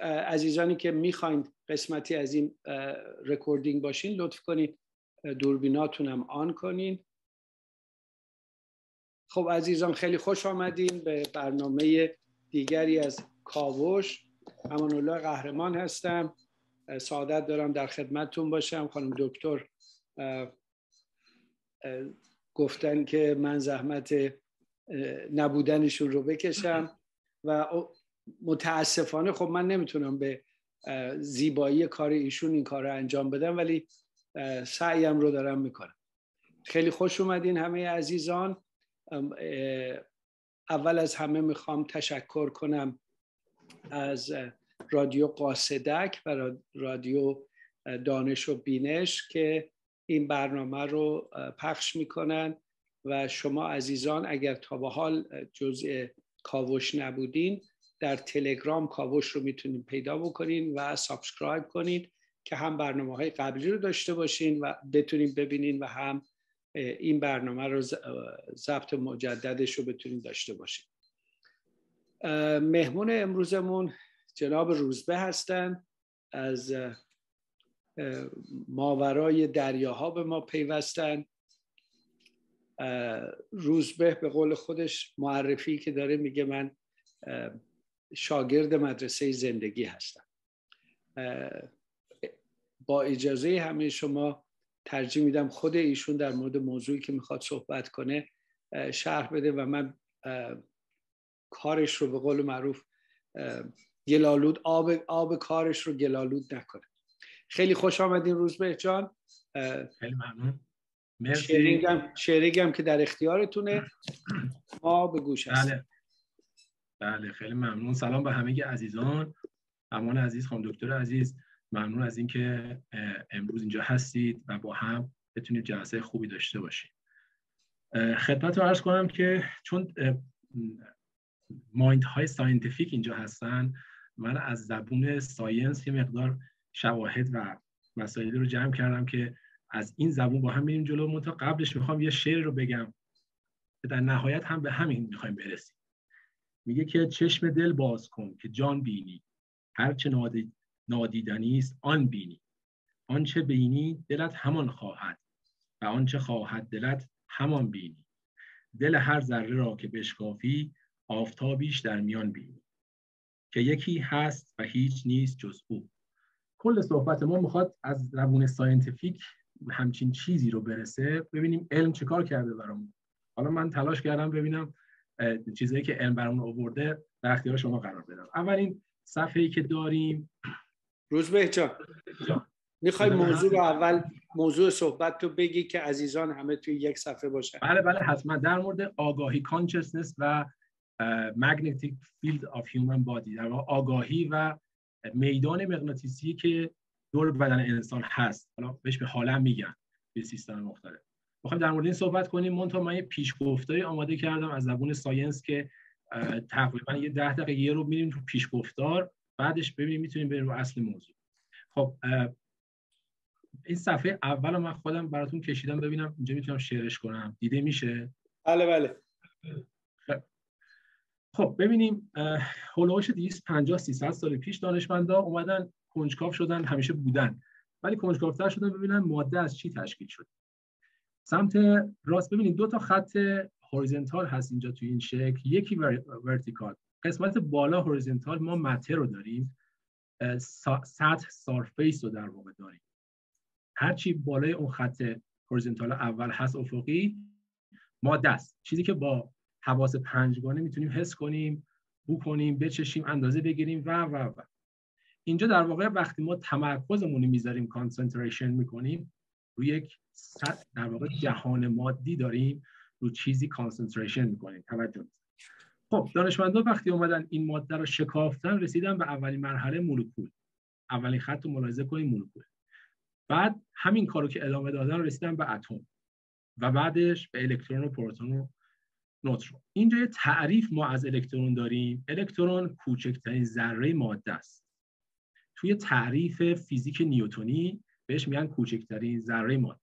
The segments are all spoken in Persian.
عزیزانی که می‌خواین قسمتی از این recording باشین لطف کنید دوربیناتونم on کنین. خب عزیزان خیلی خوش آمدین به برنامه دیگری از کاوش. امان الله قهرمان هستم. سعادت دارم در خدمتتون باشم. خانم دکتر گفتن که من زحمت نبودنشون رو بکشم. و متاسفانه خب من نمی‌تونم به زیبایی کار ایشون این کار رو انجام بدم ولی سعیم رو دارم می‌کنم. خیلی خوش اومدین همه عزیزان. اول از همه می‌خوام تشکر کنم از رادیو قاصدک و رادیو دانش و بینش که این برنامه رو پخش می‌کنن و شما عزیزان اگر تا به حال جزء کاوش نبودین در تلگرام کاوش رو می‌تونید پیدا بکنین و subscribe کنید که هم برنامه های قبلی رو داشته باشین و بتونین ببینین و هم این برنامه رو ضبط مجددش رو بتونین داشته باشین. مهمون امروزمون جناب روزبه هستن. از ماورای دریاها به ما پیوستن. روزبه به قول خودش معرفی که داره میگه من شاگرد مدرسه زندگی هستم. با اجازه همه شما ترجیح میدم خود ایشون در مورد موضوعی که می‌خواد صحبت کنه شرح بده و من کارش رو به قول معروف گلالود آب, آب کارش رو گلالود نکنه خیلی خوش آمدین روزبه جان. خیلی ممنون. شیرینگ هم که در اختیارتونه. ما به گوش هستیم. بله. خیلی ممنون. سلام به همه عزیزان. امان عزیز خانم دکتر عزیز ممنون از اینکه امروز اینجا هستید و با هم بتونید جلسه خوبی داشته باشید. خدمت رو عرض کنم که چون mind های scientific اینجا هستن من از زبون science یه مقدار شواهد و مسائلی رو جمع کردم که از این زبون با هم میریم جلو. منتها قبلش می‌خوام یه شعر رو بگم که در نهایت هم به همین می‌خوایم برسیم. میگه که چشم دل باز کن که جان بینی. هرچه نادیدنی است آن بینی. آنچه بینی دلت همان خواهد. و آنچه خواهد دلت همان بینی. دل هر ذره را که بشکافی آفتابیش در میان بینی. که یکی هست و هیچ نیست جز او. کل صحبت ما می‌خواد از زبون scientific همچین چیزی رو برسه. ببینیم علم چه کار کرده برامون. حالا من تلاش کردم ببینم چیزایی که علم برامون آورده در اختیار شما قرار بدم. اولین صفحه ای که داریم روزبه جان می‌خوای موضوع رو اول موضوع صحبت تو بگی که عزیزان همه توی یک صفحه باشه. بله بله حتما. در مورد آگاهی consciousness و magnetic field of human body در آگاهی و میدان مغناطیسی که دور بدن انسان هست. حالا بهش به حالا میگن به سیستم مختلف. می‌خوایم در مورد این صحبت کنیم. من تا من یه پیشگفتاری آماده کردم از زبون science که تقریبا یه ده دقیقه یه رو میریم تو پیشگفتار. بعدش ببینیم می‌تونیم بریم رو اصل موضوع. خب این صفحه اول من خودم براتون کشیدم ببینم اینجا می‌تونم شیرش کنم. دیده میشه؟ بله بله. خب ببینیم هولوش 250 300 سال پیش دانشمندا اومدن کنجکاو شدن همیشه بودن. ولی کنجکاوتر شدن ببینن ماده از چی تشکیل شده؟ سمت راست. ببینید دو تا خط هوریزونتال هست اینجا توی این شکل. یکی vertical. قسمت بالا horizontal ما matter رو داریم. سطح surface رو در واقع داریم. هرچی بالای اون خط horizontal اول هست افقی ما دست. چیزی که با حواس پنجگانه می‌تونیم حس کنیم بو کنیم بچشیم اندازه بگیریم و و و. اینجا در واقع وقتی ما تمرکزمون می‌ذاریم concentration می‌کنیم روی یک در واقع جهان مادی داریم رو چیزی concentration می‌کنیم. توجه خب دانشمندان وقتی اومدن این ماده رو شکافتن رسیدن به اولین مرحله مولکول. اولین خط رو ملاحظه کنیم مولکول. بعد همین کارو که ادامه دادن رسیدن به اتم. و بعدش به الکترون و پروتون و نوترون. اینجا یه تعریف ما از الکترون داریم. الکترون کوچکترین ذره ماده است. توی تعریف فیزیک نیوتونی بهش میگن کوچکترین ذره ماده.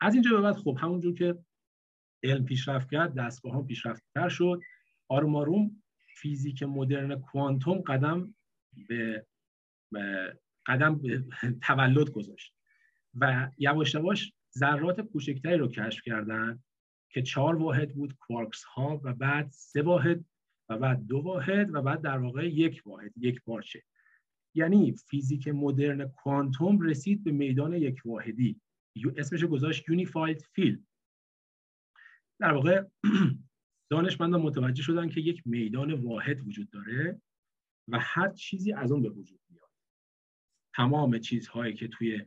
از اینجا به بعد خب همونجور که علم پیشرفت کرد دستگاه ها پیشرفتتر شد. آروم آروم فیزیک مدرن کوانتوم قدم به قدم به تولد گذاشت و یواش یواش ذرات کوچکتری رو کشف کردن که چهار واحد بود کوارکس ها و بعد سه واحد و بعد دو واحد و بعد در واقع یک واحد یک پارچه یعنی فیزیک مدرن کوانتوم رسید به میدان یک واحدی. اسمش گذاشت unified field. در واقع دانشمندان متوجه شدن که یک میدان واحد وجود داره و هر چیزی از اون به وجود میاد. تمام چیزهایی که توی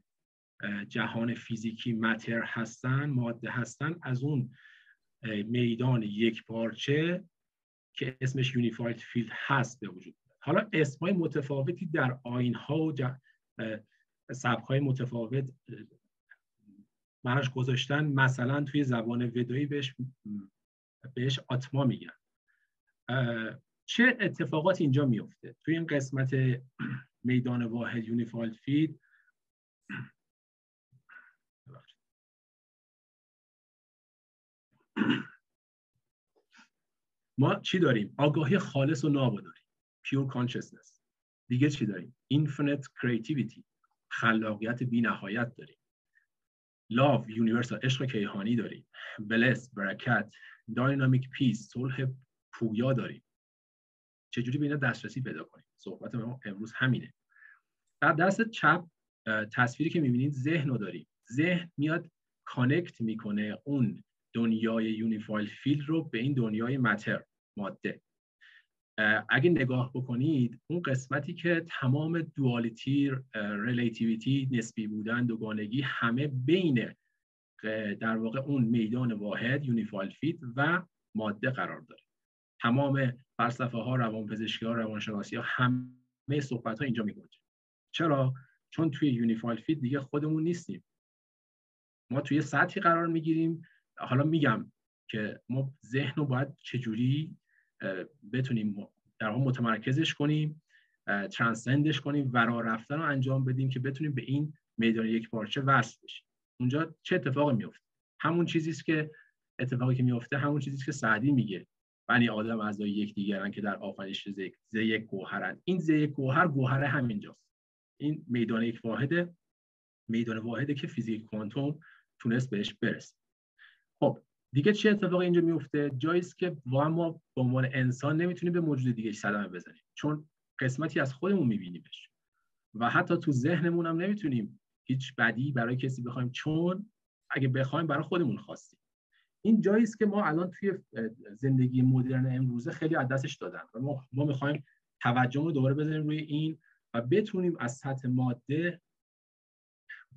جهان فیزیکی matter هستن ماده هستن از اون میدان یک پارچه که اسمش unified field هست به وجود حالا اسمای متفاوتی در آین ها و سبک های متفاوت براش گذاشتن مثلا توی زبان ودایی بهش بهش آتما میگن. چه اتفاقات اینجا میفته توی این قسمت میدان واحد یونیفاید فید ما چی داریم؟ آگاهی خالص و ناب داریم pure consciousness دیگه چی داریم؟ infinite creativity خلاقیت بی نهایت داریم. love universal عشق کیهانی داریم. bless برکت dynamic peace صلح پویا داریم. چجوری به اینا دسترسی پیدا کنیم؟ صحبت ما امروز همینه. در دست چپ تصویری که می‌بینید ذهن رو داریم. ذهن میاد connect می‌کنه اون دنیای unified field رو به این دنیای matter ماده. اگه نگاه بکنید اون قسمتی که تمام duality relativity نسبی بودن دوگانگی همه بین در واقع اون میدان واحد unified field و ماده قرار داره. تمام فلسفه ها روانپزشکی ها روانشناسی ها همه صحبت ها اینجا میگنجه. چرا؟ چون توی unified field دیگه خودمون نیستیم. ما توی سطحی قرار می‌گیریم. حالا میگم که ما ذهن رو باید چجوری بتونیم در واقع متمرکزش کنیم ترانسندش کنیم ورا رفتن رو انجام بدیم که بتونیم به این میدان یک پارچه وصل بشیم. اونجا چه اتفاقی میفته همون چیزی است که اتفاقی که میفته همون چیزی که سعدی میگه. بنی آدم اعضای یکدیگرن که در آفرینش ز یک گوهرن. این ز یک گوهر گوهر همینجاست. این میدان یک واحده میدان واحده که فیزیک کوانتوم تونست بهش برسه. خب دیگه چه اتفاقی اینجا میفته؟ جایی که ما به عنوان انسان نمی‌تونیم به موجود دیگه صدمه بزنیم. چون قسمتی از خودمون میبینیمش. و حتی تو ذهنمون هم نمی‌تونیم هیچ بدی برای کسی بخوایم چون اگه بخوایم برای خودمون خواستیم. این جایی است که ما الان توی زندگی مدرن امروزه خیلی از دستش دادن و ما, ما می‌خوایم توجه رو دوباره بزنیم روی این و بتونیم از سطح ماده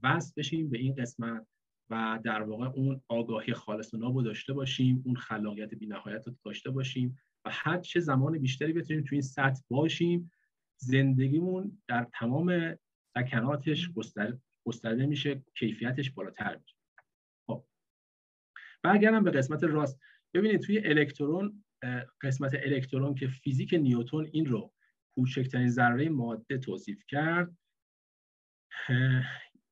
وصل بشیم به این قسمت. و در واقع اون آگاهی خالص و نابو داشته باشیم اون خلاقیت نهایت رو داشته باشیم و هر چه زمان بیشتری بتونیم توی این سطح باشیم زندگیمون در تمام سکناتش گسترده میشه کیفیتش بالاتر میشه. خب. برگردم به قسمت راست. ببینید توی الکترون قسمت الکترون که فیزیک نیوتون این رو کوچکترین ذره ماده توصیف کرد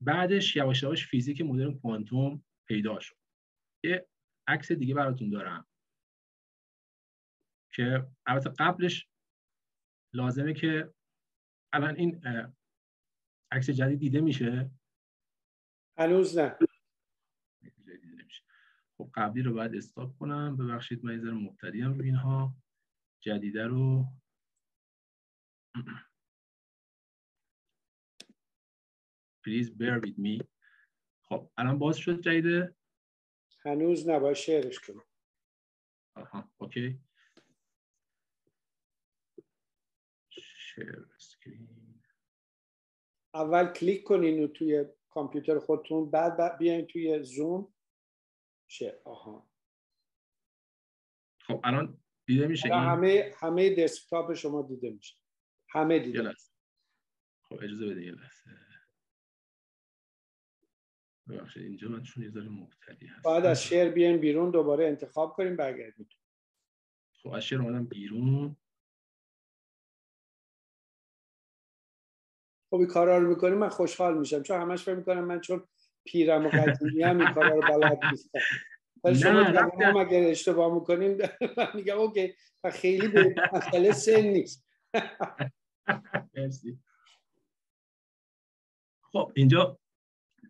بعدش یواش یواش فیزیک مدرن کوانتوم پیدا شد. یه عکس دیگه براتون دارم. که البته قبلش لازمه که الان این عکس جدید دیده میشه؟ هنوز نه. خب قبلی رو باید stop کنم. ببخشید من یه ذره مبتدی رو اینها. جدیده رو. Please bear with me. خب الان باز شد جدیده هنوز نباید شعرش کنم. آها okay. share screen. اول کلیک کنین توی کامپیوتر خودتون بعد, بیاین توی زوم. شیر آها. خب الان دیده میشه این... همه همه دسکتاپ شما دیده میشه. همه دیده خب اجازه بده یه لحظه. ببخشید اینجا من چون یه مبتدی هست. بعد از شعر بیاین بیرون دوباره انتخاب کنیم برگردیم. خب از شعر اومدم بیرون خب این کارا رو می‌کنیم من خوشحال میشم چون همش فکر می‌کنم من چون پیرم و قدیمی هم این کارا رو بلد نیستم. ولی شما ما اگر اشتباه می‌کنیم من میگم اوکی خیلی به مسئله سن نیست. مرسی. خب اینجا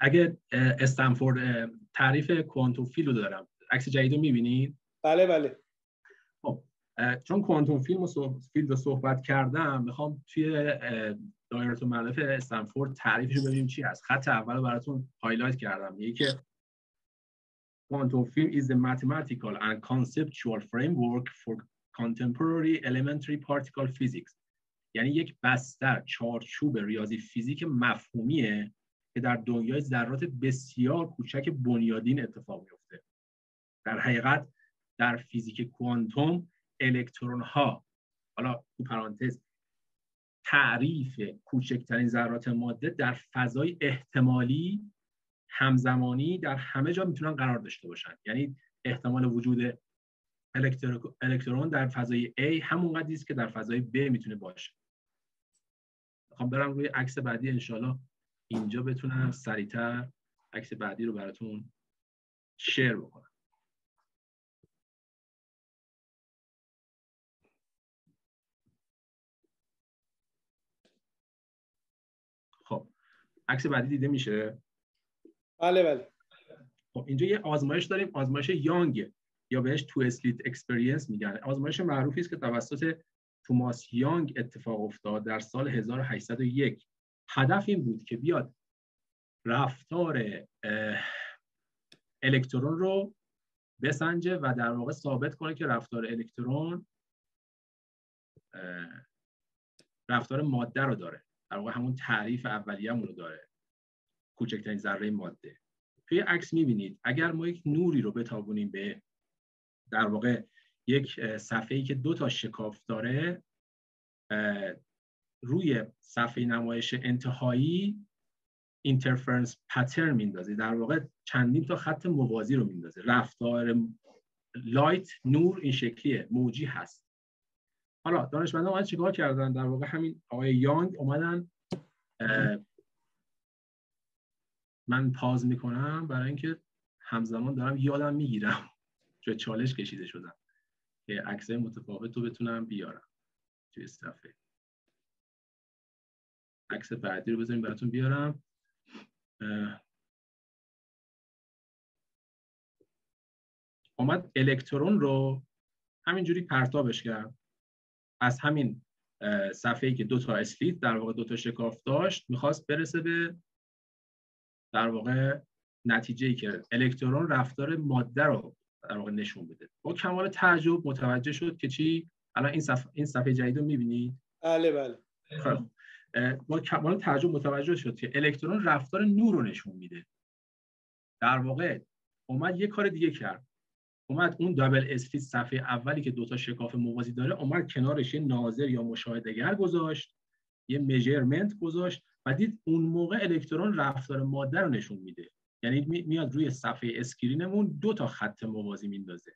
اگه استنفورد تعریف کوانتوم فیل رو دارم. عکس جدید رو می‌بینید بله بله. خب چون quantum فیلم و field رو صحبت کردم می‌خوام توی دایره المعارف استنفورد تعریفش رو ببینیم چی هست. خط اول رو براتون highlight کردم. میگه که quantum field is the mathematical and conceptual framework for contemporary elementary particle physics. یعنی یک بستر چارچوب ریاضی فیزیک مفهومیه که در دنیای ذرات بسیار کوچک بنیادین اتفاق میفته در حقیقت در فیزیک کوانتوم الکترون ها حالا تو پرانتز تعریف کوچکترین ذرات ماده در فضای احتمالی همزمانی در همه جا می‌تونن قرار داشته باشن. یعنی احتمال وجود الکترون در فضای A همون است که در فضای B می‌تونه باشه. می‌خوام برم روی عکس بعدی انشالله اینجا بتونم سریعتر عکس بعدی رو براتون share بکنم. خب عکس بعدی دیده میشه؟ بله بله. خب اینجا یه آزمایش داریم. آزمایش یانگ یا بهش two-slit experience میگن. آزمایش معروفی است که توسط توماس یانگ اتفاق افتاد در سال 1801 هدف این بود که بیاد رفتار الکترون رو بسنجه و در واقع ثابت کنه که رفتار الکترون رفتار ماده رو داره. در واقع همون تعریف اولیه‌مون رو داره. کوچکترین ذره ماده. توی عکس می‌بینید اگر ما یک نوری رو بتابونیم به در واقع یک صفحه ای که دو تا شکاف داره روی صفحه نمایش انتهایی interference pattern میندازه در واقع چندین تا خط موازی رو میندازه رفتار light نور این شکلیه. موجی هست. حالا دانشمندان اومدن چیکار کردن؟ در واقع همین آقای یانگ اومدن من pause می‌کنم برای اینکه همزمان دارم یادم می‌گیرم. به چالش کشیده شدم که عکسای متفاوت رو بتونم بیارم توی صفحه. عکس بعدی رو بذاریم براتون بیارم. اومد الکترون رو همینجوری پرتابش کرد. از همین صفحه‌ای که دو تا اسلیت در واقع دو تا شکاف داشت می‌خواست برسه به در واقع نتیجه ای که الکترون رفتار ماده رو در واقع نشون بده. با کمال تعجب متوجه شد که چی؟ الان این صفحه این صفحه جدید رو می‌بینید؟ بله بله. خب. با کمال تعجب متوجه شد که الکترون رفتار نور رو نشون میده. در واقع اومد یه کار دیگه کرد. اومد اون دابل اسفیت صفحه اولی که دوتا شکاف موازی داره اومد کنارش یه ناظر یا مشاهدهگر گذاشت یه میجرمنت گذاشت و دید اون موقع الکترون رفتار ماده رو نشون میده. یعنی میاد روی صفحه screen مون دو تا خط موازی میندازه.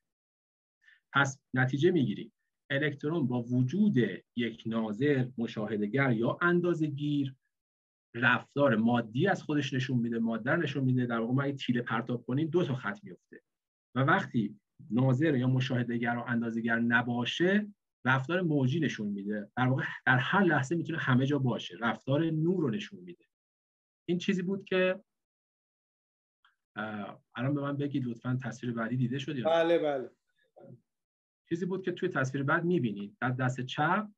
پس نتیجه می‌گیریم. الکترون با وجود یک ناظر مشاهدهگر یا اندازه گیر رفتار مادی از خودش نشون میده ماده نشون میده. در واقع ما اگه تیله پرتاب کنیم دو تا خط میفته و وقتی ناظر یا مشاهدهگر و اندازهگر نباشه رفتار موجی نشون میده. در واقع در هر لحظه می‌تونه همه جا باشه. رفتار نور رو نشون میده. این چیزی بود که الان به من بگید لطفا تصویر بعدی دیده شد یا بله بله. چیزی بود که توی تصویر بعد می‌بینید. در دست چپ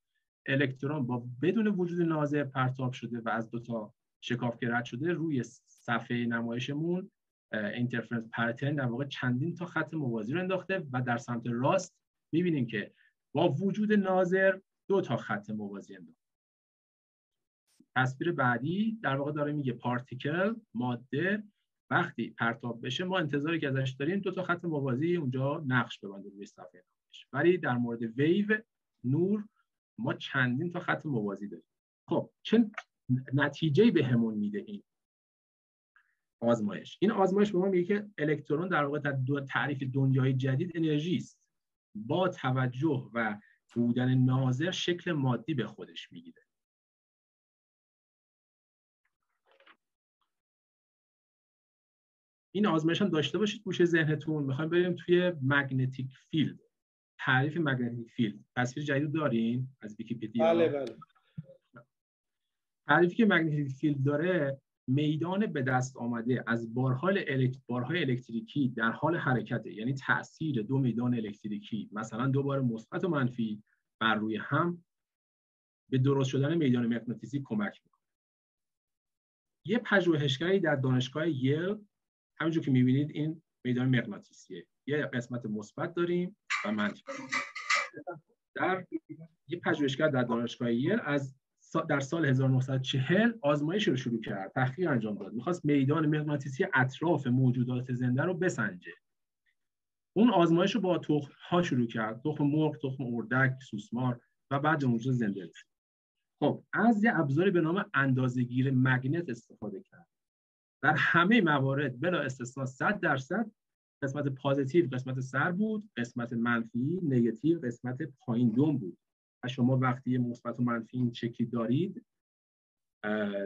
الکترون با بدون وجود ناظر پرتاب شده و از دو تا شکاف رد شده روی صفحه نمایشمون اینترفرنس پرتن در واقع چندین تا خط موازی رو انداخته و در سمت راست می‌بینیم که با وجود ناظر دو تا خط موازی انداخته تصویر بعدی در واقع داره میگه پارتیکل ماده. وقتی پرتاب بشه ما انتظاری که ازش داریم دو تا خط موازی اونجا نقش ببنده روی صفحه. ولی در مورد ویو نور ما چندین تا خط موازی داریم. خب چه نتیجه به همون میده این آزمایش؟ این آزمایش به ما میگه که الکترون در واقع در دو تعریف دنیای جدید انرژی است. با توجه و بودن ناظر شکل مادی به خودش می‌گیره. این آزمایش هم داشته باشید گوشه ذهنتون. می‌خوایم بریم توی magnetic field. تعریف magnetic field. تصویر جدید دارین از ویکی‌پدیا بله بله. تعریفی که magnetic field داره میدان به دست آمده از بارهای, الکت... بارهای الکتریکی در حال حرکته. یعنی تاثیر دو میدان الکتریکی مثلا دو بار مثبت و منفی بر روی هم به درست شدن میدان مغناطیسی کمک می‌کنه. یه پژوهشگری در دانشگاه یل همینجور که می‌بینید این میدان مغناطیسیه. یه قسمت مثبت داریم. و منفی در یه پژوهشگر در دانشگاه یل از در سال 1940 آزمایش رو شروع کرد تحقیق انجام داد. می‌خواست میدان مغناطیسی اطراف موجودات زنده رو بسنجه. اون آزمایش رو با تخم ها شروع کرد. تخم مرغ تخم اردک سوسمار و بعد موجود زنده. خب از یه ابزاری به نام اندازهگیر مگنت استفاده کرد. در همه موارد بلا استثنا 100 درصد قسمت پازیتیو قسمت سر بود قسمت منفی نگاتیو قسمت پایین دوم بود. و شما وقتی مثبت و منفی این چکی دارید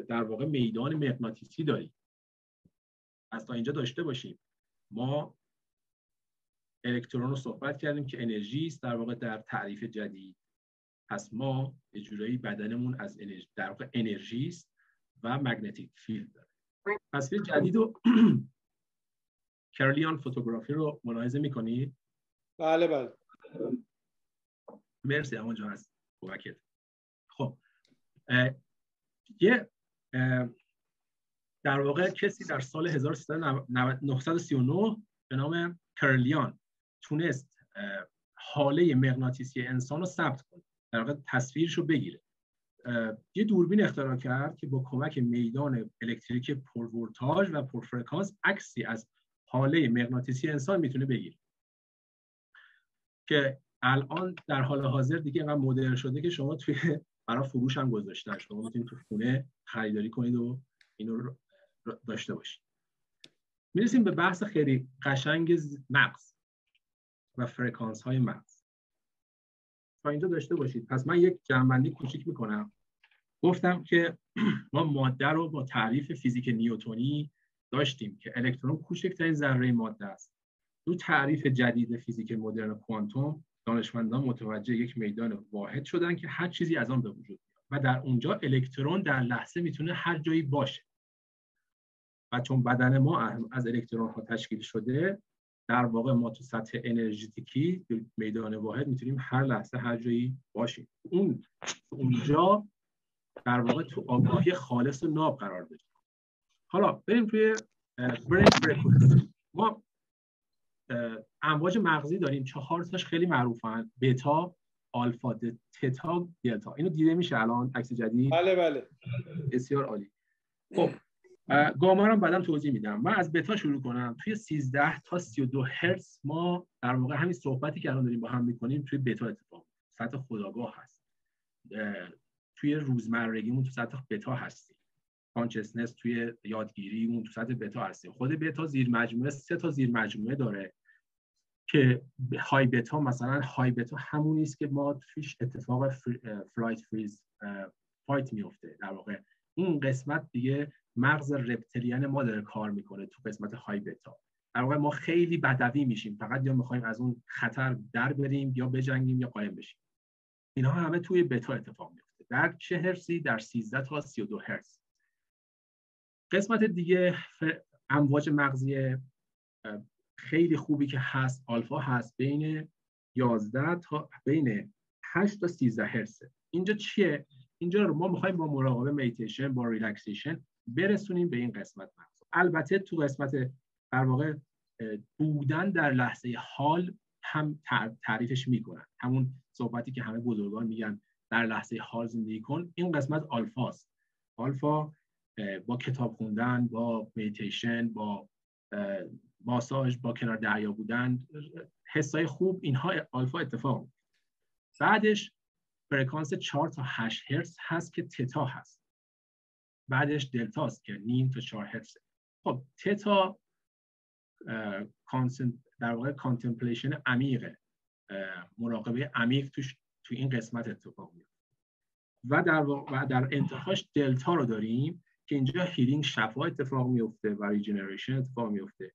در واقع میدان مغناطیسی دارید. از تا اینجا داشته باشیم. ما الکترون رو صحبت کردیم که انرژی است در واقع در تعریف جدید. پس ما یه جورایی بدنمون از انرژی در واقع انرژی است و مگنتیک فیلد داره. تصویر جدید و کارلیان فوتوگرافی رو ملاحظه می‌کنید بله بله. مرسی جان از کمکت. خب یه در واقع کسی در سال 1939 به نام کرلیان تونست حاله مغناطیسی انسان رو ثبت کنه. در واقع تصویرش رو بگیره. یه دوربین اختراع کرد که با کمک میدان الکتریک پرولتاژ و پرفرکانس عکسی از حاله مغناطیسی انسان می‌تونه بگیره. که الان در حال حاضر دیگه اینقدر مدرن شده که شما توی برای فروش هم گذاشتن. شما می‌تونید تو خونه خریداری کنید و اینو داشته باشید. می‌رسیم به بحث خیلی قشنگ مغز و فرکانس های مغز. تا اینجا داشته باشید. پس من یک جنبندی کوچیک می‌کنم. گفتم که ما ماده رو با تعریف فیزیک نیوتونی داشتیم که الکترون کوچکترین ذره ماده است. دو تعریف جدید فیزیک مدرن کوانتوم دانشمندان متوجه یک میدان واحد شدن که هر چیزی از آن به وجود میاد و در اونجا الکترون در لحظه می‌تونه هر جایی باشه. و چون بدن ما از الکترون ها تشکیل شده در واقع ما تو سطح انرژیتیکی میدان واحد می‌تونیم هر لحظه هر جایی باشیم. اون اونجا در واقع تو آگاهی خالص و ناب قرار داریم حالا بریم توی برین ما امواج مغزی داریم. چهار تاش خیلی معروفن. بتا آلفا تتا دلتا. اینو دیده میشه الان عکس جدید. بله بله. بسیار عالی. خب گاما رو بعدم توضیح میدم. من از بتا شروع کنم. توی 13 تا 32 هرتز ما در واقع همین صحبتی که الان داریم با هم می‌کنیم توی بتا اتفاق. سطح خداگاه هست. توی روزمرگیمون تو سطح بتا هستیم. کانشسنس توی یادگیریمون تو سطح بتا هستیم. خود بتا زیر مجموعه سه تا زیر مجموعه داره که های بتا مثلا های بتا همون است که ما توش اتفاق flight freeze fight میفته. در واقع این قسمت دیگه مغز reptilian ما داره کار می‌کنه تو قسمت های بتا. در واقع ما خیلی بدوی میشیم. فقط یا می‌خوایم از اون خطر در بریم یا بجنگیم یا قایم بشیم. اینها همه توی بتا اتفاق میفته در چه هرتزی؟ در 13 تا 32 هرتز قسمت دیگه امواج مغزی خیلی خوبی که هست آلفا هست بین 11 تا بین 8 تا 13 هرتز. اینجا چیه؟ اینجا رو ما می‌خوایم با مراقبه مدیتیشن با relaxation برسونیم به این قسمت مغز. البته تو قسمت در واقع بودن در لحظه حال هم تعریفش می‌کنن. همون صحبتی که همه بزرگان میگن در لحظه حال زندگی کن. این قسمت آلفاست. آلفا با کتاب خوندن با مدیتیشن با ماساژ با کنار دریا بودن حسای خوب اینها آلفا اتفاق بعدش فرکانس 4 تا 8 هرتز هست که تتا هست. بعدش دلتا است که نیم تا 4 هرتز خب تتا در واقع contemplation عمیقه. مراقبه عمیق توش تو این قسمت اتفاق میفته و در و در انتهاش دلتا رو داریم. که اینجا healing شفا اتفاق میفته و regeneration اتفاق میفته.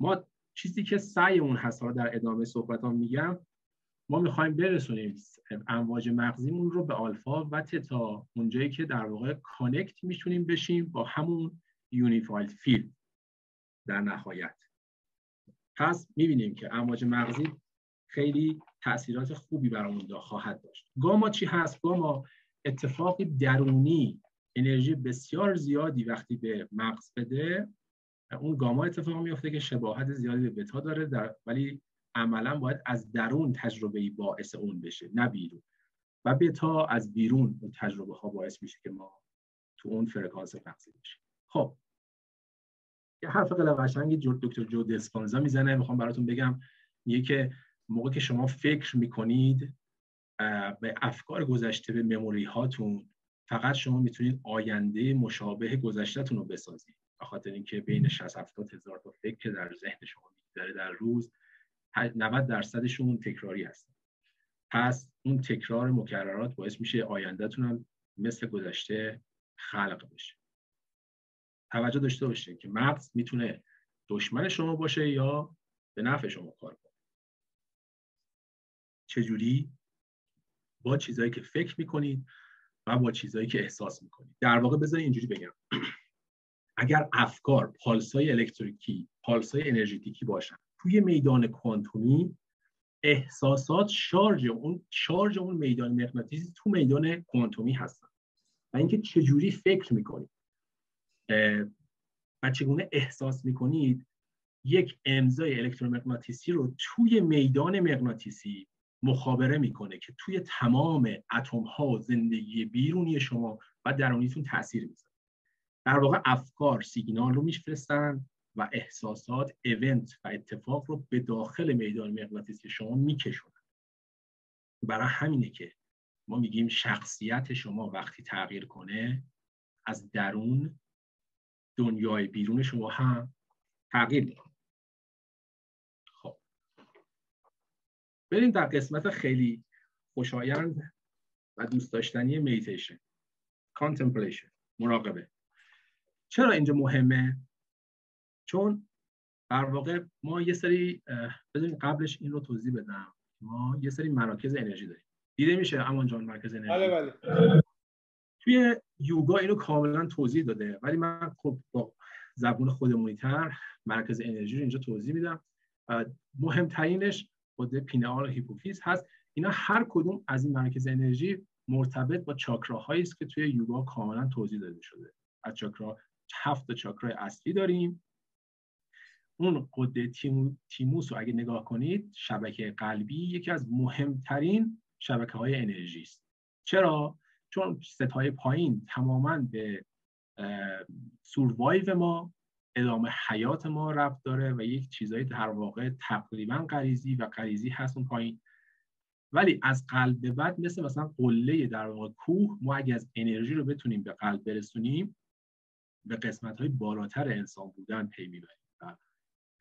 ما چیزی که سعی اون هست در ادامه صحبت ها میگم ما می‌خوایم برسونیم امواج مغزیمون رو به آلفا و تتا اونجایی که در واقع connect می‌تونیم بشیم با همون unified field در نهایت. پس می‌بینیم که امواج مغزی خیلی تاثیرات خوبی برامون خواهد داشت. گاما چی هست؟ گاما اتفاقی درونی انرژی بسیار زیادی وقتی به مغز بده اون گاما اتفاق میفته که شباهت زیادی به بتا داره در ولی عملا باید از درون تجربه باعث اون بشه نه بیرون. و بتا از بیرون اون تجربه ها باعث میشه که ما تو اون فرکانس مغزی بشیم. خب. یه حرف خیلی قشنگی دکتر جو دسپانزا می‌زنه. می‌خوام براتون بگم. میگه که موقع که شما فکر می‌کنید به افکار گذشته به مموری هاتون فقط شما می‌تونید آینده مشابه گذشتهتون رو بسازید. به خاطر اینکه بین 60 70 هزار تا فکر که در ذهن شما میگذره در روز 90 درصدشون تکراری هستن. پس اون تکرار مکررات باعث میشه آیندهتون هم مثل گذشته خلق بشه. توجه داشته باشید که مغز می‌تونه دشمن شما باشه یا به نفع شما کار کنه. چجوری؟ با چیزهایی که فکر می‌کنید و با چیزهایی که احساس می‌کنید در واقع بذارید اینجوری بگم. اگر افکار پالسای الکتریکی پالسای انرژیتیکی باشن توی میدان کوانتومی احساسات شارژ اون شارژ اون میدان مغناطیسی تو میدان کوانتومی هستن. و اینکه چجوری فکر می‌کنید و چگونه احساس می‌کنید یک امضای الکترومغناطیسی رو توی میدان مغناطیسی مخابره می‌کنه که توی تمام اتم ها زندگی بیرونی شما و درونیتون تاثیر می‌ذاره. در واقع افکار سیگنال رو میفرستن و احساسات ایونت و اتفاق رو به داخل میدان مغناطیسی شما میکشونن. برای همینه که ما میگیم شخصیت شما وقتی تغییر کنه از درون دنیای بیرون شما هم تغییر می‌کنه خب بریم در قسمت خیلی خوشایند و دوست داشتنی مدیتیشن contemplation مراقبه. چرا اینجا مهمه؟ چون در واقع ما یه سری بذارین قبلش این رو توضیح بدم. ما یه سری مراکز انرژی داریم. دیده میشه امان جان مرکز انرژی؟ بله بله. توی یوگا اینو کاملا توضیح داده. ولی من خب با زبون خودمونی تر مرکز انرژی رو اینجا توضیح میدم. مهمترینش خود پینال هیپوفیز هست. اینا هر کدوم از این مرکز انرژی مرتبط با چاکراهایی است که توی یوگا کاملا توضیح داده شده. از چاکرا هفت چاکرای اصلی داریم. اون قده تیموس رو اگه نگاه کنید شبکه قلبی یکی از مهمترین شبکه های انرژی است. چرا؟ چون ستای پایین تماما به سوروایو ما ادامه حیات ما ربط داره و یک چیزایی در واقع تقریبا غریزی و غریزی هست اون پایین. ولی از قلب به بعد مثل مثلا قله در واقع کوه ما اگه از انرژی رو بتونیم به قلب برسونیم به قسمت های بالاتر انسان بودن پی می‌بریم و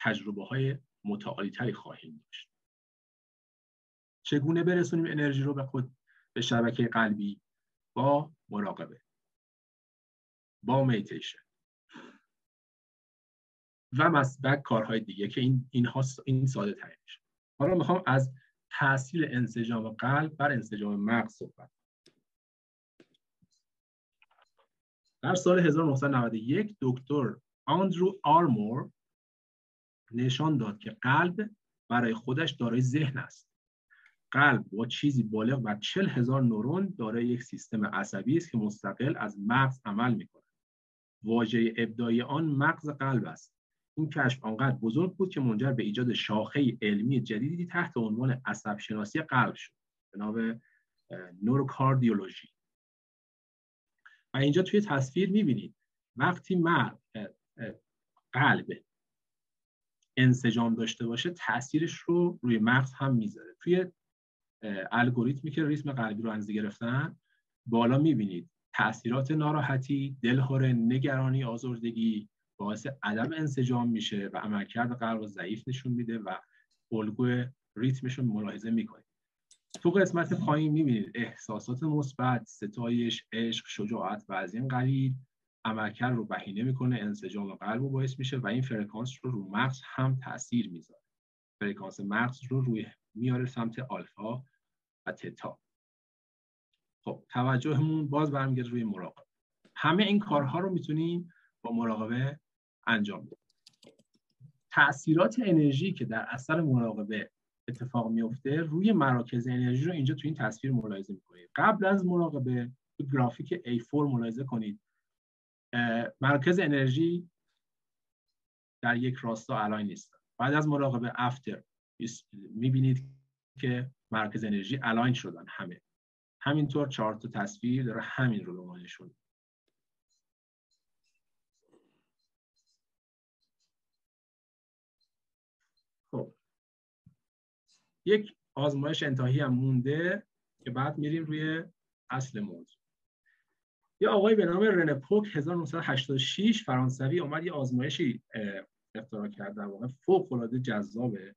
تجربه های متعالی تری خواهیم داشت. چگونه برسونیم انرژی رو به خود به شبکه قلبی؟ با مراقبه. با میتیشن و مسبک کارهای دیگه که این این, این ساده ترینش حالا می‌خوام از تاثیر انسجام قلب بر انسجام مغز صحبت در سال 1991 دکتر آندرو آرمور نشان داد که قلب برای خودش دارای ذهن است قلب با چیزی بالغ بر چل هزار نورون دارای یک سیستم عصبی است که مستقل از مغز عمل می کند. واژه ابداعی آن مغز قلب است. این کشف آنقدر بزرگ بود که منجر به ایجاد شاخه علمی جدیدی تحت عنوان عصب شناسی قلب شد. به نام نوروکاردیولوژی. و اینجا توی تصویر می‌بینید وقتی مرد قلب انسجام داشته باشه تاثیرش رو روی مغز هم می‌ذاره توی الگوریتمی که ریتم قلبی رو انزی گرفتن بالا می‌بینید تاثیرات ناراحتی دلهوره نگرانی آزردگی باعث عدم انسجام میشه و عملکرد قلب رو ضعیف نشون میده و الگوی ریتمش رو ملاحظه می‌کنید تو قسمت پایین می‌بینید احساسات مثبت ستایش عشق شجاعت و از این قلیل عملکرد رو بهینه می‌کنه انسجام قلب رو باعث میشه و این فرکانس رو رو مغز هم تاثیر می‌ذاره. فرکانس مغز رو روی میاره سمت آلفا و تتا. خب توجهمون باز برمیگرده روی مراقبه. همه این کارها رو می‌تونیم با مراقبه انجام بدیم تاثیرات انرژی که در اثر مراقبه اتفاق میفته روی مراکز انرژی رو اینجا تو این تصویر ملاحظه می‌کنید. قبل از مراقبه تو گرافیک A4 ملاحظه کنید. مرکز انرژی در یک راستا الاین نیست. بعد از مراقبه افتر می‌بینید که مرکز انرژی الاین شدن همه. همینطور چهار تا تصویر داره همین رو به نشون خب یک آزمایش انتهایی هم مونده که بعد میریم روی اصل موضوع. یه آقای به نام رنه پوک 1986 فرانسوی اومد یه آزمایشی اختراع کرد در واقع فوق العاده جذابه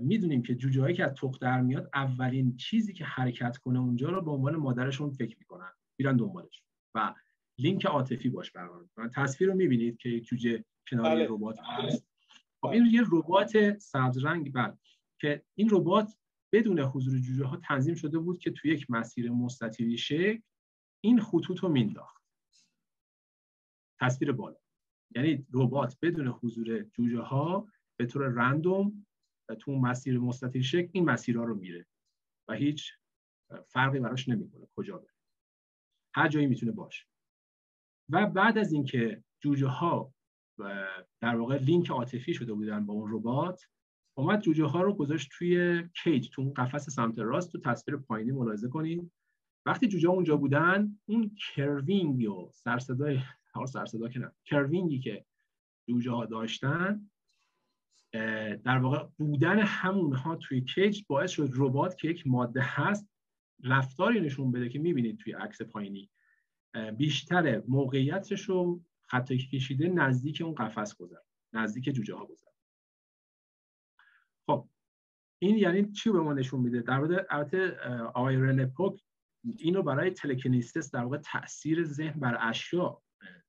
می‌دونیم که جوجه هایی که از تخت در میاد اولین چیزی که حرکت کنه اونجا رو به عنوان مادرشون فکر می‌کنن. میرن دنبالش. و لینک عاطفی باش برقرار می‌کنن تصویر رو می‌بینید که یک جوجه کنار بله. ربات هست. خب این یه ربات سبز رنگ بعد که این ربات بدون حضور جوجه ها تنظیم شده بود که توی یک مسیر مستطیلی شکل این خطوط رو مینداخت. تصویر بالا. یعنی ربات بدون حضور جوجه ها به طور رندوم تو مسیر مستطیل شکل این مسیرها رو میره و هیچ فرقی براش نمی‌کنه کجا بره. هر جایی می‌تونه باشه. و بعد از اینکه جوجه ها در واقع لینک عاطفی شده بودن با اون ربات اومد جوجه ها رو گذاشت توی cage تو اون قفس سمت راست تو تصویر پایینی ملاحظه کنید. وقتی جوجه اونجا بودن اون craving و سرصدای سرصدا که نه craving ی که جوجه ها داشتن در واقع بودن همونها توی cage باعث شد ربات که یک ماده هست رفتاری نشون بده که می‌بینید توی عکس پایینی. بیشتر موقعیتش رو که کشیده نزدیک اون قفس گذر نزدیک جوجه ها گذر. خب این یعنی چی به ما نشون میده؟ در مورد البته آقای رنپوک اینو برای تلکنیستس در واقع تاثیر ذهن بر اشیا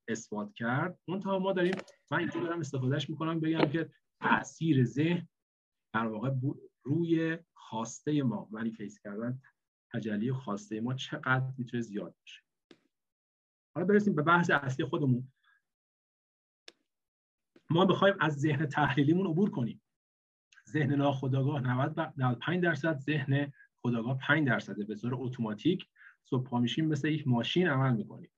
اثبات کرد. منتها ما داریم من اینجا دارم استفادهش می‌کنم بگم که تاثیر ذهن در واقع روی خواسته ما فیس کردن تجلی خواسته ما چقدر می‌تونه زیاد باشه. حالا برسیم به بحث اصلی خودمون. ما بخوایم از ذهن تحلیلیمون عبور کنیم. ذهن ناخودآگاه 90 95 درصد ذهن خودآگاه 5 درصده. به طور اتوماتیک صبح پا میشیم مثل یک ماشین عمل می‌کنیم.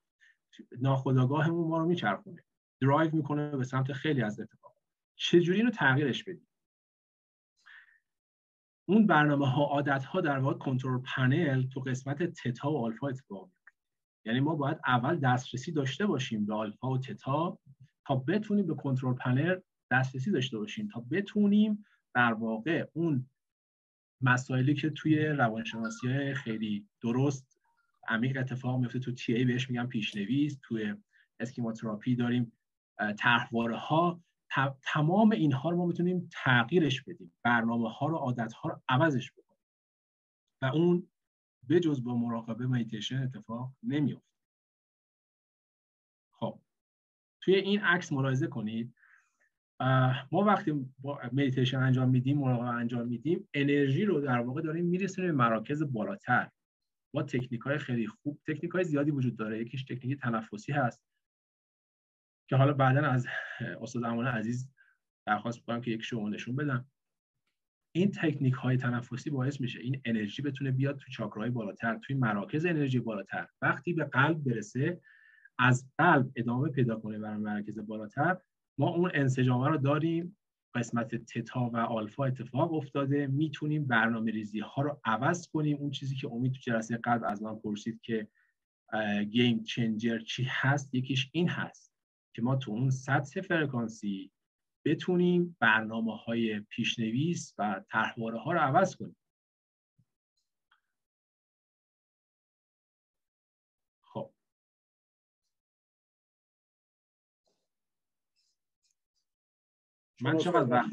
ناخودآگاهمون ما رو میچرخونه. درایو می‌کنه به سمت خیلی از اتفاقات چجوری اینو تغییرش بدیم؟ اون برنامه ها عادت ها در واقع کنترل پنل تو قسمت تتا و آلفا اتفاق یعنی ما باید اول دسترسی داشته باشیم به آلفا و تتا تا بتونیم به کنترل پنل دسترسی داشته باشیم. تا بتونیم در واقع اون مسائلی که توی روانشناسی های خیلی درست عمیق اتفاق میفته تو TA بهش میگیم پیشنویس توی schema therapy داریم طرحواره ها تمام اینها رو ما می‌تونیم تغییرش بدیم برنامه ها رو عادت ها رو عوضش بکنیم. و اون بجز با مراقبه مدیتیشن اتفاق نمیفته خب توی این عکس ملاحظه کنید. ما وقتی مدیتیشن انجام میدیم مراقبه انجام میدیم انرژی رو در واقع داریم میرسونیم به مراکز بالاتر. با تکنیک های خیلی خوب تکنیک های زیادی وجود داره. یکیش تکنیک تنفسی هست. که حالا بعدا از استاد امان عزیز درخواست می‌کنم که یک شما نشون بدم. این تکنیک های تنفسی باعث میشه این انرژی بتونه بیاد تو چاکراهای بالاتر توی مراکز انرژی بالاتر. وقتی به قلب برسه از قلب ادامه پیدا کنه برای مراکز بالاتر ما اون انسجامه رو داریم قسمت تتا و آلفا اتفاق افتاده می‌تونیم برنامه ریزی ها رو عوض کنیم. اون چیزی که امید تو جلسه قلب از من پرسید که گیم چنجر چی هست؟ یکیش این هست که ما تو اون سطح فرکانسی بتونیم برنامه های پیشنویس و طرحواره ها رو عوض کنیم. من چقدر وقت؟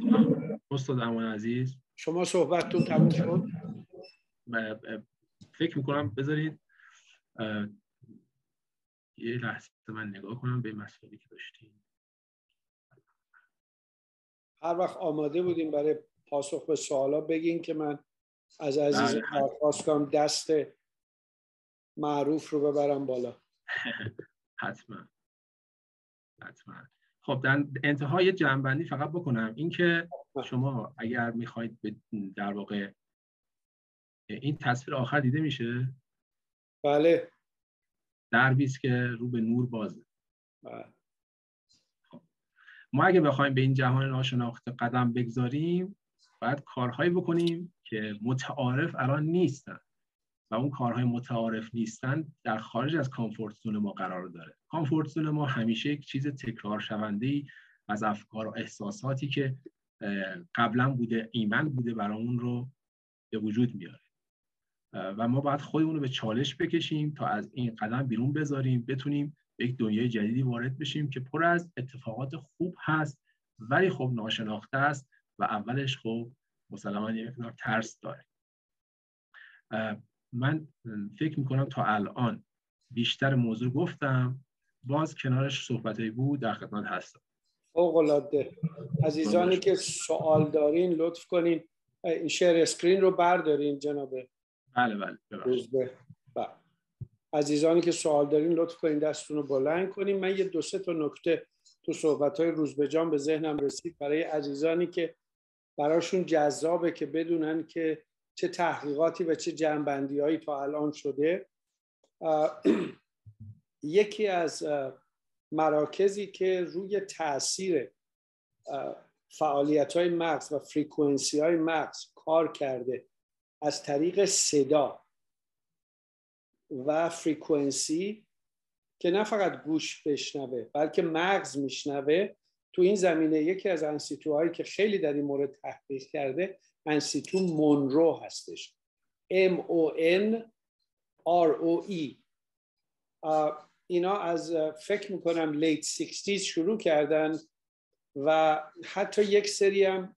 استاد امان عزیز. شما صحبتتون تموم شد؟ فکر می‌کنم بذارید یه لحظه من نگاه کنم به مسئله که داشتیم هر وقت آماده بودیم برای پاسخ به سوالا بگین که من از عزیز بله. درخواست کنم دست معروف رو ببرم بالا. حتما. حتما. خب در انتهای جنبندی فقط بکنم. اینکه شما اگر می‌خواید در واقع این تصویر آخر دیده میشه؟ بله. دربی که رو به نور بازه. بله. خب. ما اگه بخوایم به این جهان ناشناخته قدم بگذاریم باید کارهایی بکنیم که متعارف الان نیستن. اون کارهای متعارف نیستن در خارج از کامفورت زون ما قرار داره. کامفورت زون ما همیشه یک چیز تکرار شونده از افکار و احساساتی که قبلا بوده ایمن بوده برای اون رو به وجود میاره. و ما باید خودمون رو به چالش بکشیم تا از این قدم بیرون بذاریم بتونیم به یک دنیای جدیدی وارد بشیم که پر از اتفاقات خوب هست ولی خب ناشناخته است و اولش خب مسلما یک ترس داره. من فکر می‌کنم تا الان بیشتر موضوع گفتم باز کنارش صحبتی بود در خدمت هستم. فوق عزیزانی که سوال دارین لطف کنین. این شیر اسکرین رو بردارین جنابه. بله بله بله. عزیزانی که سوال دارین لطف کنین دستتون رو بلند کنین. من یه دو سه تا نکته تو صحبت های روز به جان به ذهنم رسید. برای عزیزانی که براشون جذابه که بدونن که چه تحقیقاتی و چه جنبندی هایی تا الان شده. یکی از مراکزی که روی تاثیر فعالیت های مغز و فریکونسی های مغز کار کرده از طریق صدا و فریکونسی که نه فقط گوش بشنوه بلکه مغز میشنوه. تو این زمینه یکی از انسیتوهایی که خیلی در این مورد تحقیق کرده انستیتو مونرو هستش. M O N R O E. اینا از فکر می‌کنم late 60 شروع کردن و حتی یک سری هم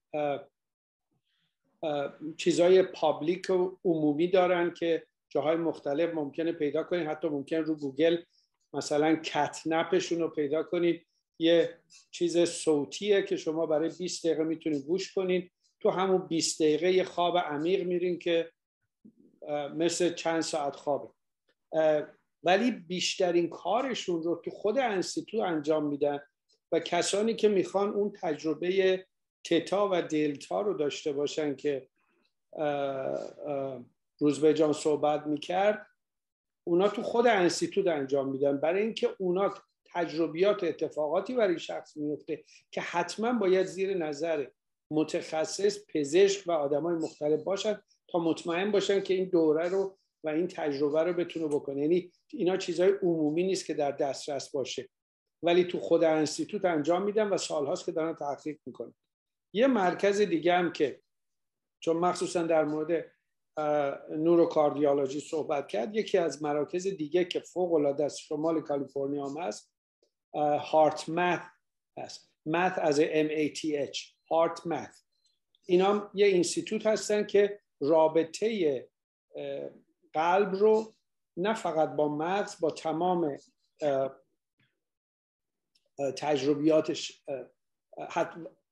چیزای public و عمومی دارن که جاهای مختلف ممکنه پیدا کنید حتی ممکن رو گوگل مثلا content شون رو پیدا کنید یه چیز صوتیه که شما برای 20 دقیقه می‌تونید گوش کنید تو همون 20 دقیقه خواب عمیق میرین که مثل چند ساعت خوابه. ولی بیشترین کارشون رو تو خود انستیتو انجام میدن و کسانی که می‌خوان اون تجربه تتا و دلتا رو داشته باشن که روزبه جان صحبت می‌کرد اونا تو خود انستیتوت انجام میدن. برای اینکه اونا تجربیات اتفاقاتی برای شخص میفته که حتما باید زیر نظر متخصص پزشک و آدمای مختلف باشن تا مطمئن باشن که این دوره رو و این تجربه رو بتونه بکنه. یعنی اینا چیزهای عمومی نیست که در دسترس باشه. ولی تو خود انستیتوت انجام میدن و سالهاست که دارن تحقیق می‌کنن. یه مرکز دیگه هم که چون مخصوصا در مورد نوروکاردیولوژی صحبت کرد یکی از مراکز دیگه که فوق العاده است شمال کالیفرنیا هم هست HeartMath هست. math از M HeartMath اینا یه institute هستن که رابطه قلب رو نه فقط با مغز با تمام تجربیاتش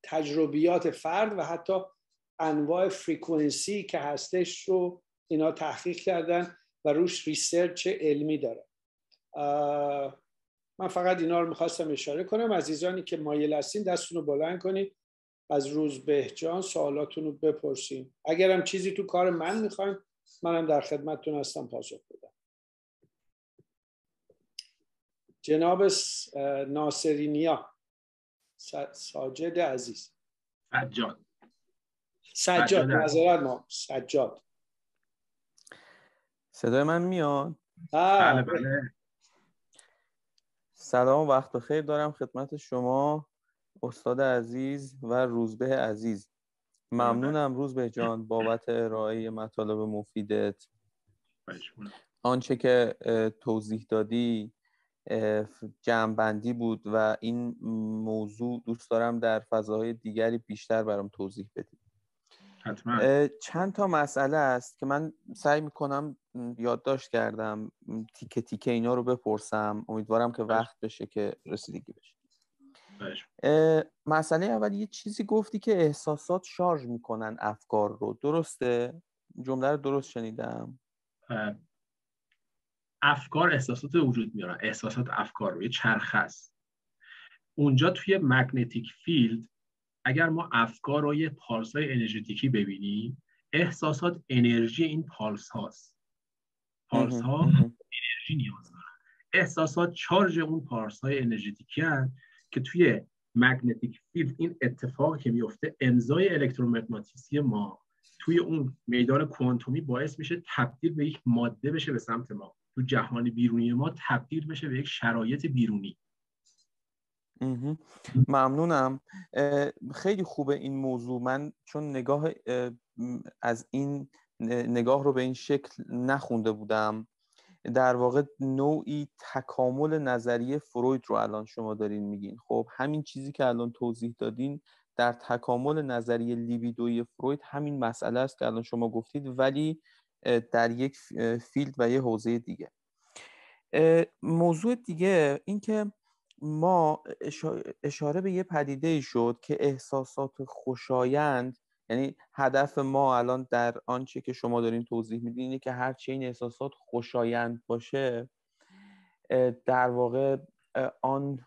تجربیات فرد و حتی انواع frequency که هستش رو اینا تحقیق کردن و روش research علمی داره. من فقط اینا رو می‌خواستم اشاره کنم. عزیزانی که مایل هستین دستتون رو بلند کنید. از روز بهجان سوالاتون رو بپرسین. اگرم چیزی تو کار من می‌خوایم منم در خدمتتون هستم پاسخ بدم. جناب ناصرینیا ساجد عزیز. سجاد. سجاد نظرت ما سجاد. صدای من میاد؟ بله بله. سلام و وقت بخیر. دارم خدمت شما. استاد عزیز و روزبه عزیز. ممنونم روزبه جان بابت ارائه مطالب مفیدت. آنچه که توضیح دادی جمعبندی بود و این موضوع دوست دارم در فضاهای دیگری بیشتر برام توضیح بدی. چند تا مسئله است که من سعی می‌کنم یادداشت کردم. تیکه تیکه اینا رو بپرسم. امیدوارم که وقت بشه که رسیدگی بشه. مسئله اول یه چیزی گفتی که احساسات شارژ می‌کنن افکار رو. درسته؟ جمله رو درست شنیدم. افکار احساسات وجود میارن. احساسات افکار رو یه چرخ هست. اونجا توی مگنتیک فیلد اگر ما افکار رو یه پالس های energetic ی ببینیم احساسات انرژی این پالس هاست. پالس ها انرژی نیاز دارن. احساسات charge اون پالس های energetic ی هست که توی magnetic field این اتفاقی که میفته امضای الکترومغناطیسی ما توی اون میدان کوانتومی باعث میشه تبدیل به یک ماده بشه به سمت ما. تو جهان بیرونی ما تبدیل بشه به یک شرایط بیرونی. ممنونم. خیلی خوبه این موضوع. من چون نگاه از این نگاه رو به این شکل نخونده بودم. در واقع نوعی تکامل نظریه فروید رو الان شما دارین میگین. خب همین چیزی که الان توضیح دادین در تکامل نظریه لیبیدوی فروید همین مسئله است که الان شما گفتید ولی در یک فیلد و یه حوزه دیگه. موضوع دیگه اینکه ما اشاره به یه پدیده شد که احساسات خوشایند یعنی هدف ما الان در آنچه که شما دارین توضیح میدین اینه که هرچه این احساسات خوشایند باشه در واقع آن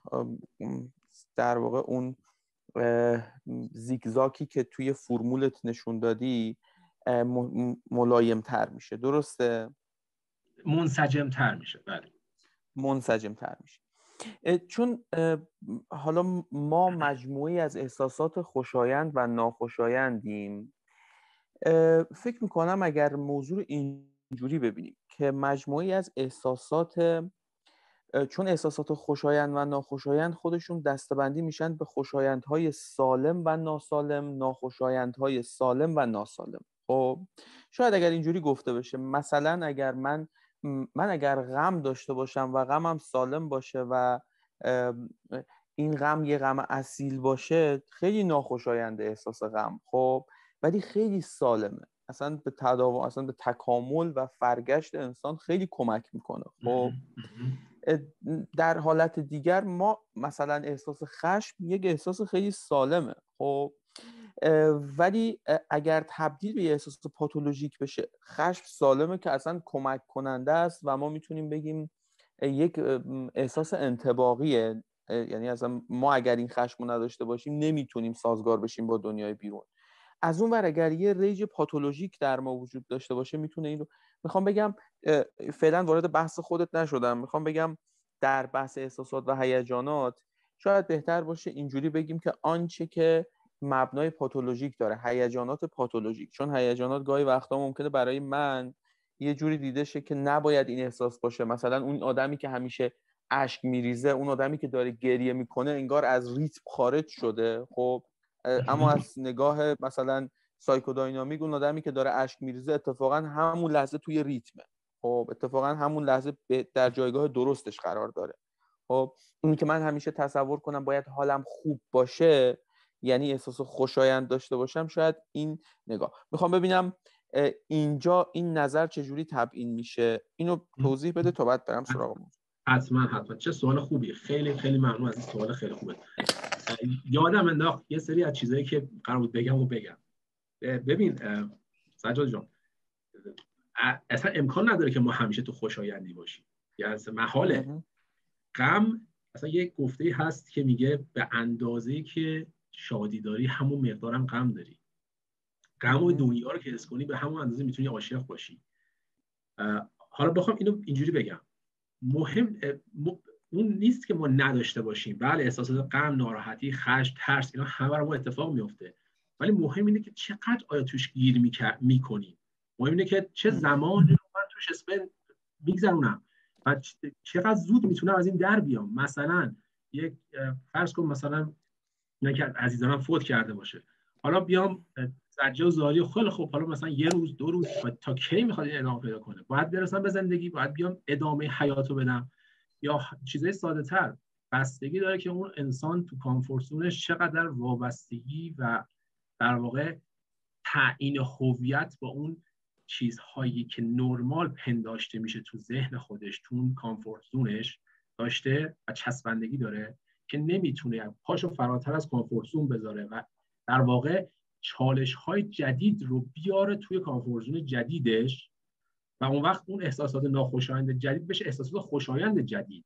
در واقع اون زیگزاکی که توی فرمولت نشون دادی ملایم تر میشه. درسته؟ منسجم تر میشه. بله. منسجم تر میشه. چون حالا ما مجموعی از احساسات خوشایند و ناخوشایندیم فکر می‌کنم اگر موضوع اینجوری ببینیم که مجموعی از احساسات چون احساسات خوشایند و ناخوشایند خودشون دستبندی میشن به خوشایندهای سالم و ناسالم ناخوشایندهای سالم و ناسالم. خب شاید اگر اینجوری گفته بشه مثلا اگر من من اگر غم داشته باشم و غمم سالم باشه و این غم یه غم اصیل باشه خیلی ناخوشاینده احساس غم خب؟ ولی خیلی سالمه. اصلا به تداوم اصلا به تکامل و فرگشت انسان خیلی کمک می‌کنه خب؟ در حالت دیگر ما مثلا احساس خشم یک احساس خیلی سالمه خب؟ ولی اگر تبدیل به احساس پاتولوژیک بشه خشم سالمه که اصلا کمک کننده است و ما می‌تونیم بگیم یک احساس انتباقیه. یعنی اصلا ما اگر این خشم نداشته باشیم نمی‌تونیم سازگار بشیم با دنیای بیرون. از اون ور اگر یه ریج پاتولوژیک در ما وجود داشته باشه می‌تونه این رو می‌خوام بگم فعلا وارد بحث خودت نشدم. می‌خوام بگم در بحث احساسات و هیجانات شاید بهتر باشه اینجوری بگیم که آنچه که مبنای پاتولوژیک داره هیجانات پاتولوژیک. چون هیجانات گاهی وقتا ممکنه برای من یه جوری دیده شه که نباید این احساس باشه. مثلا اون آدمی که همیشه اشک میریزه اون آدمی که داره گریه می‌کنه انگار از ریتم خارج شده. خب اما از نگاه مثلا سایکوداینامیک اون آدمی که داره اشک میریزه اتفاقا همون لحظه توی ریتمه. خب اتفاقا همون لحظه در جایگاه درستش قرار داره. خب اون که من همیشه تصور کنم باید حالم خوب باشه یعنی احساس خوشایند داشته باشم شاید این نگاه. می‌خوام ببینم اینجا این نظر چجوری تبیین میشه؟ اینو توضیح بده تا بعد برم سراغ حتما حتما. چه سوال خوبی خیلی خیلی ممنون از این سوال خیلی خوبه. یادم انداخت یه سری از چیزایی که قرار بود بگم و بگم. ببین سجاد جان اصلا امکان نداره که ما همیشه تو خوشایندی باشیم. یعنی محاله. غم اصلا یک گفته هست که میگه به اندازه که شادی داری همون مقدارم غم داری. غم و دنیا رو که حس کنی به همون اندازه می‌تونی عاشق باشی. حالا بخوام اینو اینجوری بگم. مهم اون نیست که ما نداشته باشیم. بله احساسات غم ناراحتی خشم ترس اینا همه رو ما اتفاق میفته ولی مهم اینه که چقدر آیا توش گیر می‌کنیم. مهم اینه که چه زمانی رو من توش اسپن میگذرونم و چقدر زود می‌تونم از این در بیام. مثلا یک فرض کن مثلا نه که عزیزانم فوت کرده باشه. حالا بیام سجا زاری خیلی خوب. حالا مثلا یه روز دو روز تا کی می‌خواد این ادامه پیدا کنه؟ باید برسم به زندگی باید بیام ادامه حیاتو بدم. یا چیزای ساده تر بستگی داره که اون انسان تو کامفورتزونش چقدر وابستگی و در واقع تعیین هویت با اون چیزهایی که نرمال پنداشته میشه تو ذهن خودش تو اون کامفورت داشته و چسبندگی داره. که نمی‌تونه پاشو فراتر از کامفورت بذاره و در واقع چالش های جدید رو بیاره توی کامفورت جدیدش و اون وقت اون احساسات ناخوشایند جدید بشه احساسات خوشایند جدید.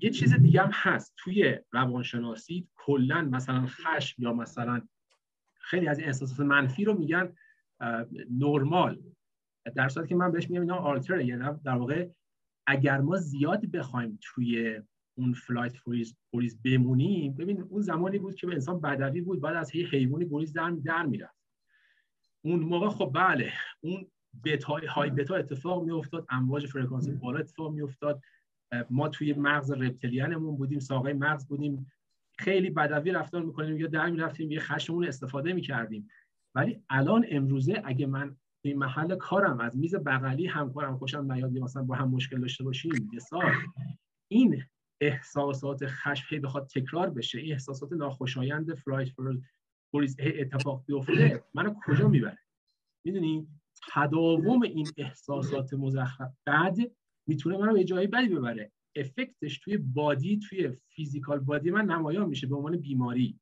یه چیز دیگه هم هست. توی روانشناسی کلا مثلا خشم یا مثلا خیلی از این احساسات منفی رو میگن نرمال. در صورتی که من بهش میگم اینا alter یعنی در واقع اگر ما زیاد بخوایم توی اون flight freeze, freeze بمونیم ببین اون زمانی بود که به انسان بدوی بود بعد از یه حیوانی گریز در, در می‌رفت. اون موقع خب بله اون بتا های بتا اتفاق می افتاد امواج فرکانسی بالا اتفاق می افتاد ما توی مغز reptilian مون بودیم ساقه مغز بودیم. خیلی بدوی رفتار می‌کنیم یا در می‌رفتیم به خشممون استفاده می‌کردیم. ولی الان امروزه اگه من این محل کارم از میز بغلی همکارم خوشم نیاد مثلا با هم مشکل داشته باشیم یه سال این احساسات خشم هی بخواد تکرار بشه این احساسات ناخوشایند flight freeze اتفاق بیفته منو کجا می‌بره؟ می‌دونی؟ تداوم این احساسات مزخرف بعد می‌تونه منو به جایی بدی ببره. effect ش توی body توی physical body من نمایان میشه به عنوان بیماری.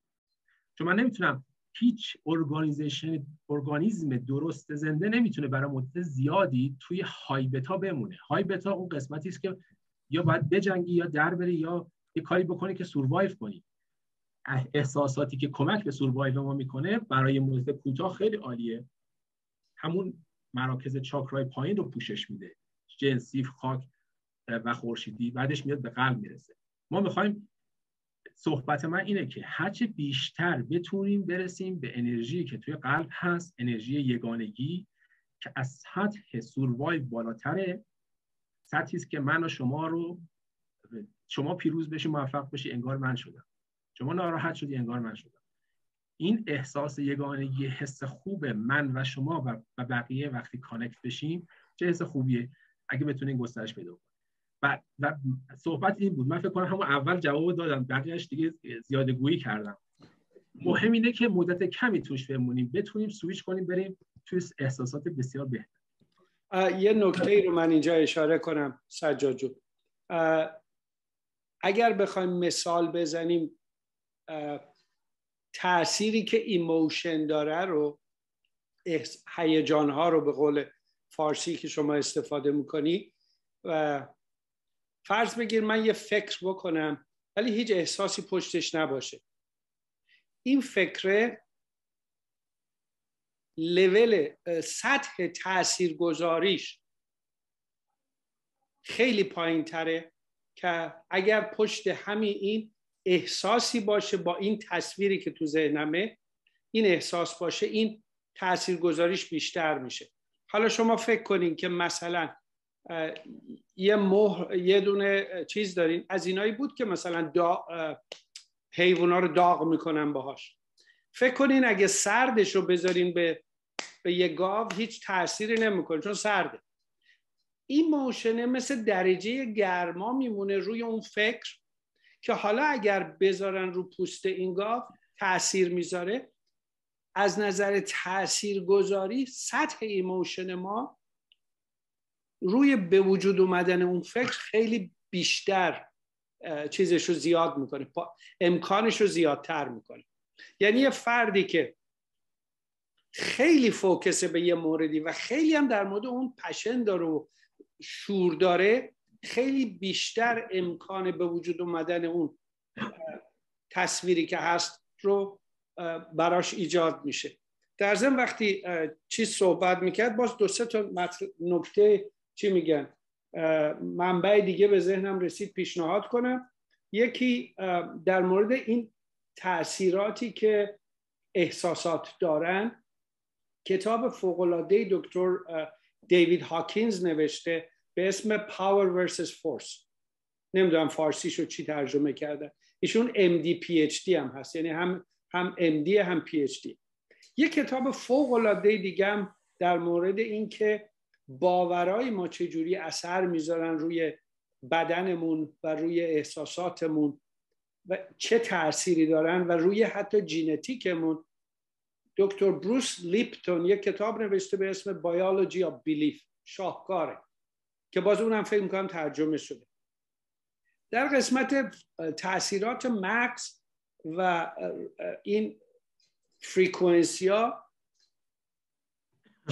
چون من نمی‌تونم هیچ organization ارگانیزم درست زنده نمی‌تونه برای مدت زیادی توی high beta بمونه. high beta اون قسمتی است که یا باید بجنگی یا در بری یا یه کاری بکنی که survive کنی. احساساتی که کمک به survive ما می‌کنه برای مدت کوتاه خیلی عالیه. همون مراکز چاکرای پایین رو پوشش میده. جنسیف خاک و خورشیدی. بعدش میاد به قلب می‌رسه. ما می‌خوایم صحبت من اینه که هرچه بیشتر بتونیم برسیم به انرژی که توی قلب هست انرژی یگانگی که از سطح سوروایو بالاتره سطحی است که من و شما رو شما پیروز بشی موفق بشی انگار من شدم. شما ناراحت شدی انگار من شدم. این احساس یگانگی حس خوب من و شما و بقیه وقتی connect بشیم چه حس خوبیه؟ اگه بتونین گسترش پیدا و, و صحبت این بود. من فکر کنم همون اول جواب دادم. بقیهش دیگه زیاده گویی کردم. مهم اینه که مدت کمی توش بمونیم. بتونیم سویچ کنیم بریم توی احساسات بسیار بهتر. یه نکته ای رو من اینجا اشاره کنم سجاد جون اگر بخوایم مثال بزنیم تأثیری که emotion داره رو هیجان ها رو به قول فارسی که شما استفاده می‌کنی و فرض بگیر من یه فکر بکنم ولی هیچ احساسی پشتش نباشه. این فکره لول سطح تأثیر گذاریش خیلی پایین تره که اگر پشت همین این احساسی باشه با این تصویری که تو ذهنمه این احساس باشه این تأثیر گذاریش بیشتر میشه. حالا شما فکر کنین که مثلا یه مهر یه دونه چیز دارین. از اینایی بود که مثلا دا حیوونا رو داغ می‌کنن باهاش. فکر کنین اگه سردش رو بذارین به به یه گاو هیچ تأثیری نمی‌کنه چون سرده. این emotion ـه مثل درجه گرما میمونه روی اون فکر که حالا اگر بذارن رو پوست این گاو تاثیر می‌ذاره از نظر تاثیر گذاری سطح emotion ما روی به وجود اومدن اون فکر خیلی بیشتر چیزش رو زیاد می‌کنه امکانش رو زیادتر می‌کنه. یعنی یه فردی که خیلی فوکسه به یه موردی و خیلی هم در مورد اون پشن داره و شور داره خیلی بیشتر امکان به وجود اومدن اون تصویری که هست رو براش ایجاد میشه. در ضمن وقتی چیز صحبت می‌کرد باز دو سه تا نکته چی میگن؟ منبع دیگه به ذهنم رسید پیشنهاد کنم. یکی در مورد این تاثیراتی که احساسات دارن کتاب فوقالعاده دکتر دیوید هاکینز نوشته به اسم Power vs. Force. نمی‌دونم فارسیشو چی ترجمه کرده. ایشون MD PhD هم هست. یعنی هم هم MD هم PhD یه کتاب فوق العاده دیگه در مورد اینکه باورای ما چجوری اثر می‌ذارن روی بدنمون و روی احساساتمون و چه تأثیری دارن و روی حتی genetic مون دکتر بروس لیپتون یک کتاب نوشته به اسم Biology of Belief شاهکاره که باز اونم فکر می‌کنم ترجمه شده. در قسمت تاثیرات مکس و این frequency ها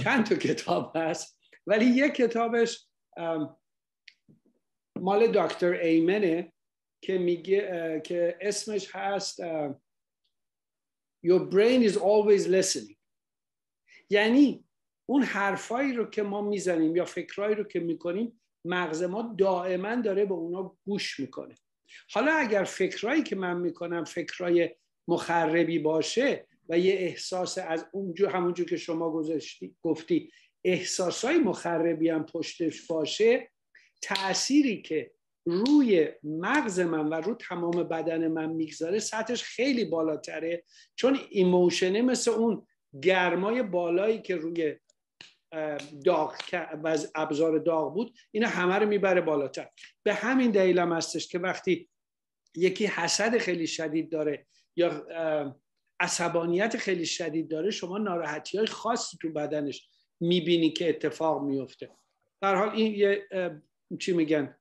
چند تا کتاب هست ولی یک کتابش مال دکتر ایمنه که میگه که اسمش هست Your brain is always listening. یعنی اون حرفایی رو که ما می‌زنیم یا فکرهایی رو که می‌کنیم مغز ما دائما داره به اونا گوش می‌کنه. حالا اگر فکرهایی که من می‌کنم فکرهای مخربی باشه و یه احساس از اونجور همونجور که شما گذاشتی گفتی احساسای مخربی هم پشتش باشه تأثیری که روی مغز من و رو تمام بدن من می‌گذاره سطحش خیلی بالاتره. چون ایموشنه مثل اون گرمای بالایی که روی داغ و ابزار داغ بود اینا همه رو می‌بره بالاتر. به همین دلیل هم هستش که وقتی یکی حسد خیلی شدید داره یا عصبانیت خیلی شدید داره شما ناراحتی های خاصی تو بدنش می‌بینی که اتفاق میفته در حال این یه چی میگن؟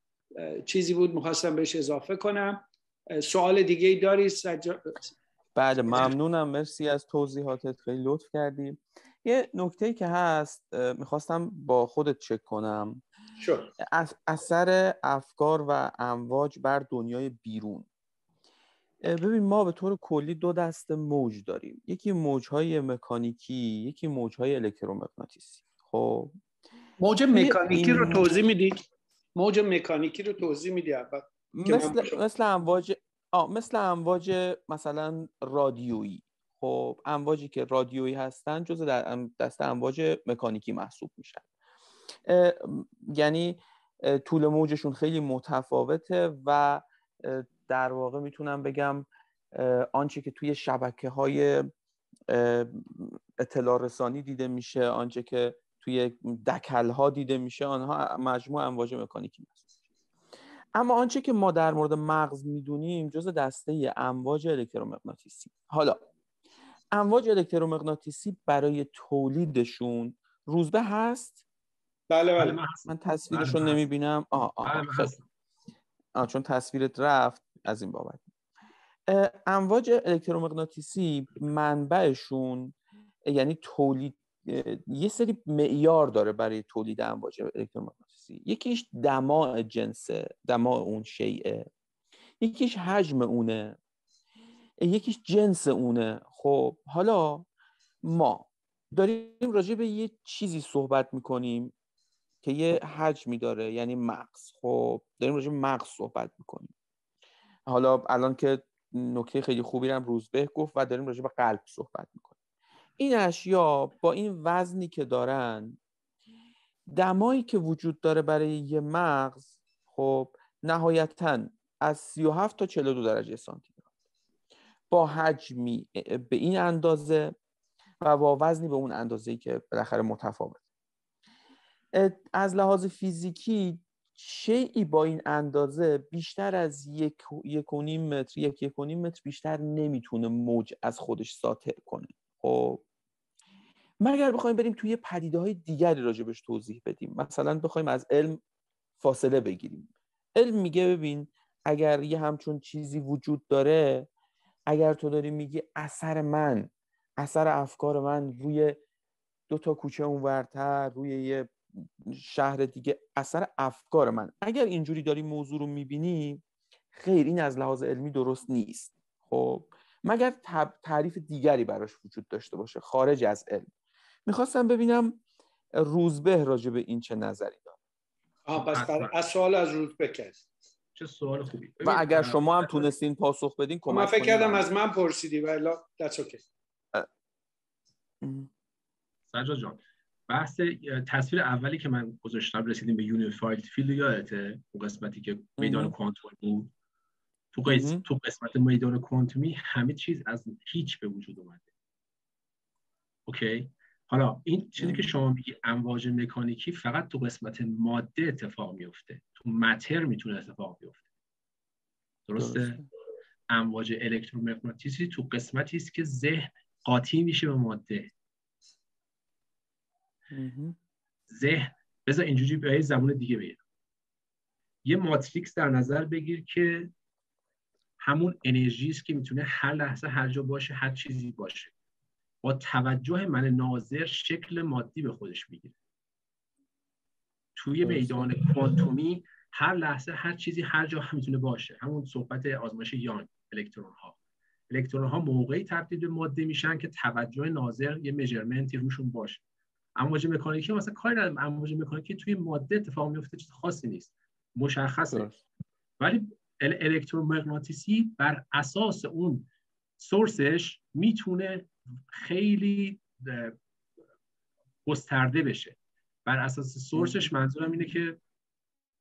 چیزی بود می‌خواستم بهش اضافه کنم. سوال دیگه ای داری سجا... بله ممنونم. مرسی از توضیحاتت. خیلی لطف کردیم یه نکته که هست می‌خواستم با خودت چک کنم. شو. اثر افکار و امواج بر دنیای بیرون. ببین ما به طور کلی دو دسته موج داریم. یکی موجهای مکانیکی یکی موجهای الکترومغناطیسی. خب؟ موج مکانیکی رو توضیح میدی؟ موج مکانیکی رو توضیح میدی اول؟ مثل مثل امواج آه مثل امواج مثلا رادیویی. خب امواجی که رادیویی هستن جز در دسته امواج مکانیکی محسوب میشن. یعنی طول موجشون خیلی متفاوته و در واقع می‌تونم بگم آنچه که توی شبکه های اطلاع رسانی دیده میشه آنچه که توی دکل ها دیده میشه آنها مجموع امواج مکانیکی هست اما آنچه که ما در مورد مغز می‌دونیم جز دسته امواج الکترومغناطیسی. حالا امواج الکترومغناطیسی برای تولیدشون روزبه هست؟ بله بله. من تصویرش رو بله، نمی‌بینم. آه آه, بله، آه چون تصویرت رفت از این بابت. امواج الکترومغناطیسی منبعشون یعنی تولید یه سری معیار داره برای تولید امواج الکترومغناطیسی. یکیش دماع جنسه دماع اون شیعه. یکیش حجم اونه. یکیش جنس اونه. خب حالا ما داریم راجع به یه چیزی صحبت می‌کنیم که یه حجمی داره یعنی مغز. خب داریم راجع به مغز صحبت می‌کنیم. حالا الان که نکته خیلی خوبی هم روزبه گفت و داریم راجع به قلب صحبت می‌کنیم. این اشیا با این وزنی که دارن دمایی که وجود داره برای یه مغز خب نهایتا از 37 تا 42 درجه سانتیگراد. با حجمی به این اندازه و با وزنی به اون اندازه‌ای که بالاخره متفاوت. از لحاظ فیزیکی شیعی با این اندازه بیشتر از یک, یک و نیم متر یک یک و نیم متر بیشتر نمی‌تونه موج از خودش ساطع کنه. خب مگر بخوایم بریم توی پدیده های دیگری راجبش توضیح بدیم مثلا بخوایم از علم فاصله بگیریم. علم میگه ببین اگر یه همچون چیزی وجود داره اگر تو داری میگی اثر من اثر افکار من روی دو تا کوچه اونورتر روی یه شهر دیگه اثر افکار من. اگر اینجوری داری موضوع رو می‌بینی خیر این از لحاظ علمی درست نیست. خب مگر تعریف دیگری براش وجود داشته باشه خارج از علم. می‌خواستم ببینم روزبه راجع به این چه نظری داره آه بس از سوال از روزبه کرد چه سوال خوبی. و اگر شما هم تونستین پاسخ بدین کمک من فکر کردم از من پرسیدی ولی that's okay. سجاد جان بحث تصویر اولی که من گذاشتم رسیدیم به unified field یادته؟ اون قسمتی که میدان کوانتومی بود؟ تو قسمت, تو قسمت میدان کوانتومی همه چیز از هیچ به وجود اومده. اوکی؟ حالا این چیزی که شما میگی امواج مکانیکی فقط تو قسمت ماده اتفاق میفته. تو متر می‌تونه اتفاق بیفته. درسته, درسته. امواج الکترومغناطیسی تو قسمتی است که ذهن قاطی میشه به ماده. ذهن بذار اینجوری به زبون دیگه بگم. یه ماتریکس در نظر بگیر که همون انرژی است که می‌تونه هر لحظه هر جا باشه هر چیزی باشه. با توجه من ناظر شکل مادی به خودش می‌گیره. توی میدان کوانتومی هر لحظه هر چیزی هر جا هم می‌تونه باشه. همون صحبت آزمایش یان الکترون ها الکترون ها موقعی تبدیل به ماده میشن که توجه ناظر یه مجرمنتی روشون باشه. امواج مکانیکی مثلا کاری ندارم. امواج مکانیکی توی ماده اتفاق میفته چیز خاصی نیست. مشخصه. ولی الکترومغناطیسی بر اساس اون سورسش می‌تونه خیلی گسترده بشه. بر اساس سورسش منظورم اینه که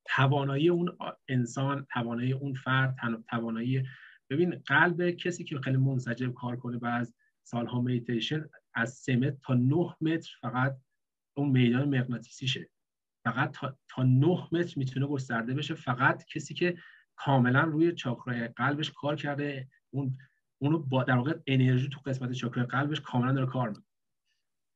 توانایی اون انسان توانایی اون فرد توانایی ببین قلب کسی که خیلی منسجم کار کنه و از سالها میتیشن از 3 متر تا 9 متر فقط اون میدان مغناطیسیشه. فقط تا, تا 9 متر می‌تونه گسترده بشه. فقط کسی که کاملا روی چاکرای قلبش کار کرده اون اونو با در واقع انرژی تو قسمت چاکرای قلبش کاملا داره کار می‌کنه.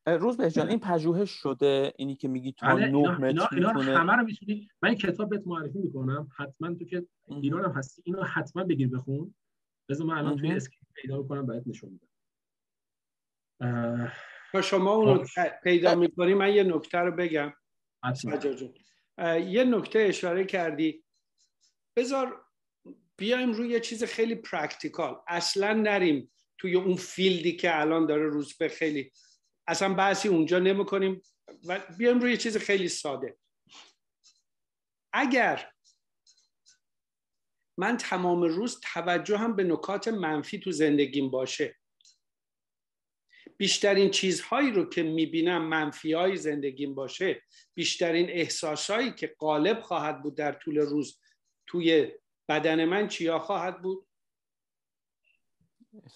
روز به جان این پژوهش شده؟ اینی که میگی تا 9 بله، متر اینا, اینا همه رو می‌تونی من این کتاب بهت معرفی می‌کنم. حتما تو که ایران هم هستی اینو حتما بگیر بخون. بذار من الان توی اسکرین پیدا کنم بهت نشون میدم. تا شما اونو. پیدا می‌کنی من یه نکته رو بگم. یه نکته اشاره کردی. بذار بیایم روی یه چیز خیلی practical اصلا نریم توی اون field ی که الان داره روزبه خیلی اصلا بحثی اونجا نمی کنیم و بیایم روی یه چیز خیلی ساده. اگر من تمام روز توجه هم به نکات منفی تو زندگیم باشه بیشترین چیزهایی رو که می‌بینم منفی های زندگیم باشه بیشترین احساسهایی که غالب خواهد بود در طول روز توی بدن من چیا خواهد بود؟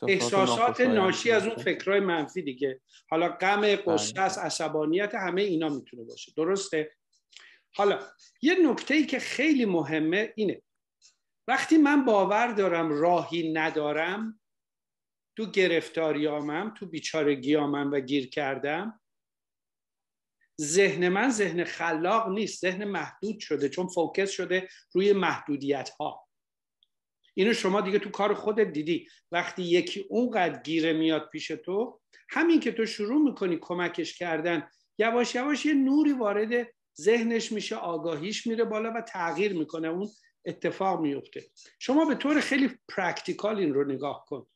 احساسات, ناشی از اون فکرهای منفی دیگه. حالا غم بله. قصه عصبانیت همه اینا می‌تونه باشه. درسته؟ حالا یه نکته ای که خیلی مهمه اینه. وقتی من باور دارم راهی ندارم تو گرفتاریامم تو بیچارگیامم و گیر کردم ذهن من ذهن خلاق نیست ذهن محدود شده چون focus شده روی محدودیت ها اینو شما دیگه تو کار خودت دیدی. وقتی یکی اونقدر گیره میاد پیش تو همین که تو شروع می‌کنی کمکش کردن یواش یواش یه نوری وارد ذهنش میشه آگاهیش میره بالا و تغییر می‌کنه اون اتفاق میفته شما به طور خیلی practical این رو نگاه کن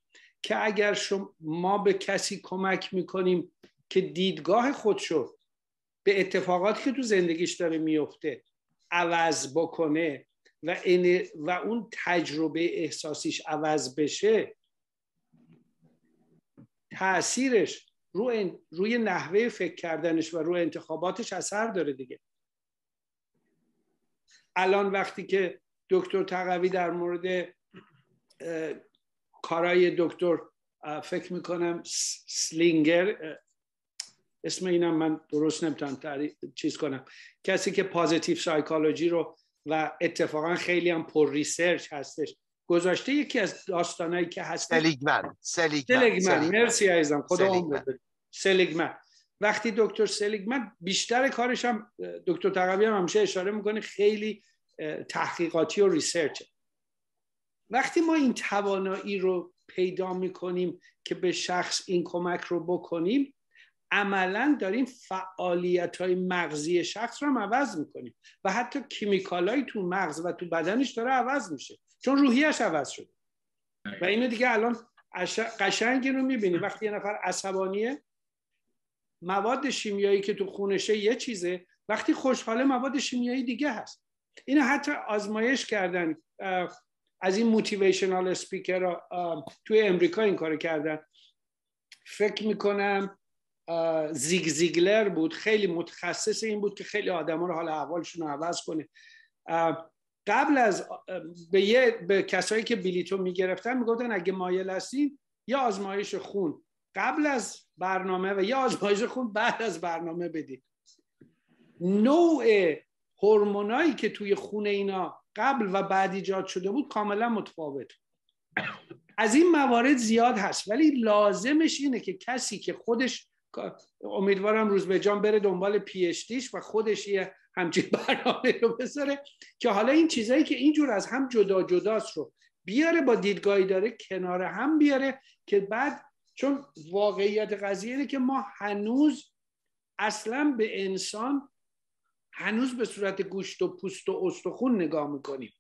که اگر شما ما به کسی کمک می‌کنیم که دیدگاه خودشو به اتفاقاتی که تو زندگیش داره میفته عوض بکنه و, و اون تجربه احساسیش عوض بشه تاثیرش رو روی نحوه فکر کردنش و روی انتخاباتش اثر داره دیگه. الان وقتی که دکتر تقوی در مورد کارای دکتر فکر می‌کنم سلینگر اسم اینم من درست نمی‌تونم چیز کنم. کسی که positive psychology رو و اتفاقا خیلی هم پر research هستش گذاشته یکی از داستانایی که هست سلیگمن سلیگمن, سلیگمن. مرسی عزیزم خدا سلیگمن. سلیگمن. وقتی دکتر سلیگمن بیشتر کارش هم دکتر تقوی هم همیشه اشاره می‌کنه خیلی تحقیقاتی و ریسرچه وقتی ما این توانایی رو پیدا می‌کنیم که به شخص این کمک رو بکنیم عملا داریم فعالیت های مغزی شخص رو هم عوض می‌کنیم و حتی کیمیکال تو مغز و تو بدنش داره عوض میشه چون روحیش عوض شده. و اینو دیگه الان قشنگی رو می‌بینی. وقتی یه نفر عصبانیه مواد شیمیایی که تو خونشه یه چیزه. وقتی خوشحاله مواد شیمیایی دیگه هست. اینو حتی آزمایش کردن از این موتیویشنال اسپیکر توی امریکا این کار کردن. فکر می‌کنم زیگ زیگلر بود. خیلی متخصص این بود که خیلی آدم رو حال احوالشون رو عوض کنه. قبل از به, یه، به کسایی که بلیتو می‌گرفتن می‌گفتن اگه مایل هستین یه آزمایش خون. قبل از برنامه و یه آزمایش خون بعد از برنامه بدید نوع هورمونایی که توی خون اینا قبل و بعد ایجاد شده بود کاملا متفاوت. از این موارد زیاد هست. ولی لازمش اینه که کسی که خودش امیدوارم روز به جان بره دنبال پی و خودش یه همچین برنامه رو بذاره که حالا این چیزایی که اینجور از هم جدا جداست رو بیاره با دیدگاهی داره کنار هم بیاره که بعد چون واقعیت قضیه اینه که ما هنوز اصلا به انسان هنوز به صورت گوشت و پوست و استخون نگاه می‌کنیم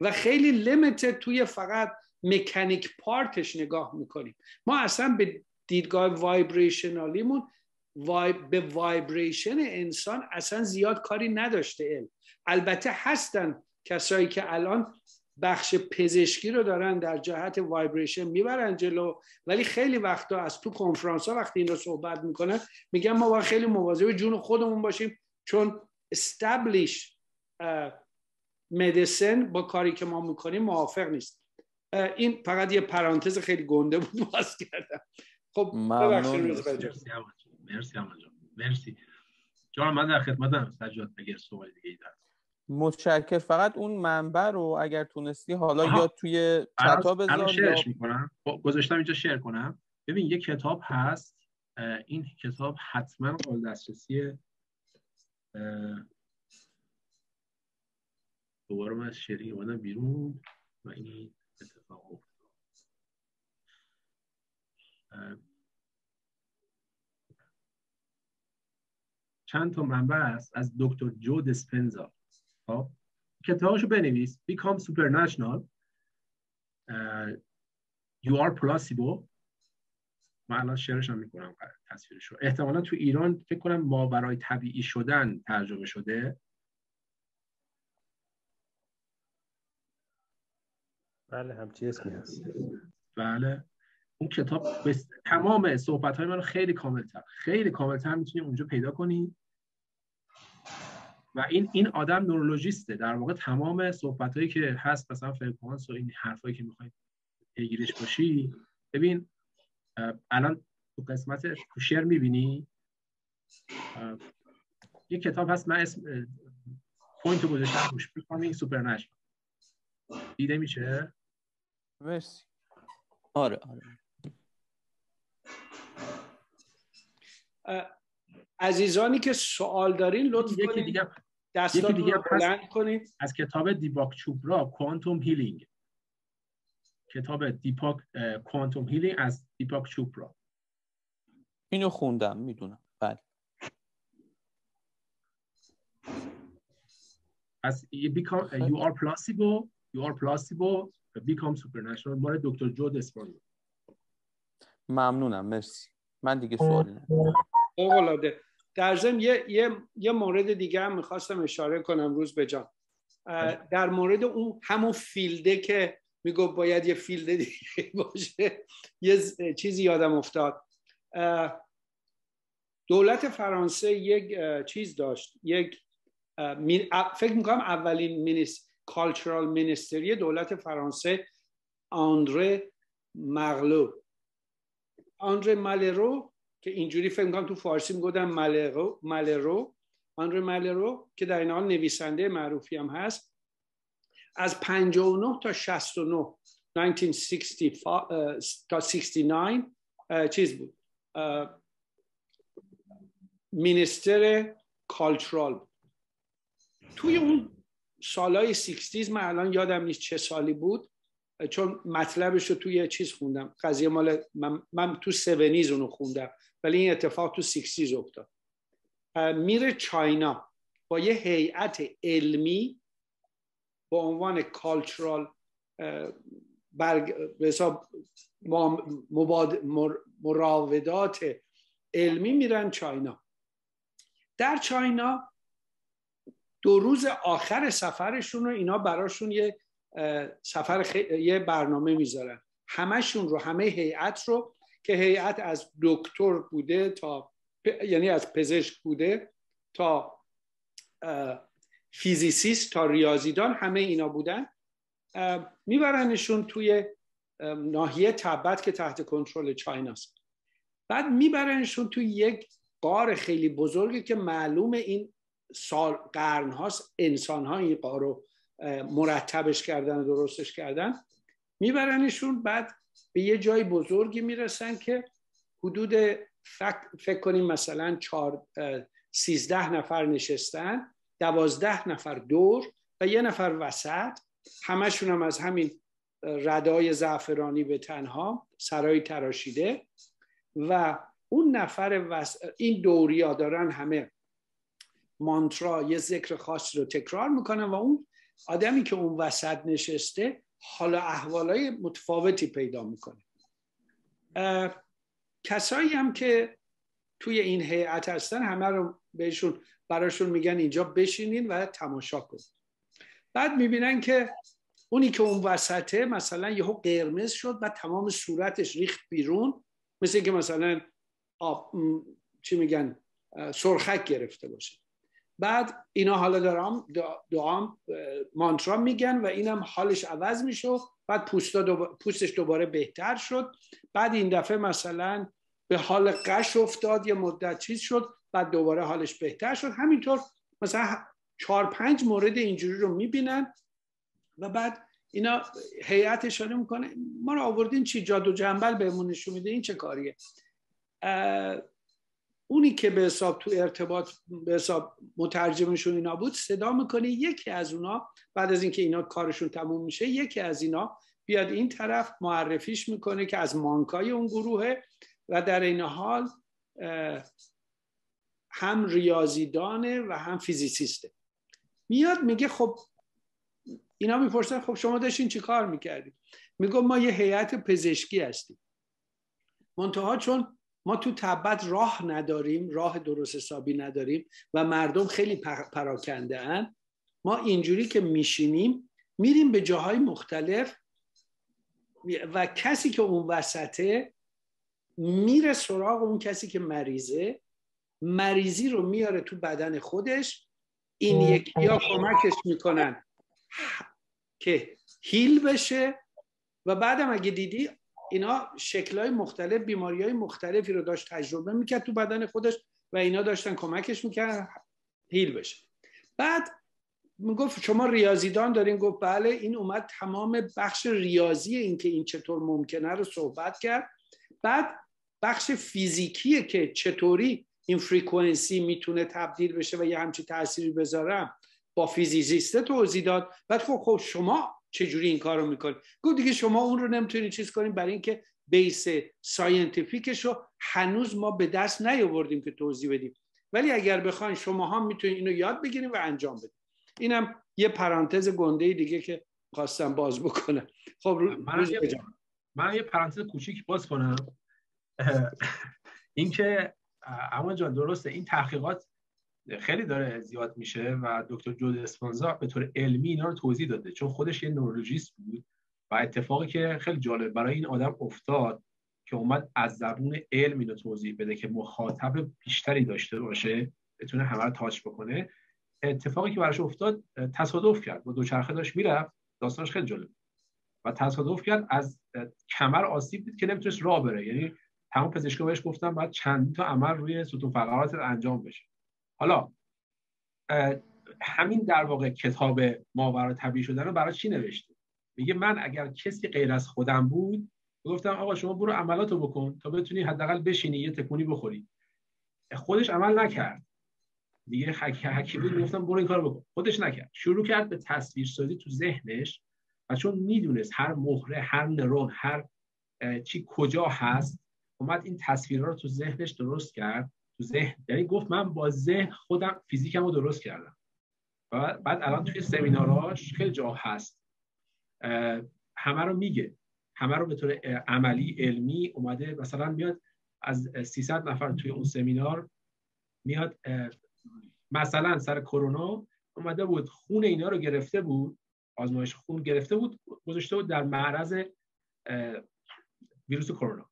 و خیلی limited توی فقط mechanic part ش نگاه می‌کنیم. ما اصلا به دیدگاه vibrational یمون وای... به vibration انسان اصلا زیاد کاری نداشته علم. البته هستن کسایی که الان بخش پزشکی رو دارن در جهت vibration می‌برن جلو ولی خیلی وقتا از تو کنفرانس ها وقتی این رو صحبت می‌کنن میگن ما باید خیلی مواظب جون خودمون باشیم چون استبلیش مدیسن با کاری که ما می‌کنیم موافق نیست. این فقط یه پرانتز خیلی گنده بود باز کردم. خب مرسی مرسی مرسی. جان من در خدمتم. سجاد اگر سوال دیگه ای متشکر. فقط اون منبع رو اگر تونستی حالا یا توی چتا بذار شیرش می‌کنم. خب، گذاشتم اینجا شیر کنم. ببین یه کتاب هست. این کتاب حتما قابل دسترسی دوباره من از شری اومدم بیرون و این اتفاق افتاد. چند تا منبع است از دکتر جو دسپنزا. خب کتابشو بنویس. Become Supernatural uh, You are Placebo من الان شعرش هم می‌کنم تصویرش رو احتمالا تو ایران فکر کنم ما برای طبیعی شدن ترجمه شده. بله همچی اسمی هست. بله. اون کتاب بس... تمام صحبت های من رو خیلی کاملتر. خیلی کاملتر می‌تونی اونجا پیدا کنی. و این این آدم نورولوژیسته. در واقع تمام صحبت هایی که هست مثلا فرکانس و این حرفایی که می‌خواید پیگیرش باشی. ببین الان تو قسمت تو شعر می‌بینی؟ یه کتاب هست من اسم point رو گذاشتم روش Becoming Supernatural دیده میشه؟ مرسی. آره آره. عزیزانی که سوال دارین لطف یکی دیگه یکی دیگه بلند کنید از کتاب دیپاک چوپرا Quantum Healing. کتاب دیپاک Quantum Healing از دیپاک چوپرا. اینو خوندم می‌دونم. بله. از Becoming You Are the Placebo You Are the Placebo Becoming Supernatural مال دکتر جو دیسپنزا ممنونم مرسی. من دیگه سوالی ندارم. در ضمن یه،, یه،, یه مورد دیگه هم می‌خواستم اشاره کنم روزبه جان در مورد اون همون field ه که میگم باید یه field دیگه باشه یه چیزی یادم افتاد. دولت فرانسه یک چیز داشت یک فکر می‌کنم اولین minis cultural ministry دولت فرانسه آندره مغلو. آندره مالرو که اینجوری فکر کنم تو فارسی می‌گفتن مالرو مالرو. آندره مالرو که در این حال نویسنده معروفی هم هست. از 59 تا 69 1960 تا 69 چیز بود. مینیستر کالچرال بود توی اون سالهای 60 من الان یادم نیست چه سالی بود. چون مطلبش رو توی چیز خوندم. قضیه مال من, من تو seventies اونو خوندم ولی این اتفاق تو sixties افتاد. میره China با یه هیئت علمی با عنوان cultural برگ حساب مراودات علمی میرن China. در چاینا دو روز آخر سفرشون رو اینا براشون یه سفر یه برنامه می‌ذارن همشون رو همه هیئت رو که هیئت از دکتر بوده تا یعنی از پزشک بوده تا فیزیسیست تا ریاضیدان همه اینا بودن. میبرنشون توی ناحیه تبت که تحت کنترل چایناست. بعد میبرنشون توی یک قار خیلی بزرگی که معلوم این سال قرن هاست انسان ها این قار رو مرتبش کردن و درستش کردن. میبرنشون بعد به یه جای بزرگی می‌رسن که حدود فکر, کنیم مثلا چار سیزده نفر نشستن دوازده نفر دور و یه نفر وسط. همشون هم از همین ردای زعفرانی به تنها سرای تراشیده. و اون نفر وس... این دوریا دارن همه مانترا یه ذکر خاص رو تکرار می‌کنن و اون آدمی که اون وسط نشسته حالا احوالای متفاوتی پیدا می‌کنه. کسایی هم که توی این هیئت هستن همه رو بهشون براشون میگن اینجا بشینین و تماشا کنید بعد می‌بینن که اونی که اون وسطه مثلا یهو قرمز شد و تمام صورتش ریخت بیرون مثل که مثلا آب چی میگن سرخک گرفته باشه. بعد اینا حالا دارم دعام مانترا میگن و اینم حالش عوض میشه بعد پوستش دوباره بهتر شد. بعد این دفعه مثلا به حال قش افتاد یه مدت چیز شد بعد دوباره حالش بهتر شد. همینطور مثلا چهار پنج مورد اینجوری رو می‌بینن و بعد اینا هیئت اشاره می‌کنه. ما رو آوردین چی؟ جادو جنبل بهمون نشون میده. این چه کاریه؟ اونی که به حساب تو ارتباط به حساب مترجمشون اینا بود صدا می‌کنه. یکی از اونا بعد از اینکه اینا کارشون تموم میشه یکی از اینا بیاد این طرف معرفیش می‌کنه که از مانکای اون گروهه و در این حال هم ریاضیدانه و هم فیزیسیسته. میاد میگه خب اینا می‌پرسن خب شما داشتین چی کار می‌کردیم میگو ما یه هیئت پزشکی هستیم. منتها چون ما تو تبت راه نداریم راه درست حسابی نداریم و مردم خیلی پراکنده ان ما اینجوری که میشینیم میریم به جاهای مختلف و کسی که اون وسطه میره سراغ اون کسی که مریضه مریضی رو میاره تو بدن خودش. این یکی یا کمکش می‌کنن که هیل بشه. و بعدم اگه دیدی اینا شکلهای مختلف بیماری های مختلفی رو داشت تجربه می‌کرد تو بدن خودش و اینا داشتن کمکش می‌کرد هیل بشه. بعد می‌گفت شما ریاضیدان دارین؟ گفت بله این اومد تمام بخش ریاضی این که این چطور ممکنه رو صحبت کرد. بعد بخش فیزیکیه که چطوری این frequency می‌تونه تبدیل بشه و یه همچی تأثیری بذاره با physicist ه توضیح داد. بعد خب خب شما چجوری این کار رو می‌کنید گفت دیگه شما اون رو نمی‌تونید چیز کنید برای اینکه base scientific ش رو هنوز ما به دست نیاوردیم که توضیح بدیم. ولی اگر بخواین شما هم می‌تونید اینو یاد بگیرید و انجام بدید اینم یه پرانتز گنده دیگه که خواستم باز بکنم. خب من, یه... من یه پرانتز کوچیک باز کنم. اینکه اما جان درسته این تحقیقات خیلی داره زیاد میشه و دکتر جود اسپانزا به طور علمی اینا رو توضیح داده چون خودش یه نورولوژیست بود و اتفاقی که خیلی جالب برای این آدم افتاد که اومد از زبون علم اینو توضیح بده که مخاطب بیشتری داشته باشه بتونه همه رو تاچ بکنه. اتفاقی که براش افتاد تصادف کرد با دوچرخه داشت می‌رفت داستانش خیلی جالب و تصادف کرد از کمر آسیب دید که نمی‌تونست راه بره. یعنی تمام پزشکا بهش گفتن باید چند تا عمل روی ستون فقرات انجام بشه. حالا همین در واقع کتاب ماورا طبیعی شدن رو برای چی نوشته؟ میگه من اگر کسی غیر از خودم بود گفتم آقا شما برو عملاتو بکن تا بتونی حداقل بشینی یه تکونی بخوری. خودش عمل نکرد. دیگه حکی بود گفتم برو این کارو بکن. خودش نکرد. شروع کرد به تصویر سازی تو ذهنش و چون می‌دونست هر مهره هر نرون هر چی کجا هست اومد این تصویرها رو تو ذهنش درست کرد. تو ذهن. یعنی گفت من با ذهن خودم فیزیکمو درست کردم. و بعد الان توی سمیناراش خیلی جا هست. همه رو میگه. همه رو به طور عملی علمی اومده مثلا میاد از 300 نفر توی اون سمینار میاد مثلا سر کرونا اومده بود خون اینا رو گرفته بود آزمایش خون گرفته بود گذاشته بود در معرض ویروس کرونا.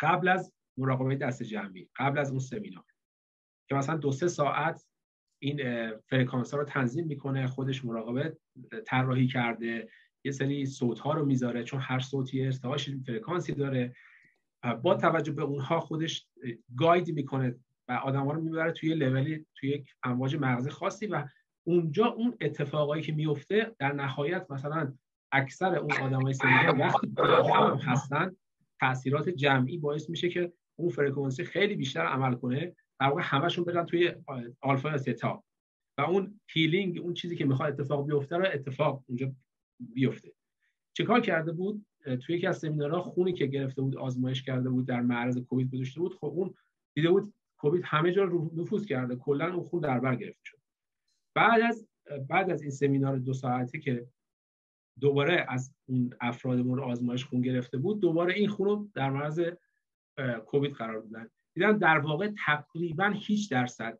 قبل از مراقبه دست جمعی قبل از اون سمینار. که مثلا دو سه ساعت این فرکانس ها رو تنظیم می‌کنه خودش مراقبه طراحی کرده یه سری صوت ها رو می‌ذاره چون هر صوتی ارتعاش فرکانسی داره با توجه به اونها خودش گاید می‌کنه و آدم ها رو می‌بره توی لولی توی یک امواج مغزی خاصی و اونجا اون اتفاقایی که میفته در نهایت مثلا اکثر اون آدمای سنی وقتی هستن تاثیرات جمعی باعث میشه که اون فرکانسی خیلی بیشتر عمل کنه در واقع همشون برن توی آلفا یا تتا و اون هیلینگ اون چیزی که می‌خواد اتفاق بیفته رو اتفاق اونجا بیفته. چیکار کرده بود؟ توی یکی از سمینارها خونی که گرفته بود آزمایش کرده بود در معرض کووید گذاشته بود خب اون دیده بود کووید همه جا رو نفوذ کرده. کلا اون خون در بر گرفته شد. بعد از بعد از این سمینار دو ساعته که دوباره از اون افراد مورد آزمایش خون گرفته بود دوباره این خون رو در معرض کووید قرار دادن دیدن در واقع تقریبا هیچ درصد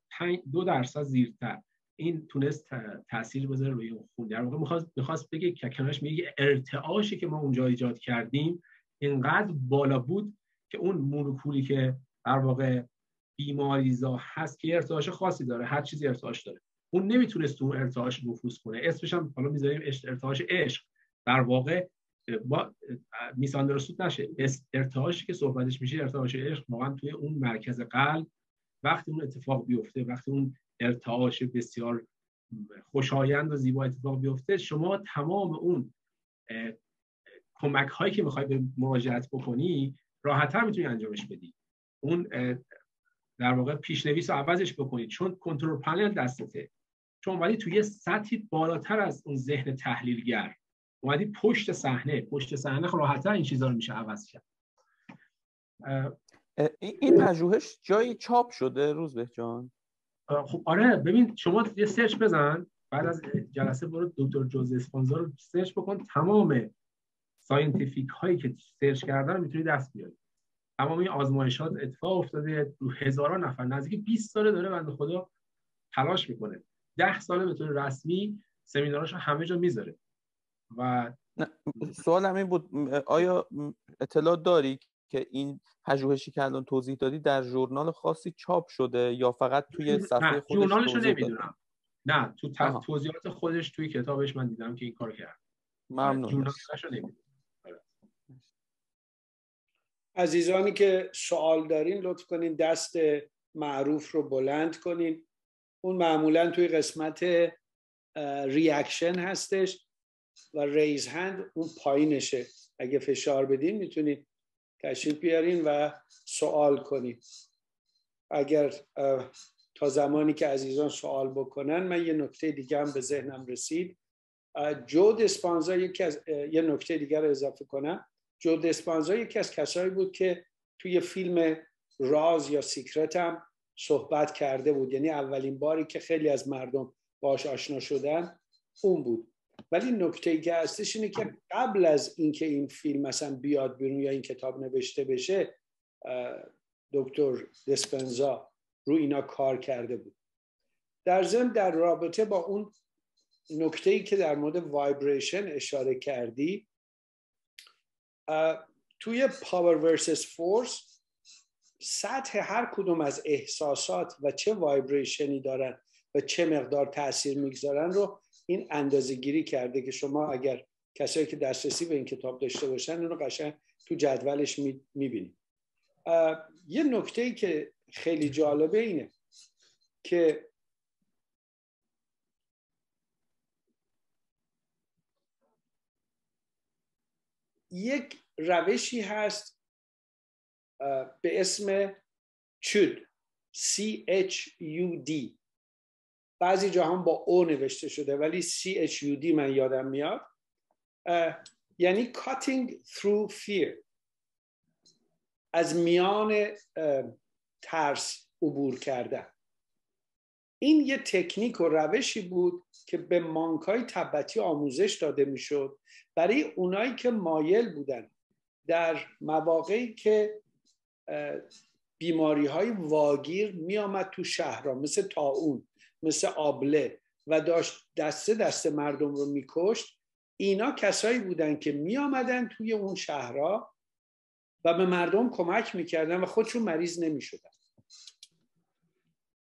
دو درصد زیرتر. این تونست تاثیر بذاره روی اون خون. در واقع می‌خواست می‌خواست بگه که کنارش میگه ارتعاشی که ما اونجا ایجاد کردیم. اینقدر بالا بود که اون مولکولی که در واقع بیماریزا هست که ارتعاش خاصی داره هر چیزی ارتعاش داره. اون نمی‌تونست اون ارتعاش نفوذ کنه. اسمش هم حالا می‌ذاریم ارتعاش عشق. در واقع با میسان درست نشه. ارتعاشی که صحبتش میشه ارتعاش عشق واقعا توی اون مرکز قلب وقتی اون اتفاق بیفته وقتی اون ارتعاش بسیار خوشایند و زیبا اتفاق بیفته شما تمام اون کمک هایی که می‌خوای به مراجعت بکنی راحتتر می‌تونی انجامش بدی. اون در واقع پیشنویس رو عوضش بکنید چون کنترل پنل دستته. چون ولی توی سطحی بالاتر از اون ذهن تحلیلگر. اومدی پشت صحنه پشت صحنه خب راحتتر این چیزا رو میشه عوض کرد. این پژوهش جایی چاپ شده روزبه جان؟ خب آره ببین شما یه search بزن بعد از جلسه برو دکتر جو دیسپنزا رو search بکن. تمام scientific هایی که search کردن رو می‌تونی دست بیاری. تمام این آزمایشات اتفاق افتاده رو هزاران نفر. نزدیک 20 ساله داره بنده خدا تلاش می‌کنه. 10 ساله به طور رسمی سمیناراش همه جا می‌ذاره. و سوال همین بود آیا اطلاع داری که این پژوهشی که الان توضیح دادی در ژورنال خاصی چاپ شده یا فقط توی صفحه خودش ژورنالش رو نمی‌دونم. نه تو توضیحات خودش توی کتابش من دیدم که این کار کرد. ممنون. آره. عزیزانی که سوال دارین لطف کنین دست معروف رو بلند کنین. اون معمولا توی قسمت reaction هستش. و raise hand اون پایینشه. اگه فشار بدین می‌تونید تشریف بیارین و سوال کنید اگر تا زمانی که عزیزان سوال بکنن من یه نکته دیگه هم به ذهنم رسید. جو دیسپنزا یکی از یه نکته دیگر رو اضافه کنم. جو دیسپنزا یکی از کسایی بود که توی فیلم راز یا Secret هم صحبت کرده بود. یعنی اولین باری که خیلی از مردم باش آشنا شدن اون بود. ولی نکته که هستش اینه که قبل از اینکه این فیلم مثلا بیاد بیرون یا این کتاب نوشته بشه دکتر دیسپنزا رو اینا کار کرده بود. در ضمن در رابطه با اون نکته ای که در مورد vibration اشاره کردی توی Power vs. Force سطح هر کدوم از احساسات و چه vibration ی دارن و چه مقدار تاثیر می‌گذارن رو این اندازه گیری کرده که شما اگر کسایی که دسترسی به این کتاب داشته باشن اونو قشنگ تو جدولش می‌بینید. یه نکته ای که خیلی جالبه اینه که یک روشی هست به اسم چود C H U D. بعضی جا با او نوشته شده ولی CHUD من یادم میاد. یعنی cutting through fear. از میان ترس عبور کردن. این یه تکنیک و روشی بود که به مانکای تبتی آموزش داده می‌شد. برای اونایی که مایل بودن در مواقعی که بیماری های واگیر می آمد تو شهرها مثل تاون. مثل آبله و داشت دسته دسته مردم رو میکشت اینا کسایی بودن که می آمدن توی اون شهرها و به مردم کمک می‌کردن و خودشون مریض نمی‌شدن.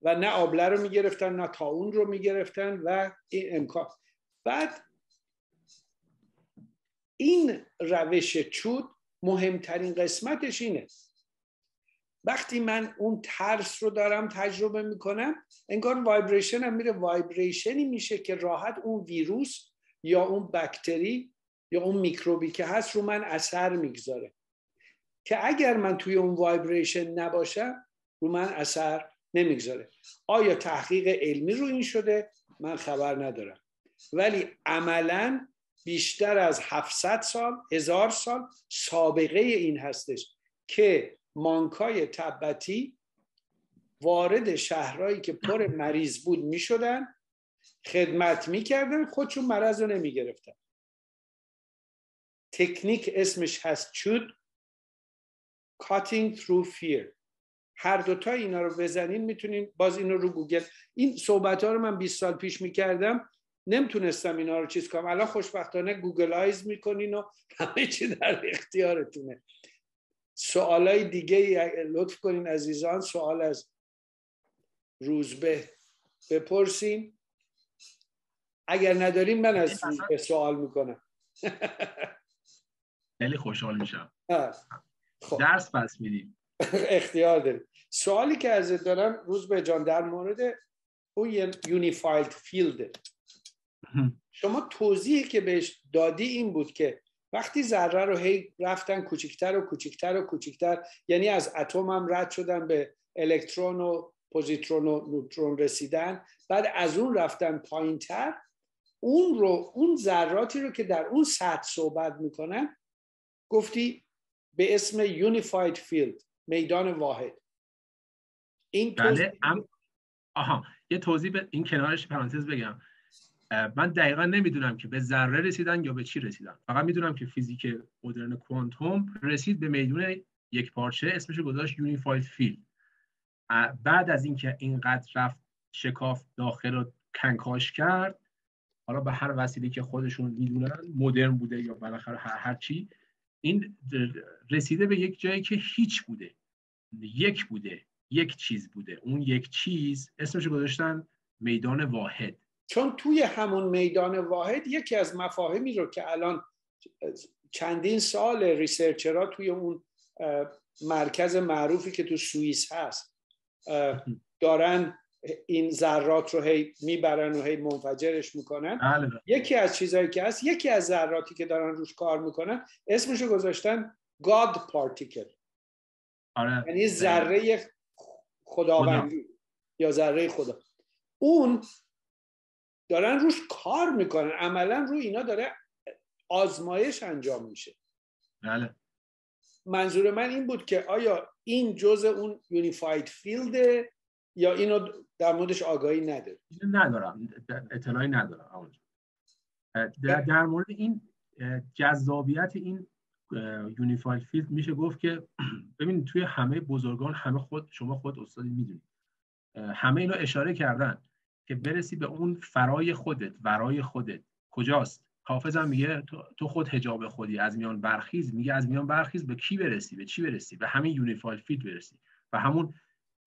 و نه آبله رو می‌گرفتن نه تاون رو می‌گرفتن و این امکان. بعد این روش چود مهمترین قسمتش اینه. وقتی من اون ترس رو دارم تجربه می‌کنم انگار vibration هم میره. vibration ی میشه که راحت اون ویروس یا اون بکتری یا اون میکروبی که هست رو من اثر می‌گذاره. که اگر من توی اون vibration نباشم رو من اثر نمی‌گذاره. آیا تحقیق علمی رو این شده؟ من خبر ندارم. ولی عملا بیشتر از 700 سال هزار سال سابقه این هستش که مانکای تبتی وارد شهرهایی که پر مریض بود می شدن خدمت می‌کردن خودشون مرض رو نمی گرفتن تکنیک اسمش هست چود cutting through fear. هر دوتا اینا رو بزنین می‌تونین باز اینو رو گوگل. این صحبت ها رو من 20 سال پیش می‌کردم نمی‌تونستم اینا رو چیز کنم. الان خوشبختانه Googlize می‌کنین و همه چی در اختیارتونه. سوالای دیگه لطف کنین عزیزان سوال از روزبه بپرسین. اگر نداریم من از روزبه سوال می‌کنم. خیلی خوشحال میشم. خب. درس پس میدیم. اختیار داریم. سوالی که ازت دارم روزبه جان در مورد اون unified field شما توضیحی که بهش دادی این بود که وقتی ذره رو هی رفتن کوچکتر و کوچکتر و کوچکتر یعنی از اتم هم رد شدن به الکترون و پوزیترون و نوترون رسیدن بعد از اون رفتن پایینتر اون رو اون ذراتی رو که در اون سطح صحبت می‌کنن گفتی به اسم unified field میدان واحد. این بله آها یه توضیح به این کنارش پرانتز بگم. من دقیقا نمی‌دونم که به ذره رسیدن یا به چی رسیدن. فقط می‌دونم که فیزیک مدرن کوانتوم رسید به میدون یک پارچه اسمش گذاشت unified field. بعد از اینکه اینقدر رفت شکاف داخل رو کنکاش کرد حالا به هر وسیله که خودشون می‌دونن مدرن بوده یا بالاخره هر, هر چی این رسیده به یک جایی که هیچ بوده. یک بوده یک چیز بوده. اون یک چیز اسمش گذاشتن میدان واحد. چون توی همون میدان واحد یکی از مفاهیمی رو که الان چندین سال ریسرچرها توی اون مرکز معروفی که تو سوئیس هست دارن این ذرات رو هی می‌برن و هی منفجرش می‌کنن بله. یکی از چیزهایی که هست یکی از ذراتی که دارن روش کار می‌کنن اسمشو گذاشتن God particle آره. یعنی ذره خداوندی یا ذره خدا اون دارن روش کار می‌کنن. عملا رو اینا داره آزمایش انجام میشه. بله. منظور من این بود که آیا این جزء اون unified field ه یا اینو در موردش آگاهی نداره ندارم. اطلاعی ندارم. در, در مورد این جذابیت این unified field میشه گفت که ببینید توی همه بزرگان همه خود شما خود استادی می‌دونید همه اینو اشاره کردن. که برسی به اون فرای خودت ورای خودت. کجاست؟ حافظم میگه تو خود حجاب خودی. از میان برخیز. میگه از میان برخیز به کی برسی؟ به چی برسی؟ به همین unified field برسی. و همون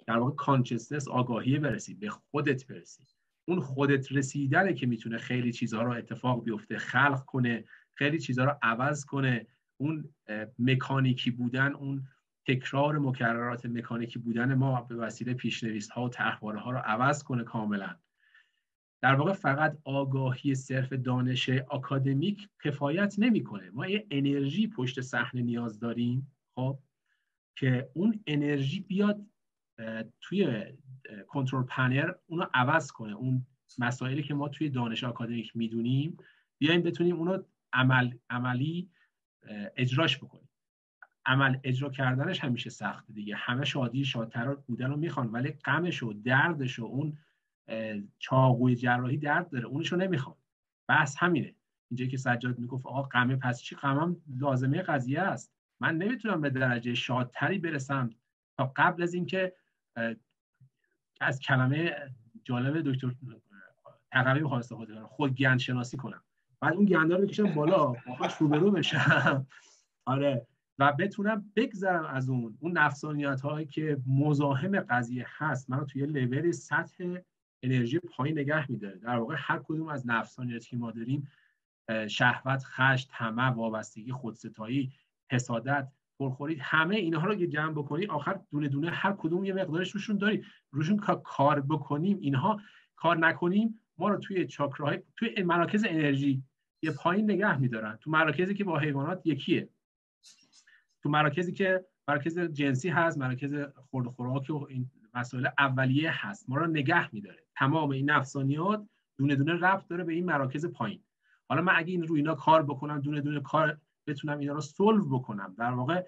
در واقع consciousness آگاهی برسی. به خودت برسی. اون خودت رسیدنه که می‌تونه خیلی چیزها رو اتفاق بیفته خلق کنه خیلی چیزها رو عوض کنه. اون مکانیکی بودن اون تکرار مکررات مکانیکی بودن ما به وسیله پیشنویس ها و ها رو عوض کنه کاملا. در واقع فقط آگاهی صرف دانش آکادمیک کفایت نمی‌کنه. ما یه انرژی پشت صحنه نیاز داریم خب که اون انرژی بیاد توی کنترل پنر اونو عوض کنه. اون مسائلی که ما توی دانش آکادمیک می‌دونیم بیایم بتونیم اونو عمل، عملی اجراش بکنیم. عمل اجرا کردنش همیشه سخته دیگه. همه شادی شادتر بودن رو می‌خوان ولی غمش و دردش و اون چاقوی جراحی درد داره. اونشو نمی‌خوان بس همینه. اینجا که سجاد می‌گفت آقا غمه پس چی؟ غمم لازمه قضیه است. من نمی‌تونم به درجه شادتری برسم تا قبل از اینکه از کلمه جالب دکتر تقوی خواسته خود خود گند شناسی کنم. بعد اون گنده رو بکشم بالا باهاش روبرو بشم. آره. و بتونم بگذرم از اون. اون نفسانیت هایی که مزاحم قضیه هست. منو توی لول سطح انرژی پایین نگه میداره. در واقع هر کدوم از نفسانیت که ما داریم شهوت خشت همه وابستگی خودستایی حسادت پرخورید همه اینها رو جمع بکنید آخر دونه دونه هر کدوم یه مقدارش روشون داریم. روشون کار بکنیم اینها کار نکنیم ما رو توی چاکراهای توی مراکز انرژی یه پایین نگه میدارن. تو مراکزی که با حیوانات یکیه. تو مراکزی که مراکز جنسی هست مراکز خورد خوراک و این مسائل اولیه هست. ما رو نگه میداره. تمام این نفسانیات دونه دونه رفت داره به این مراکز پایین. حالا من اگه این روی اینا کار بکنم دونه دونه کار بتونم اینا رو سولو بکنم در واقع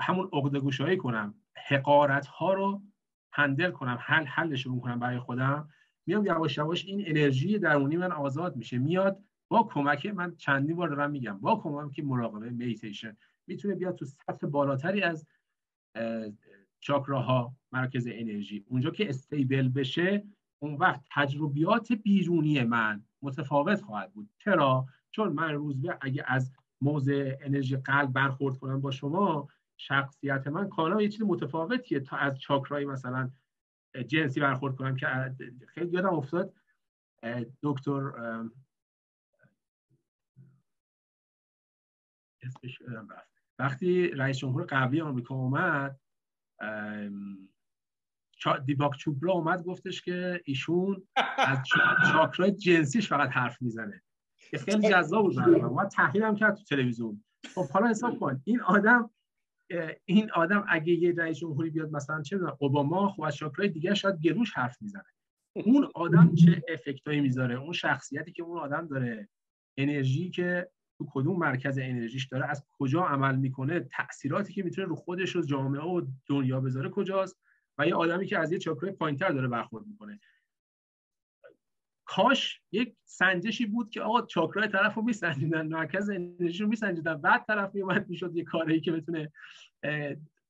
همون عقده کنم حقارت ها رو هندل کنم حل حلش رو کنم برای خودم میام یواش یواش این انرژی درونی من آزاد میشه. میاد با کمک من چندی بار دارم میگم با کمک مراقبه میتیشن می‌تونه بیاد تو سطح بالاتری از چاکراها مرکز انرژی. اونجا که استیبل بشه اون وقت تجربیات بیرونی من متفاوت خواهد بود. چرا؟ چون من روزبه اگه از موضع انرژی قلب برخورد کنم با شما شخصیت من کالا یه چیز متفاوتیه. تا از چاکرای مثلا جنسی برخورد کنم که خیلی یادم افتاد دکتر وقتی رئیس جمهور قبلی آمریکا اومد دیباک چوبرا اومد گفتش که ایشون از چاکرای جنسیش فقط حرف می‌زنه. خیلی جذاب بود ما تحلیل کرد تو تلویزیون. خب حالا حساب کن. این آدم این آدم اگه یه رئیس جمهوری بیاد مثلا چه می‌دونم اوباما خب از شاکرای دیگه شاید گلوش حرف می‌زنه. اون آدم چه افکتایی می‌ذاره؟ اون شخصیتی که اون آدم داره. انرژی که تو کدوم مرکز انرژیش داره از کجا عمل می‌کنه تاثیراتی که می‌تونه رو خودش و جامعه و دنیا بذاره کجاست؟ و یه آدمی که از یه چاکرای پایینتر داره برخورد می‌کنه. کاش یک سنجشی بود که آقا چاکرای طرف رو میسنجیدن مرکز انرژی رو میسنجیدن بعد طرف میومد می‌شد یه کاری که بتونه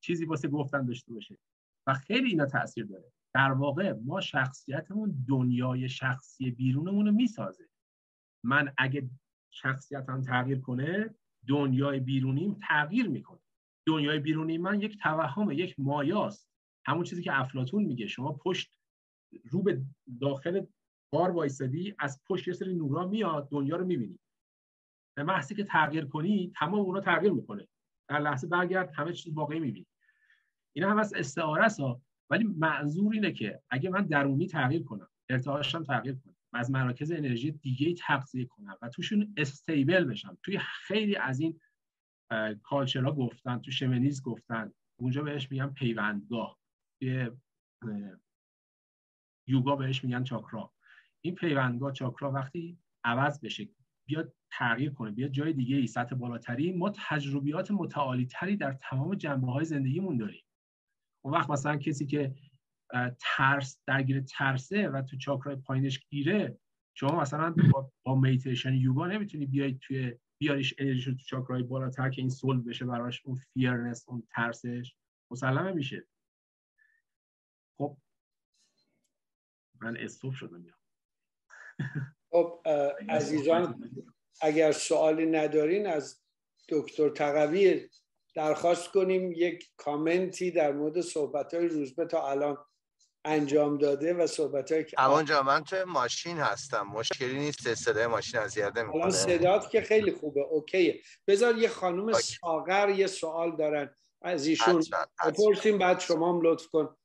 چیزی واسه گفتن داشته باشه. و خیلی اینا تاثیر داره. در واقع ما شخصیتمون دنیای شخصی بیرونمون رو می‌سازه. من اگه شخصیتم تغییر کنه دنیای بیرونیم تغییر می‌کنه. دنیای بیرونی من یک توهمه یک مایاست. همون چیزی که افلاتون میگه شما پشت رو به داخل بار وایسادی از پشت یه سری نورا میاد دنیا رو می‌بینی. به محضی که تغییر کنی تمام اونا تغییر می‌کنه. در لحظه برگرد همه چیز واقعی می‌بینی. اینا هم از استعاره است ولی منظور اینه که اگه من درونی تغییر کنم ارتعاشم تغییر کنم از مراکز انرژی دیگه تغذیه کنم و توشون استیبل بشم توی خیلی از این culture ها گفتن تو shamanism گفتن. اونجا بهش میگن پیوندگاه. توی یوگا بهش میگن چاکرا. این پیوندگاه چاکرا وقتی عوض بشه بیاد تغییر کنه بیاد جای دیگه ای سطح بالاتری ما تجربیات متعالی تری در تمام جنبه های زندگیمون داریم. اون وقت مثلا کسی که ترس درگیر ترسه و تو چاکرای پایینش گیره شما مثلا با, با میتیشن یوگا نمی‌تونی بیای توی بیاریش انرژی تو چاکرای بالاتر که این solve بشه براش اون fear اون ترسش مسلمه میشه. خب. من استوب شدم خب عزیزان اگر سوالی ندارین از دکتر تقوی درخواست کنیم یک کامنتی در مورد صحبت های روزبه تا الان. انجام داده و صحبت های جا من تو ماشین هستم. مشکلی نیست صدای ماشین اذیت نمی‌کنه الان صدات که خیلی خوبه اوکیه. بذار یه خانم ساغر یه سوال دارن از ایشون. بپرسیم بعد شما هم لطف کن.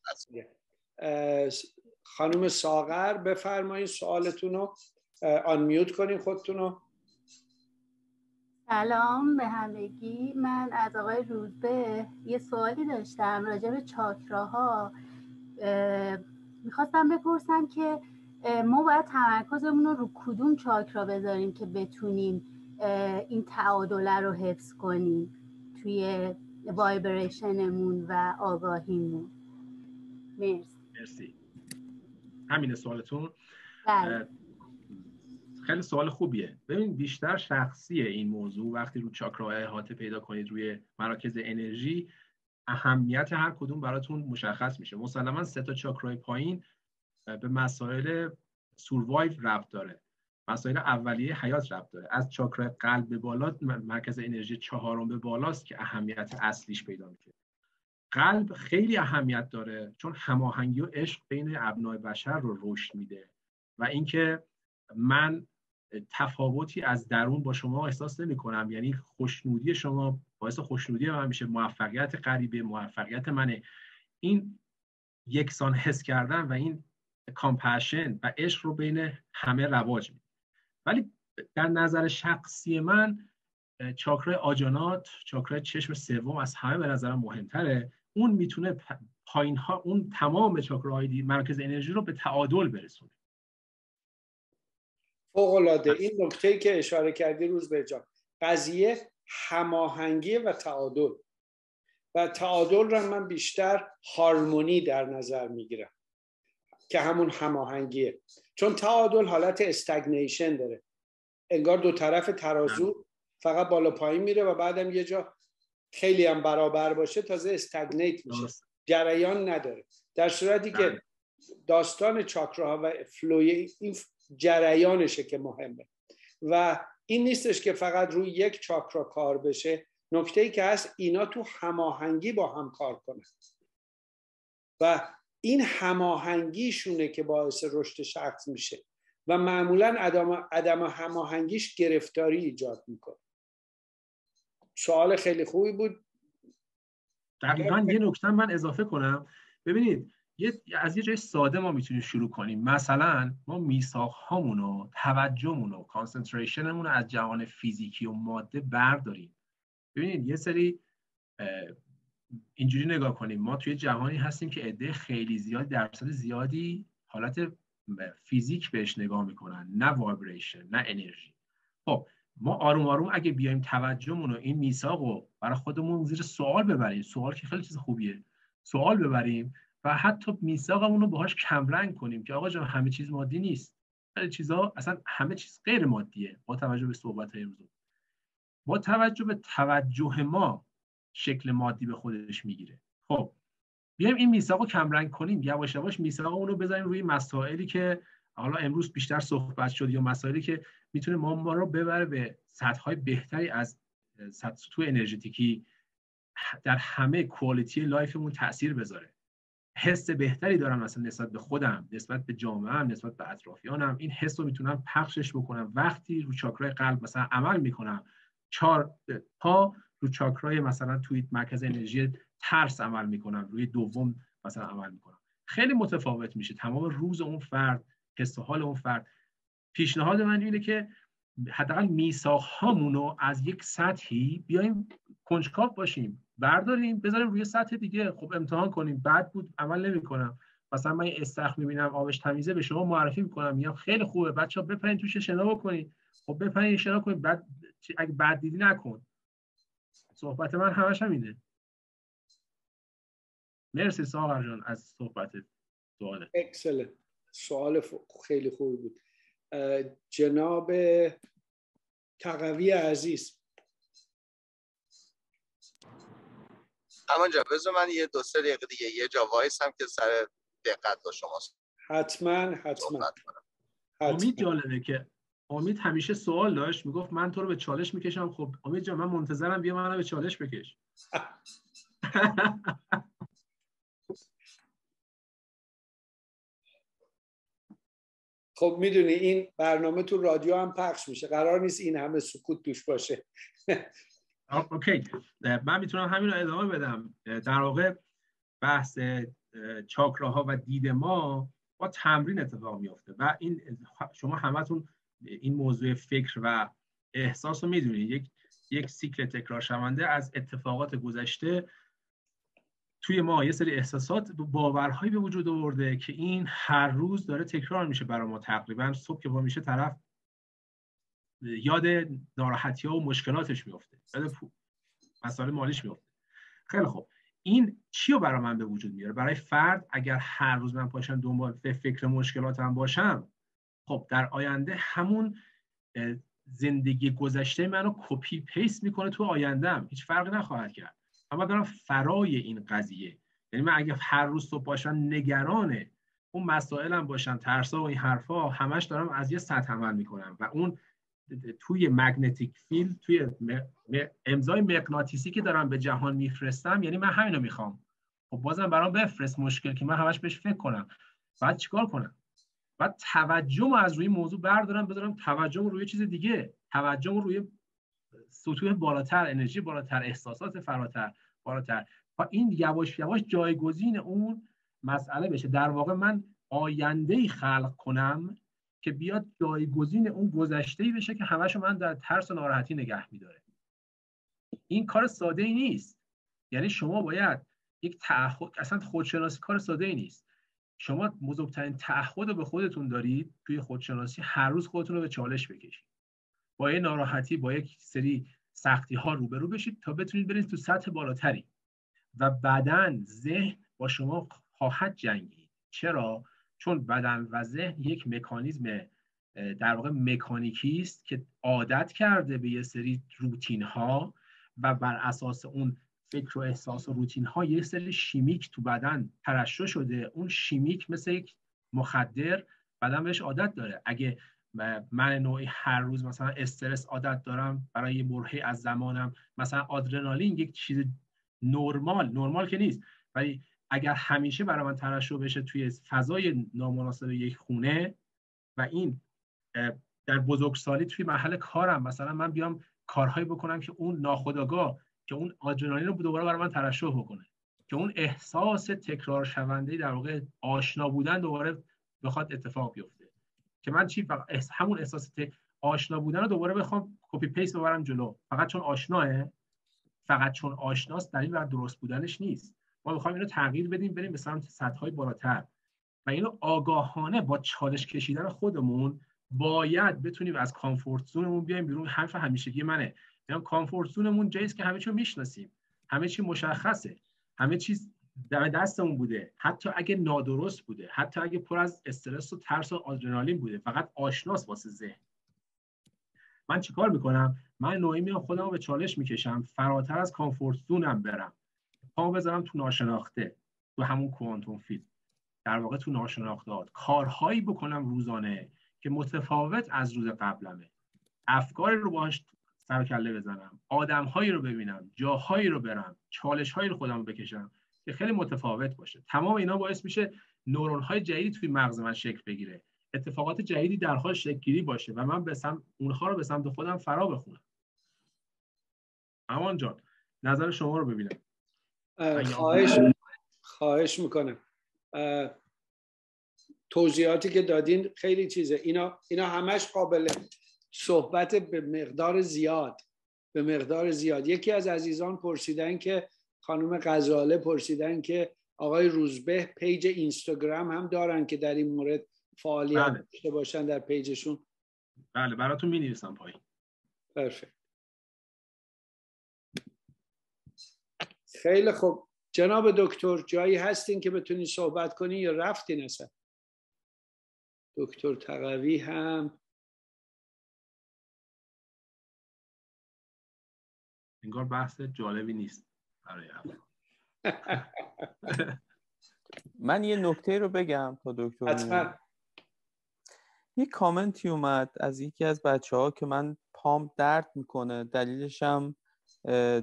خانم ساغر بفرمایید سوالتون رو آنمیوت کنین خودتون رو سلام به همگی. من از آقای روزبه یه سوالی داشتم راجع به چاکراها. می‌خواستم بپرسم که ما باید تمرکزمون رو رو کدوم چاکرا بذاریم که بتونیم این تعادله رو حفظ کنیم توی وایبریشنمون و آگاهیمون. مرسی. مرسی. همین سوالتون. بله. خیلی سوال خوبیه. ببین بیشتر شخصیه این موضوع وقتی رو چاکراهای احاطه پیدا کنید روی مراکز انرژی اهمیت هر کدوم براتون مشخص میشه. مسلما سه تا چاکرای پایین به مسائل سوروایو ربط داره. مسائل اولیه حیات ربط داره. از چاکرای قلب به بالا مرکز انرژی چهارم به بالاست که اهمیت اصلیش پیدا می‌کنه. قلب خیلی اهمیت داره چون هماهنگی و عشق بین ابنای بشر رو رشد میده. و اینکه من تفاوتی از درون با شما احساس نمی کنم یعنی خوشنودی شما باعث خوشنودی من میشه موفقیت غریبه موفقیت منه. این یکسان حس کردن و این کامپشن و عشق رو بین همه رواج میده. ولی در نظر شخصی من چاکرای آجانات چاکرای چشم سوم از همه به نظرم مهمتره. اون می‌تونه پایین ها اون تمام چاکراهای مرکز انرژی رو به تعادل برسونه. فوق العاده این نکته که اشاره کردی روز به جان. قضیه هماهنگی و تعادل. و تعادل را من بیشتر هارمونی در نظر می‌گیرم که همون هماهنگیه. چون تعادل حالت استگنیشن داره. انگار دو طرف ترازو فقط بالا پایین میره و بعدم یه جا خیلی هم برابر باشه تازه استگنیت میشه. جریان نداره. در صورتی که بله. داستان چاکراها و فلوی این جریانشه که مهمه. و این نیستش که فقط روی یک چاکرا کار بشه. نکته ای که هست اینا تو هماهنگی با هم کار کنن. و این هماهنگیشونه که باعث رشد شخص میشه. و معمولا عدم, عدم هماهنگیش گرفتاری ایجاد می‌کنه. سوال خیلی خوبی بود. دقیقا یه نکته من اضافه کنم. ببینید یه از یه جای ساده ما می‌تونیم شروع کنیم. مثلا ما میساق هامون و توجهمون و کانسنتریشنمون از جهان فیزیکی و ماده برداریم. ببینید یه سری اینجوری نگاه کنیم. ما توی جهانی هستیم که عده خیلی زیاد درصد زیادی حالت فیزیک بهش نگاه می‌کنن. نه وایبریشن نه انرژی. خب ما آروم آروم اگه بیایم توجهمون و این میثاق رو برای خودمون زیر سوال ببریم. سوال که خیلی چیز خوبیه. سوال ببریم. و حتی میثاقمون رو باهاش کمرنگ کنیم که آقا جان همه چیز مادی نیست. خیلی چیزا اصلا همه چیز غیر مادیه با توجه به صحبت های امروز. با توجه به توجه ما شکل مادی به خودش می‌گیره. خب بیایم این میثاق رو کمرنگ کنیم. یواش یواش میثاقمون رو بذاریم روی مسائلی که حالا امروز بیشتر صحبت شد یا مسائلی که می‌تونه ما ما رو ببره به سطح بهتری از سطح تو انرژتیکی در همه کوالیتی لایفمون تاثیر بذاره. حس بهتری دارم مثلا نسبت به خودم نسبت به جامعه نسبت به اطرافیانم. این حس رو می‌تونم پخشش بکنم. وقتی رو چاکرای قلب مثلا عمل می‌کنم چهار پا رو چاکرای مثلا توی مرکز انرژی ترس عمل می‌کنم روی دوم مثلا عمل می‌کنم. خیلی متفاوت میشه. تمام روز اون فرد حس حال اون فرد. پیشنهاد من اینه که حداقل میساخ هامونو از یک سطحی بیایم کنجکاو باشیم. برداریم بذاریم روی سطح دیگه. خب امتحان کنیم. بعد بود عمل نمی‌کنم. مثلا من استخ می‌بینم آبش تمیزه به شما معرفی می‌کنم. میگم خیلی خوبه. بچه ها بپرین توش شنا بکنید خب بپرین شنا کنید بعد اگه بعد دیدی نکن. صحبت من همش همینه. مرسی ساغر جان از صحبت سوالت. اکسلنت سوال خیلی خوبی بود. جناب تقوی عزیز. همانجا بذار من یه دو سه دقیقه دیگه یه جا وایسم که سر دقت با شماست حتما حتما. امید جالبه که امید همیشه سوال داشت می‌گفت من تو رو به چالش می‌کشم. خب امید جان من منتظرم بیا منو به چالش بکش. خب می‌دونی این برنامه تو رادیو هم پخش میشه. قرار نیست این همه سکوت توش باشه. اوکی. من می‌تونم همین رو ادامه بدم. در واقع بحث چاکراها و دید ما با تمرین اتفاق میافته و این شما همتون این موضوع فکر و احساس رو می‌دونید یک یک سیکل تکرار شونده از اتفاقات گذشته توی ما. یه سری احساسات باورهایی به وجود آورده که این هر روز داره تکرار میشه برای ما تقریبا. صبح که با میشه طرف یاد ناراحتی ها و مشکلاتش میفته یاد مسائل مالیش میفته خیلی خوب. این چی رو برای من به وجود میاره؟ برای فرد اگر هر روز من پاشم دنبال فکر مشکلاتم باشم خب در آینده همون زندگی گذشته منو کپی پیست می‌کنه تو آیندهم هیچ فرقی نخواهد کرد. اما دارم فرای این قضیه. یعنی من اگه هر روز صبح باشم نگران اون مسائلم باشم ترسا و این حرفا همش دارم از یه سطح عمل می‌کنم. و اون توی مگنتیک فیلد توی امضای مغناطیسی که دارم به جهان میفرستم یعنی من همینو می‌خوام. خب بازم برام بفرست مشکل که من همش بهش فکر کنم. بعد چیکار کنم؟ بعد توجه از روی موضوع بردارم بذارم توجه روی چیز دیگه. توجه روی سطوح بالاتر انرژی بالاتر احساسات فراتر بالاتر. و این یواش یواش جایگزین اون مسئله بشه. در واقع من آینده خلق کنم که بیاد جایگزین اون گذشته ای بشه که همشو من در ترس و ناراحتی نگه میداره. این کار ساده ای نیست. یعنی شما باید یک تعهد اصلا خودشناسی کار ساده ای نیست. شما بزرگترین تعهد رو به خودتون دارید توی خودشناسی هر روز خودتون رو به چالش بکشید. با یه ناراحتی با یک سری سختی ها روبرو بشید تا بتونید برید تو سطح بالاتری. و بدن ذهن با شما خواهد جنگید. چرا؟ چون بدن و ذهن یک مکانیزم در واقع مکانیکی است که عادت کرده به یه سری روتین ها و بر اساس اون فکر و احساس و روتین ها یه سری شیمیک تو بدن ترشح شده. اون شیمیک مثل یک مخدر بدن بهش عادت داره. اگه من نوعی هر روز مثلا استرس عادت دارم برای یه برهه از زمانم مثلا آدرنالین یک چیز نرمال نرمال که نیست ولی اگر همیشه برای من ترشح بشه توی فضای نامناسب یک خونه و این در بزرگسالی توی محل کارم مثلا من بیام کارهایی بکنم که اون ناخودآگاه که اون آدرنالین رو دوباره برای من ترشح بکنه. که اون احساس تکرار شونده در واقع آشنا بودن دوباره بخواد اتفاق بیفته. که من چی فقط همون احساس آشنا بودن رو دوباره بخوام کپی پیست ببرم جلو. فقط چون آشناه فقط چون آشناست دلیل بر درست بودنش نیست. ما می‌خوایم اینو تغییر بدیم بریم به سمت سطح های بالاتر. و اینو آگاهانه با چالش کشیدن خودمون باید بتونیم از کامفورت زونمون بیایم بیرون. حرف همیشگی منه. میگم کامفورت زونمون جایی که همه چی می‌شناسیم. همه چی مشخصه. همه چیز در دستمون بوده. حتی اگه نادرست بوده. حتی اگه پر از استرس و ترس و آدرنالین بوده. فقط آشناس واسه ذهن. من چیکار می‌کنم؟ من نوعی میام خودم به چالش می‌کشم. فراتر از comfort zone م برم. پامو بذارم تو ناشناخته تو همون quantum field در واقع تو ناشناختات کارهایی بکنم روزانه که متفاوت از روز قبلمه. افکاری رو باهاش سر کله بزنم. آدمهایی رو ببینم جاهایی رو برم چالشهایی رو خودم رو بکشم که خیلی متفاوت باشه. تمام اینا باعث میشه نورون های جدیدی توی مغز من شکل بگیره. اتفاقات جدیدی در حال شکل باشه و من به سمت اونها رو به سمت خودم فرا بخونم. امان جان نظر شما رو ببینم. خواهش خواهش می‌کنم. توضیحاتی که دادین خیلی چیزه. اینا اینا همش قابل صحبت به مقدار زیاد به مقدار زیاد. یکی از عزیزان پرسیدن که خانم غزاله پرسیدن که آقای روزبه پیج اینستاگرام هم دارن که در این مورد فعالیت بله. داشته باشن در پیجشون. بله براتون می نویسم پایین. پرفکت. خیلی خوب. جناب دکتر جایی هستین که بتونین صحبت کنین یا رفتین اصلا؟ دکتر تقوی هم. انگار بحث جالبی نیست برای من یه نکته رو بگم تا دکتر یه کامنتی اومد از یکی از بچه ها که من پام درد می‌کنه. دلیلش هم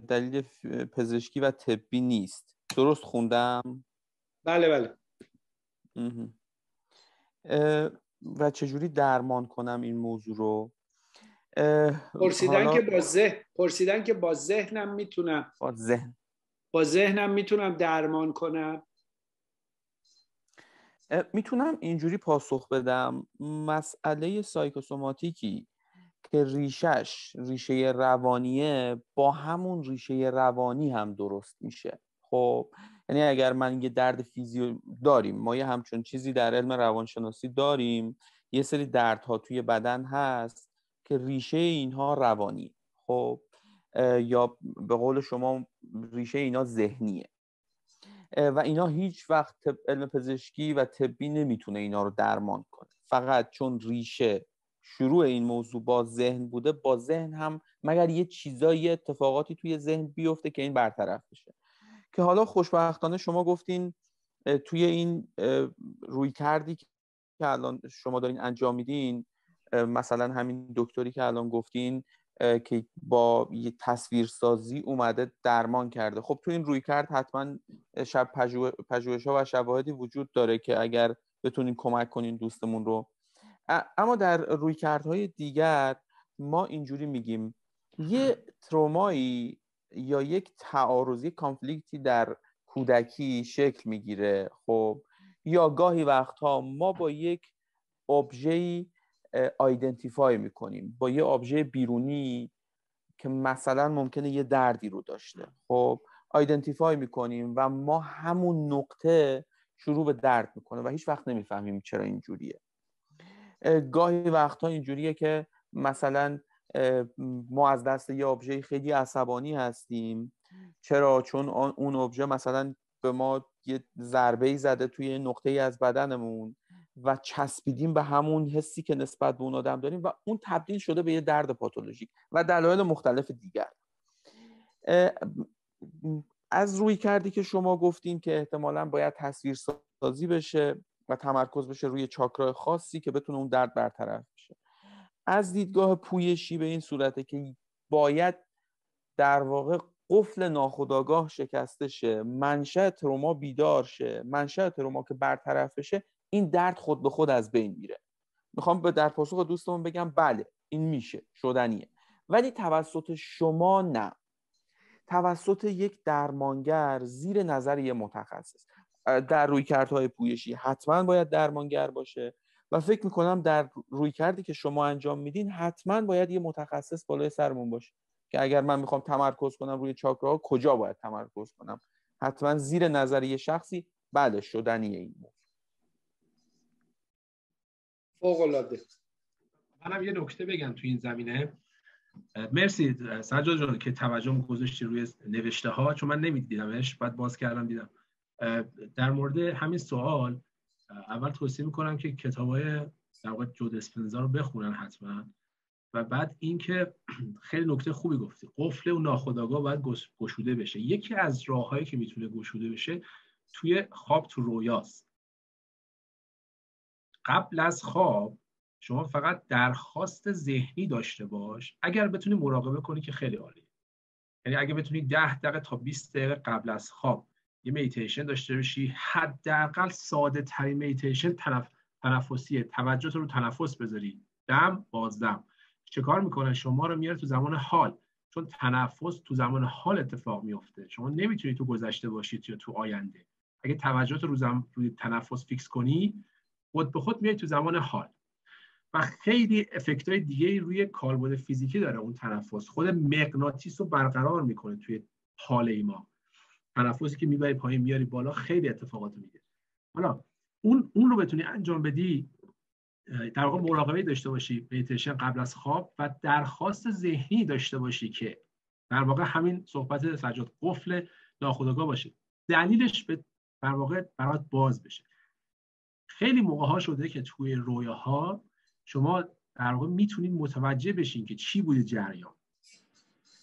دلیل پزشکی و طبی نیست. درست خوندم؟ بله بله. و چجوری درمان کنم این موضوع رو؟ پرسیدن که با ذهن پرسیدن که با ذهنم می‌تونم با ذهن. با ذهنم می‌تونم درمان کنم. می‌تونم اینجوری پاسخ بدم. مسئله سایکوسوماتیکی. که ریشش ریشه روانیه با همون ریشه روانی هم درست میشه. خب یعنی اگر من یه درد فیزیو داریم ما یه همچون چیزی در علم روانشناسی داریم یه سری دردها توی بدن هست که ریشه اینها روانی. خب یا به قول شما ریشه اینا ذهنیه. و اینا هیچ وقت علم پزشکی و طبی نمی‌تونه اینا رو درمان کنه. فقط چون ریشه شروع این موضوع با ذهن بوده با ذهن هم مگر یه چیزایی اتفاقاتی توی ذهن بیفته که این برطرف بشه؟ که حالا خوشبختانه شما گفتین توی این روی کردی که الان شما دارین انجام میدین مثلا همین دکتری که الان گفتین که با یه تصویرسازی اومده درمان کرده. خب تو این روی کرد حتما شب پژوهش ها و شواهدی وجود داره که اگر بتونین کمک کنین دوستمون رو اما در روی کردهای دیگر ما اینجوری میگیم. یه ترومایی یا یک تعارضی کانفلیکتی در کودکی شکل می‌گیره خب؟ یا گاهی وقتها ما با یک ابژه آیدنتیفای می‌کنیم. با یه ابژه بیرونی که مثلا ممکنه یه دردی رو داشته. خب؟ آیدنتیفای می‌کنیم و ما همون نقطه شروع به درد می‌کنه و هیچ وقت نمی‌فهمیم چرا اینجوریه. گاهی وقتها اینجوریه که مثلا ما از دست یه ابژه خیلی عصبانی هستیم. چرا؟ چون اون ابژه مثلا به ما یه ضربه ای زده توی نقطه ای از بدنمون و چسبیدیم به همون حسی که نسبت به اون آدم داریم و اون تبدیل شده به یه درد پاتولوژیک و دلایل مختلف دیگر. از روی کردی که شما گفتین که احتمالا باید تصویر سازی بشه. و تمرکز بشه روی چاکرای خاصی که بتونه اون درد برطرف بشه. از دیدگاه پویشی به این صورته که باید در واقع قفل ناخودآگاه شکسته شه منشأ تروما بیدار شه منشأ تروما که برطرف بشه این درد خود به خود از بین میره. می‌خوام به در پاسخ دوستمون بگم بله این میشه شدنیه. ولی توسط شما نه. توسط یک درمانگر زیر نظر یه متخصص. در روی کردهای پویشی. حتما باید درمانگر باشه. و فکر می‌کنم در روی کردی که شما انجام میدین حتما باید یه متخصص بالای سرمون باشه. که اگر من می‌خوام تمرکز کنم روی چاکراها کجا باید تمرکز کنم؟ حتما زیر نظر یه شخصی بله شدنیه این موضوع فوق العاده منم یه نکته بگم تو این زمینه. مرسی سجاد جان که توجه گذاشتی روی نوشته ها چون من نمیدیدمش بعد باز کردم دیدم. در مورد همین سوال اول توصیه می‌کنم که کتاب های در واقع جود اسپنزا رو بخونن حتما. و بعد اینکه خیلی نکته خوبی گفتی. قفل و ناخودآگاه باید گشوده بشه. یکی از راههایی که می‌تونه گشوده بشه توی خواب تو رویاست. قبل از خواب شما فقط درخواست ذهنی داشته باش. اگر بتونی مراقبه کنی که خیلی عالی یعنی اگر بتونی 10 دقیقه تا 20 دقیقه قبل از خواب یه میتیشن داشته باشی. حداقل ساده ترین میتیشن تنف... تنفسیه. توجه رو تنفس بذاری. دم بازدم چه کار می‌کنه؟ شما رو میاره تو زمان حال. چون تنفس تو زمان حال اتفاق میفته شما نمی‌تونی تو گذشته باشید یا تو آینده. اگه توجه رو زم... روی تنفس فیکس کنی خود به خود میای تو زمان حال. و خیلی افکت های دیگه روی کاربرد فیزیکی داره اون تنفس. خود مغناطیس رو برقرار می‌کنه توی حال ما. تنفسی که می‌بری پایین میاری بالا خیلی اتفاقات میده حالا اون اون رو بتونی انجام بدی در واقع مراقبه داشته باشی میتیشن قبل از خواب و درخواست ذهنی داشته باشی که در واقع همین صحبت سجاد قفل ناخودآگاه باشه. دلیلش به در واقع برات باز بشه. خیلی موقع ها شده که توی رویاها شما در واقع می‌تونید متوجه بشین که چی بوده جریان.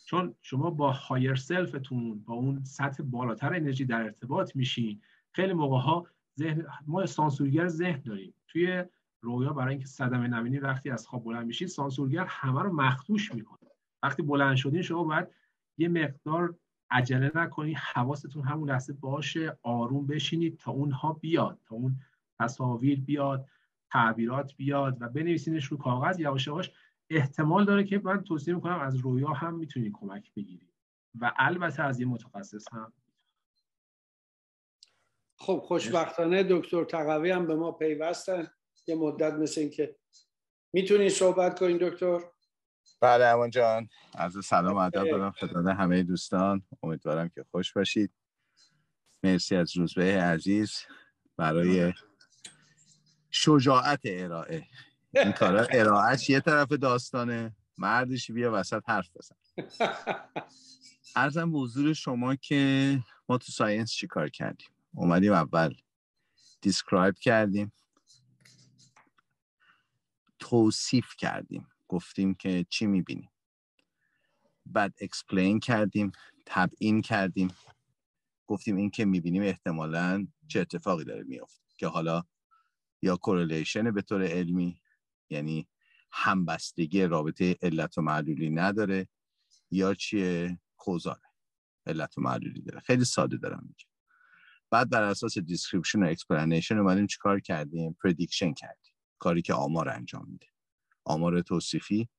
چون شما با هایر سلفتون با اون سطح بالاتر انرژی در ارتباط میشین. خیلی موقع ها ذهن ما سانسورگر ذهن داریم. توی رویا برای اینکه صدمه نبینی وقتی از خواب بلند میشین سانسورگر همه رو مخدوش می‌کنه. وقتی بلند شدین شما باید یه مقدار عجله نکنید حواستون همون لحظه باشه آروم بشینید تا اونها بیاد تا اون تصاویر بیاد تعبیرات بیاد و بنویسینش رو کاغذ یواش یواش احتمال داره که من توصیه می‌کنم از رویا هم می‌تونید کمک بگیرید و البته از یه متخصص هم. خب خوشبختانه دکتر تقوی هم به ما پیوستن. یه مدت مثل این که می‌تونید صحبت کنید دکتر. بله امان جان. از سلام ادب دارم. خدمت همه دوستان. امیدوارم که خوش باشید. مرسی از روزبه عزیز برای شجاعت ارائه. این کارا ارائهش یه طرف داستانه. مردش بیا وسط حرف بزن. ارزم به حضور شما که ما تو science چی کار کردیم؟ اومدیم اول describe کردیم. توصیف کردیم. گفتیم که چی می‌بینیم؟ بعد explain کردیم تبیین کردیم. گفتیم این که می‌بینیم احتمالا چه اتفاقی داره میافته که حالا یا correlation به طور علمی یعنی همبستگی رابطه علت و معلولی نداره یا چیه؟ causal ه. علت و معلولی داره. خیلی ساده دارم میگم. بعد بر اساس description و explanation اومدیم چیکار کردیم؟ prediction کردیم. کاری که آمار انجام میده. آمار توصیفی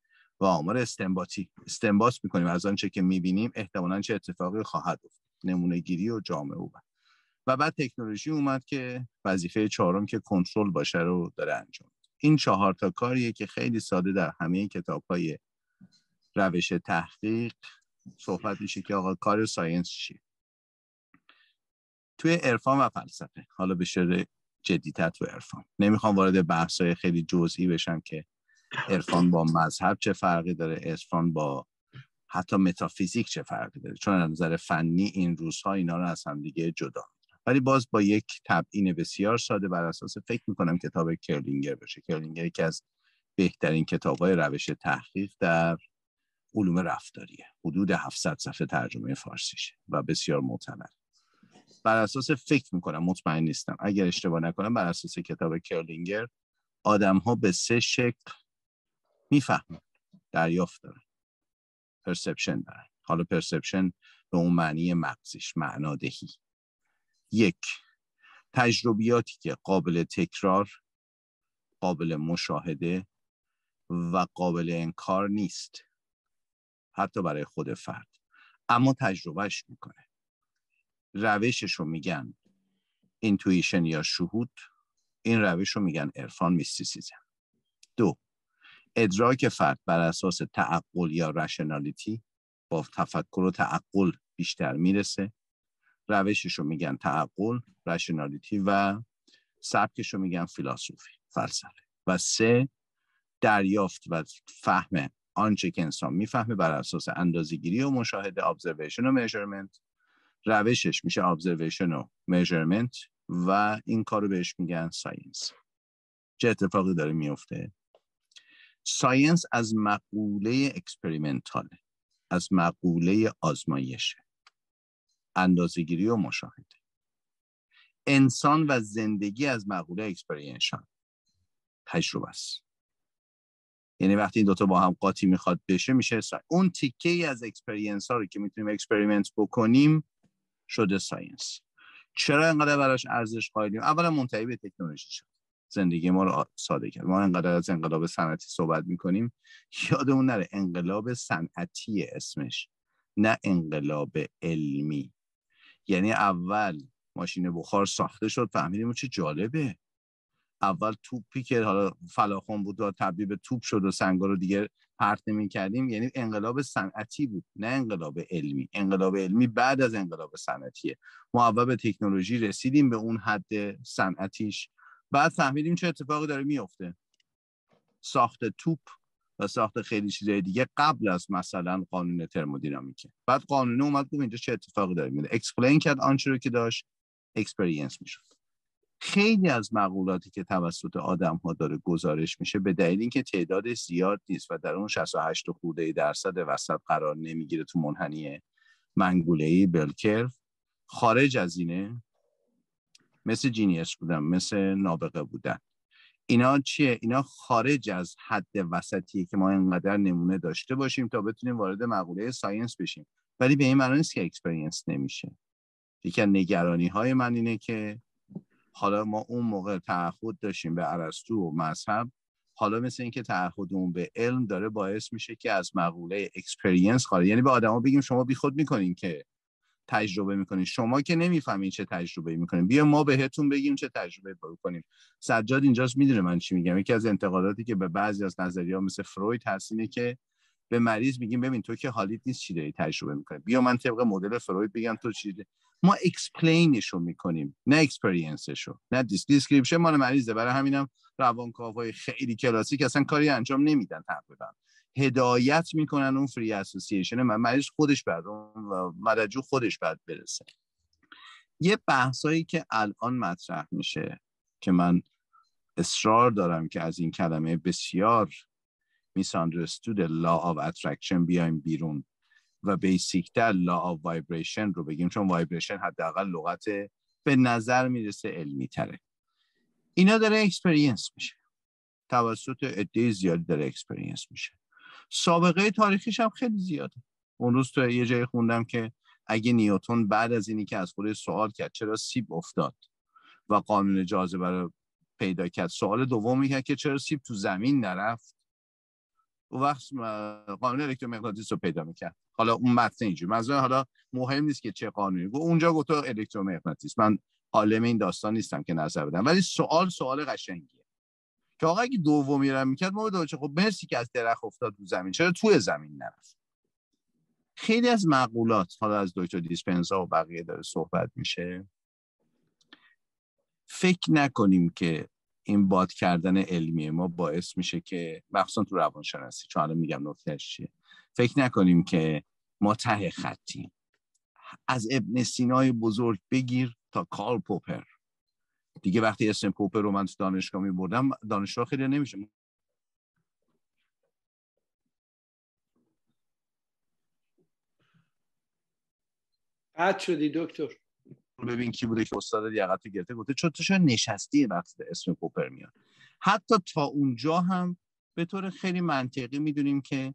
و آمار استنباطی. استنباط می‌کنیم. از آنچه که می‌بینیم احتمالا چه اتفاقی خواهد افتاد. نمونه گیری و جامعه و و بعد تکنولوژی اومد که وظیفه چهارم که کنترل باشه رو داره انجام این چهار تا کاریه که خیلی ساده در همه کتاب های روش تحقیق صحبت میشه که آقا کار science چیه. توی عرفان و فلسفه حالا بشر جدیتر تو عرفان. نمی‌خوام وارد بحث‌های خیلی جزئی بشم که عرفان با مذهب چه فرقی داره عرفان با حتی متافیزیک چه فرقی داره. چون از نظر فنی این روزها اینا رو از هم دیگه جدا ولی باز با یک تبیین بسیار ساده بر اساس فکر می‌کنم کتاب کرلینگر باشه. کرلینگر یکی از بهترین کتاب های روش تحقیق در علوم رفتاریه. حدود 700 صفحه ترجمه فارسیشه و بسیار معتبر. بر اساس فکر می‌کنم مطمئن نیستم. اگر اشتباه نکنم بر اساس کتاب کرلینگر آدم ها به سه شکل می‌فهمن. دریافت دارن. پرسپشن دارن. حالا پرسپشن به اون معنی مغزیش معنادهی یک تجربیاتی که قابل تکرار قابل مشاهده و قابل انکار نیست. حتی برای خود فرد. اما تجربهش می‌کنه. روشش رو میگن intuition یا شهود. این روش رو میگن عرفان mysticism. دو ادراک فرد بر اساس تعقل یا rationality با تفکر و تعقل بیشتر می‌رسه. روشش رو میگن تعقل rationality و سبکش رو میگن philosophy فلسفه. و سه دریافت و فهم آنچه که انسان می‌فهمه بر اساس اندازگیری و مشاهده observation و measurement. روشش میشه observation و measurement و این کارو بهش میگن science چه اتفاقی داره میفته؟ science از مقوله experimental ه از مقوله آزمایشه. اندازگیری و مشاهده. انسان و زندگی از مقوله experience تجربه است. یعنی وقتی این دوتا با هم قاطی می‌خواد بشه میشه science. اون تیکه ای از experience ها رو که می‌تونیم experiment بکنیم شده science چرا انقدر براش ارزش قائلیم؟ اولا منتهی به تکنولوژی شد. زندگی ما رو ساده کرد. ما انقدر از انقلاب صنعتی صحبت می‌کنیم یادمون نره انقلاب صنعتی اسمش نه انقلاب علمی. یعنی اول ماشین بخار ساخته شد فهمیدیم چه جالبه. اول توپی که حالا فلاخون بود و تبدیل به توپ شد و سنگا رو دیگه پرت نمی کردیم یعنی انقلاب صنعتی بود نه انقلاب علمی. انقلاب علمی بعد از انقلاب صنعتیه. ما اول به تکنولوژی رسیدیم به اون حد صنعتیش. بعد فهمیدیم چه اتفاقی داره میفته ساخت توپ و ساخت خیلی چیزای دیگه قبل از مثلا قانون ترمودینامیکه بعد قانون اومد گفت اینجا چه اتفاقی داره میفته explain کرد آنچه رو که داشت experience می‌شد. خیلی از مقولاتی که توسط آدم ها داره گزارش میشه به دلیل اینکه تعداد زیاد نیست و در اون 68 خورده درصد وسط قرار نمی‌گیره تو منحنی زنگوله ای bell curve خارج از اینه مثل genius بودن مثل نابغه بودن. اینا چیه؟ اینا خارج از حد وسطیه که ما اینقدر نمونه داشته باشیم تا بتونیم وارد مقوله science بشیم. ولی به این معنی نیست که experience نمیشه. یکی از نگرانی های من اینه که حالا ما اون موقع تعهد داشتیم به ارسطو و مذهب. حالا مثل اینکه تعهدمون به علم داره باعث میشه که از مقوله experience خارج یعنی به آدما بگیم شما بیخود می‌کنین که تجربه می‌کنین شما که نمی‌فهمین چه تجربه می‌کنین. بیا ما بهتون بگیم چه تجربه بکنیم سجاد اینجاست می‌دونه من چی میگم. یکی از انتقاداتی که به بعضی از نظریه مثل فروید هست اینه که به مریض میگیم ببین تو که حالیت نیست چی داری تجربه می‌کنی؟ بیا من طبق مدل فروید بگم تو چی ما explain ش رو می‌کنیم نه experience ش رو نه description مال مریضه. برای همینم روانکاوهای خیلی کلاسیک اصلا کاری انجام نمیدن تقریبا. هدایت می‌کنن اون free association من مریض خودش بعد اون مددجو خودش بعد برسه. یه بحثایی که الان مطرح میشه که من اصرار دارم که از این کلمه بسیار misunderstood law of attraction بیایم بیرون و basic تر law of vibration رو بگیم چون vibration حداقل لغت به نظر می‌رسه علمی تره اینا داره experience میشه. توسط عده زیادی داره experience میشه. سابقه تاریخیش هم خیلی زیاده. اون روز تو یه جای خوندم که اگه نیوتون بعد از اینی که از خودش سوال کرد چرا سیب افتاد و قانون جاذبه رو پیدا کرد سوال دوم کرد که چرا سیب تو زمین نرفت؟ اون وقت قانون الکترومغناطیس رو پیدا می‌کرد. حالا اون متن اینجوری. منظور حالا مهم نیست که چه قانونی. گفت اونجا گفت الکترومغناطیس. من عالم این داستان نیستم که نظر بدم. ولی سوال سوال قشنگیه. که آقا اگه دومی رو می‌کرد ما به خب مرسی که از درخت افتاد رو زمین. چرا توی زمین نرفت؟ خیلی از مقولات حالا از دکتر دیسپنزا و بقیه داره صحبت میشه. فکر نکنیم که این باد کردن علمی ما باعث میشه که مخصوصا تو روانشناسی چون الان میگم نکتهش چیه. فکر نکنیم که ما ته خطیم از ابن سینای بزرگ بگیر تا کارل پوپر. دیگه وقتی اسم پوپر رو من تو دانشگاه می بردم دانشگاه خیلی نمیشه. قد شدی دکتر. ببین کی بوده که استاد لیاقت گرفته گفته چون تو شاید نشستی وقتی اسم پوپر میاد؟ حتی تا اونجا هم به طور خیلی منطقی می‌دونیم که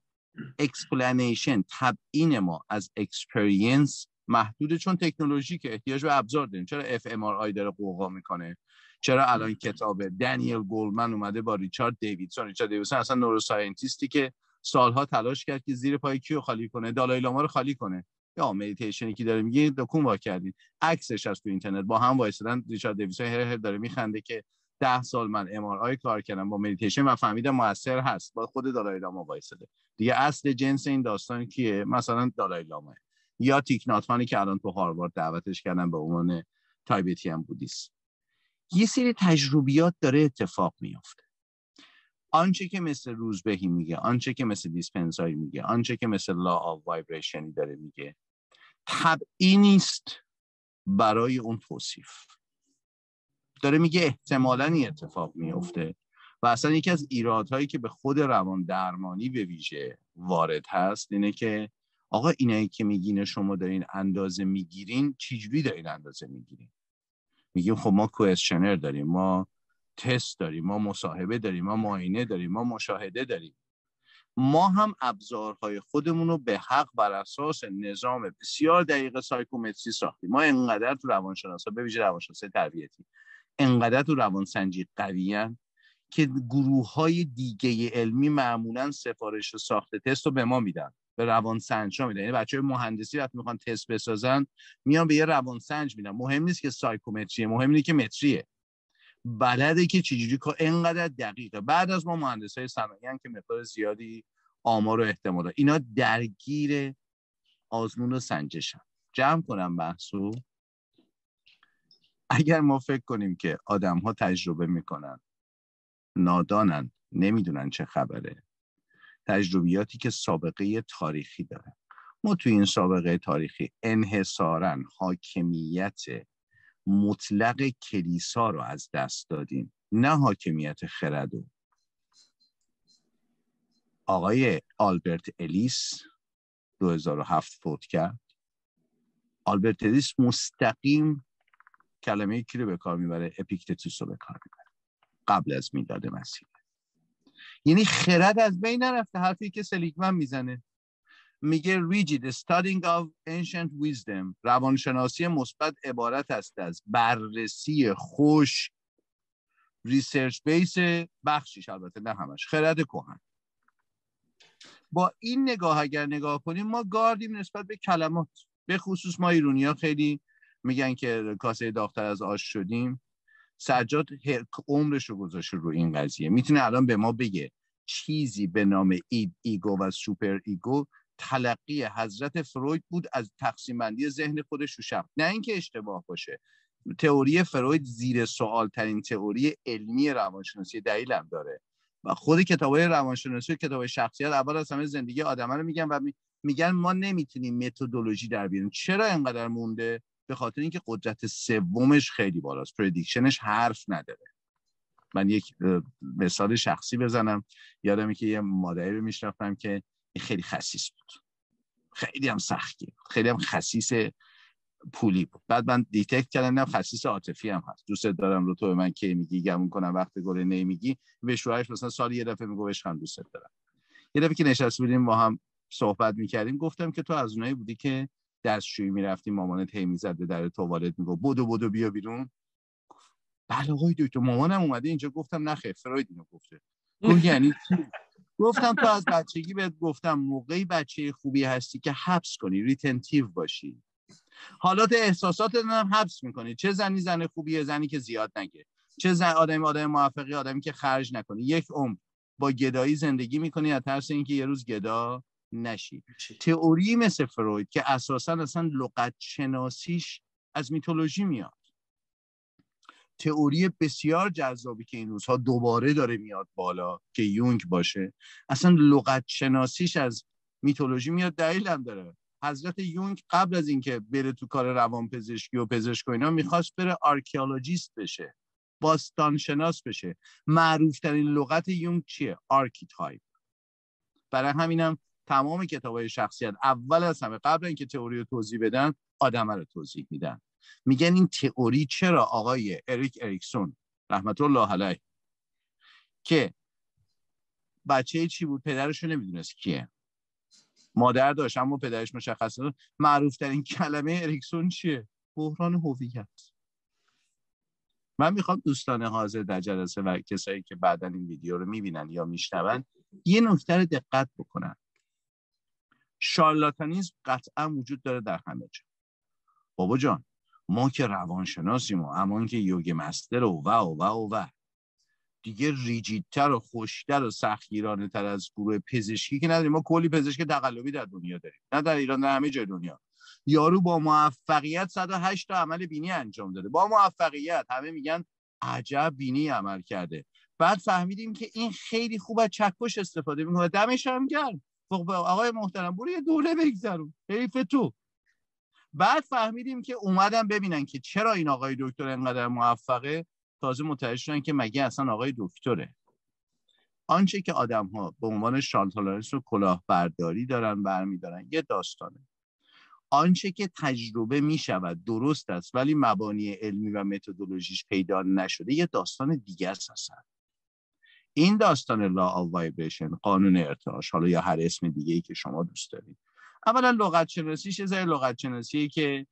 explanation تبیین ما از experience محدوده چون تکنولوژی که احتیاج به ابزار داریم. چرا fMRI داره غوغا می‌کنه؟ چرا الان کتاب دنیل گولمن اومده با ریچارد دیویدسون؟ ریچارد دیویدسون اصلا neuroscientist ی که سالها تلاش کرد که زیر پای کیو خالی کنه دالای لاما رو خالی کنه. یا مدیتیشنی که داره میگه دکون وا کردین عکسش از تو اینترنت. با هم وایسادن ریچارد دیویدسون هر هر داره میخنده که ده سال من MR کار کردم با مدیتیشن و فهمیدم موثر هست. با خود دالای لاما وایساده دیگه اصل جنس این داستان کیه؟ مثلا دالای یا تیک نات هانی که الان تو هاروارد دعوتش کردن به عنوان Tibetan Buddhist یه سری تجربیات داره اتفاق میافته. آنچه که مثل روزبهی میگه آنچه که مثل دیسپنزایی میگه آنچه که مثل law of vibration ی داره میگه طبعی نیست برای اون توصیف. داره میگه احتمالا این اتفاق میفته و اصلا یکی از ایرادهایی که به خود روان درمانی به ویژه وارد هست اینه که آقا اینایی که میگین شما دارین اندازه می‌گیرین چجوری دارین اندازه می‌گیرین؟ میگیم خب ما کوشنر داریم ما تست داریم ما مصاحبه داریم ما معاینه داریم ما مشاهده داریم. ما هم ابزارهای خودمون رو به حق بر اساس نظام بسیار دقیق سایکومتری ساختیم. ما انقدر تو روانشناسا به ویژه روانشناسی تربیتی انقدر تو روانسنجی قویان که گروه های دیگه علمی معمولا سفارش ساخت تست رو به ما میدن. به روانسنج ها میدن. یعنی بچه مهندسی وقتی می‌خوان تست بسازن میان به یه روانسنج میدن. مهم نیست که سایکومتریه مهم اینه که متریه. بلده که چجوری که انقدر دقیقه. بعد از ما مهندس های صنایع که مقدار زیادی آمار و احتمال. اینا درگیر آزمون و سنجشن. جمع کنم بحثو. اگر ما فکر کنیم که آدم ها تجربه می‌کنن نادانن نمی‌دونن چه خبره. تجربیاتی که سابقه تاریخی داره. ما توی این سابقه تاریخی انحصارا حاکمیت مطلق کلیسا رو از دست دادیم نه حاکمیت خردو آقای آلبرت الیس 2007 فوت کرد. آلبرت الیس مستقیم کلمه کی رو به کار می‌بره؟ اپیکتتوس رو به کار می‌بره. قبل از میلاد مسیح. یعنی خرد از بین نرفته حرفی که سلیگمن می‌زنه. میگه rigid studying of ancient wisdom روانشناسی مثبت عبارت است از بررسی خوش research base بخشیش البته نه همش خرد کهن. با این نگاه اگر نگاه کنیم ما گاردیم نسبت به کلمات. به خصوص ما ایرونی ها خیلی میگن که کاسه داختر از آش شدیم. سجاد عمرش رو گذاشته رو این قضیه. می‌تونه الان به ما بگه چیزی به نام id ego و super ego تلقی حضرت فروید بود از تقسیم بندی ذهن خودش رو شب نه اینکه اشتباه باشه. تئوری فروید زیر سوال ترین تئوری علمی روانشناسی دلیلم داره. و خود کتابای روانشناسی و کتاب شخصیت اول از همه زندگی آدم رو میگن و میگن ما نمی‌تونیم متدولوژی در بیاریم. چرا اینقدر مونده؟ به خاطر اینکه قدرت سومش خیلی بالاست. prediction ش حرف نداره. من یک مثال شخصی بزنم. یادم که یه مادری رو میشناختم که خیلی خسیس بود. خیلی هم سختی خیلی هم خسیس پولی بود. بعد من detect کردم نه خسیس عاطفی هم هست. دوست دارم رو تو به من کی میگی گمون کنم. وقت گله نمیگی به شوهرش مثلا سال یه دفعه میگه عشقم دوست دارم. یه دفعه که نشسته بودیم با هم صحبت می‌کردیم گفتم که تو از اونایی بودی که دستشویی می‌رفتی مامانت هی می‌زد به در توالت میگو بدو بدو بیا بیرون. بله آقای دکتر مامانم اومده اینجا گفتم نه خیر فروید اینو گفته. گفت یعنی گفتم تو از بچگی بهت گفتم موقعی بچه خوبی هستی که حبس کنی ریتنتیو باشی. حالات احساسات هم حبس می‌کنی. چه زنی زن خوبیه زنی که زیاد نگه. چه زن آدمی آدم موفقی آدمی که خرج نکنی. یک عمر با گدایی زندگی می‌کنی از ترس اینکه یه روز گدا نشی. تئوری مثل فروید که اساسا اصلا لغت شناسیش از mythology میاد. تئوری بسیار جذابی که این روزها دوباره داره میاد بالا که یونگ باشه اصلا لغت شناسیش از mythology میاد دلیل هم داره. حضرت یونگ قبل از اینکه بره تو کار روان پزشکی و پزشک و اینا می‌خواست بره archaeologist بشه باستان شناس بشه. معروف ترین لغت یونگ چیه؟ archetype. برای همینم تمام کتاب های شخصیت اول از همه قبل اینکه تئوری رو توضیح بدن آدم رو توضیح میدن. میگن این تئوری چرا آقای اریک اریکسون رحمت الله علیه که بچه چی بود؟ پدرش رو نمی‌دونست کیه. مادر داشت اما پدرش مشخص معروف ترین کلمه اریکسون چیه؟ بحران هویت. من می‌خوام دوستان حاضر در جلسه و کسایی که بعدا این ویدیو رو می‌بینن یا میشنون یه نکته رو دقت بکنن. شارلاتانیزم قطعا وجود داره در همه جا. بابا جان ما که روانشناسیم و اما که یوگ مستر و و و و و. دیگه ریجیدتر و خوشتر و سختگیرانه تر از گروه پزشکی که نداریم. ما کلی پزشک تقلبی در دنیا داریم. نه در ایران در همه جای دنیا. یارو با موفقیت 108 تا عمل بینی انجام داده. با موفقیت. همه میگن عجب بینی عمل کرده. بعد فهمیدیم که این خیلی خوب از چکش استفاده می‌کنه. دمش هم گرم. خب آقای محترم. برو یه دوره بگذرون. حیف تو. بعد فهمیدیم که اومدن ببینن که چرا این آقای دکتر انقدر موفقه. تازه متوجه که مگه اصلا آقای دکتره. آنچه که آدم ها به عنوان شانتالارس و کلاهبرداری دارن برمیدارن یه داستانه. آنچه که تجربه می شود درست است ولی مبانی علمی و متدولوژیش پیدا نشده یه داستان دیگه است این داستان لا آف قانون ارتعاش حالا یا هر اسم دیگه ای که شما دوست دارید. اولا لغت شناسیش یه لغت شناسی که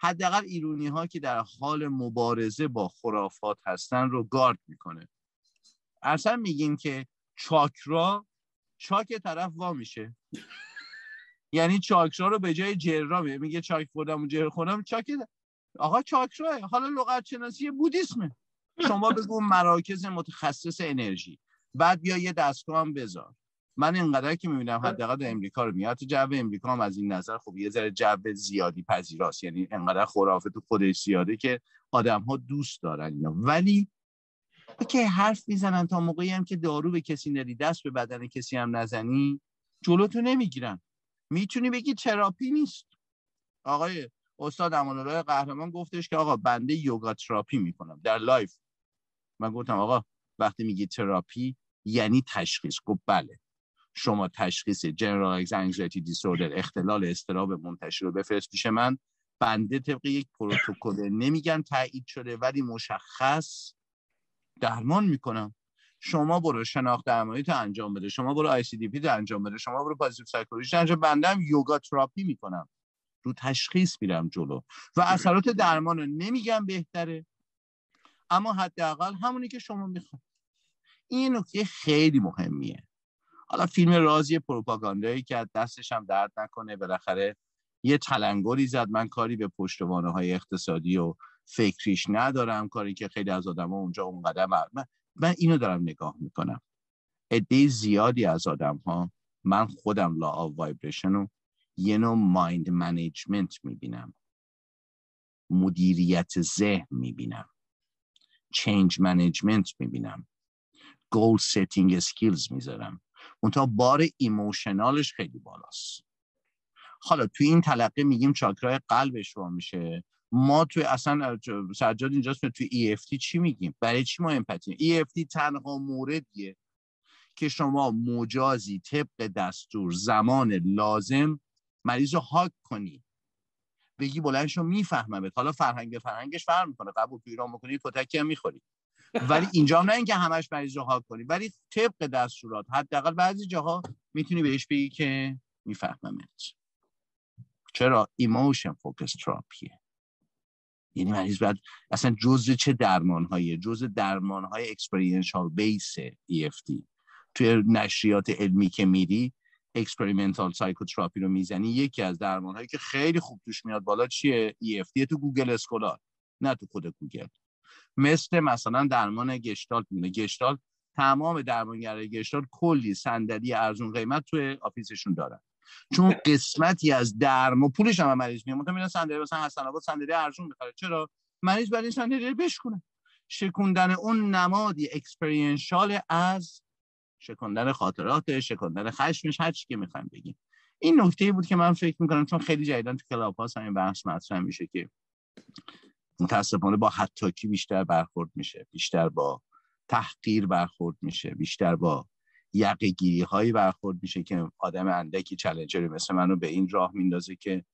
حداقل ایرونی ها که در حال مبارزه با خرافات هستن رو گارد می‌کنه. اصلا میگیم که چاکرا چاک طرف وا میشه. یعنی چاکرا رو به جای جرا میگه چاک خوردم و جر خوردم چاک آقا چاکرا حالا لغت شناسی بودیسمه. شما بگو مراکز متخصص انرژی. بعد بیا یه دستگاه هم بذار. من اینقدر که می‌بینم حداقل امریکا رو میاد. جو امریکا هم از این نظر خب یه ذره جو زیادی پذیراست. یعنی انقدر خرافه تو خودش زیاده که آدم ها دوست دارن اینا ولی که حرف می‌زنن تا موقعی هم که دارو به کسی ندی دست به بدن کسی هم نزنی جلوتو نمی‌گیرن. می‌تونی بگی تراپی نیست. آقای استاد امانالله قهرمان گفتش که آقا بنده یوگا تراپی می‌کنم. در live. من گفتم آقا وقتی میگی تراپی یعنی تشخیص. گفت بله. شما تشخیص general anxiety disorder اختلال اضطراب منتشر رو بفرست پیش من. بنده طبق یک پروتکل نمیگن تایید شده ولی مشخص درمان می‌کنم. شما برو شناخت درمانی تو انجام بده. شما برو ISTDP انجام بده. شما برو positive psychology انجام بنده هم یوگا تراپی می‌کنم. رو تشخیص میرم جلو. و اثرات درمان رو نمیگم بهتره. اما حداقل همونی که شما می‌خواید این نکته خیلی مهمیه. حالا فیلم رازی پروپاگاندایی که دستش هم درد نکنه بالاخره یه تلنگری زد. من کاری به پشتوانه های اقتصادی و فکریش ندارم. کاری که خیلی از آدم اونجا اون قدم من, من اینو دارم نگاه می‌کنم. عده زیادی از آدم ها من خودم law of vibration رو یه نوع mind management می‌بینم. مدیریت ذهن می‌بینم. change management می‌بینم. goal setting skills می‌ذارم. منتها بار emotional ش خیلی بالاست. حالا توی این تلقی میگیم چاکرای قلبش رو میشه. ما توی اصلا سجاد اینجاست توی EFT چی میگیم؟ برای چی ما امپاتی EFT تنها موردیه که شما مجازی طبق دستور زمان لازم مریض رو هاک کنی. بگی بلندشو میفهممت. حالا فرهنگ فرهنگش فرق می‌کنه. قبول تو ایران می‌کنی کتکی هم می‌خوری. ولی اینجا نه اینکه همش مریض رو هاک کنی ولی طبق دستورات حداقل بعضی جاها می‌تونی بهش بگی که میفهممت. چرا؟ emotion focus therapy ه یعنی مریض باید اصلا جزء چه درمان هایی جزء درمان های experiential base EFT توی نشریات علمی که میری experimental psychotherapy رو می‌زنی یکی از درمان هایی که خیلی خوب توش میاد بالا چیه؟ EFT تو Google Scholar نه تو خود گوگل. مثل مثلا درمان گشتالت میونه گشتالت تمام درمانگرای گشتالت کلی صندلی ارزون قیمت توی office شون دارن. چون قسمتی از درمان پولش هم مریض میاد. مثلا میرن صندلی مثلا حسن آباد صندلی ارزون می‌خره. چرا؟ مریض برای این صندلی بشکنه شکوندن اون نمادی experiential از شکندن خاطرات شکندن خشمش هر چی که می‌خوایم بگیم. این نکته بود که من فکر می‌کنم چون خیلی جدیدن تو Clubhouse همین بحث مطرح میشه که متاسفانه با حتاکی بیشتر برخورد میشه بیشتر با تحقیر برخورد میشه بیشتر با یقگیری هایی برخورد میشه که آدم اندکی چلنجری مثل منو به این راه میندازه که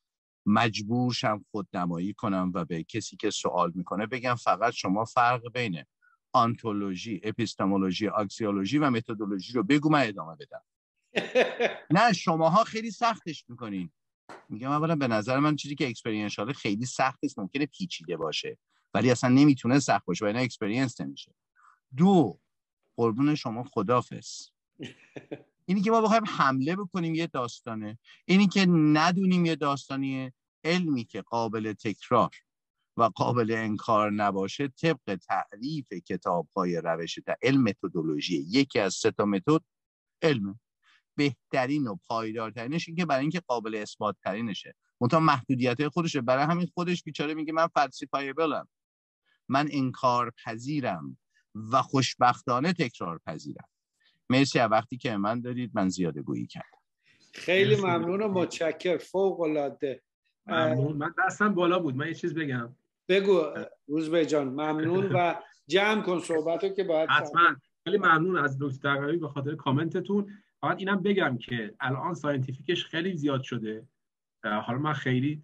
مجبور شم خود نمایی کنم و به کسی که سوال می‌کنه بگم فقط شما فرق بین آنتولوژی اپیستمولوژی اکسیولوژی و متدولوژی رو بگو من ادامه بدم. نه شماها خیلی سختش می‌کنین. میگم اولا به نظر من چیزی که experiential خیلی سخت نیست ممکنه پیچیده باشه ولی اصلا نمی‌تونه سخت باشه و اینا experience نمیشه. دو قربون شما خدافس اینی که ما بخوایم حمله بکنیم یه داستانه. اینی که ندونیم یه داستانیه علمی که قابل تکرار. و قابل انکار نباشه طبق تعریف کتاب های روش تا علم متدولوژی. یکی از سه تا متد علم بهترین و پایدارترینش این که برای اینکه قابل اثبات ترینشه منتها محدودیت خودشه. برای همین خودش بیچاره میگه من فلسفایبلم من انکار پذیرم و خوشبختانه تکرار پذیرم مرسی از وقتی که من دارید. من زیاده گویی کردم. خیلی ممنون و متشکر فوق العاده. ممنون. من دستم بالا بود. من یه چیز بگم. بگو روزبه جان ممنون و جمع کن صحبتو که باید حتما. خیلی ممنون از دکتر دقیقی به خاطر کامنتتون. فقط اینم بگم که الان scientific ش خیلی زیاد شده. حالا من خیلی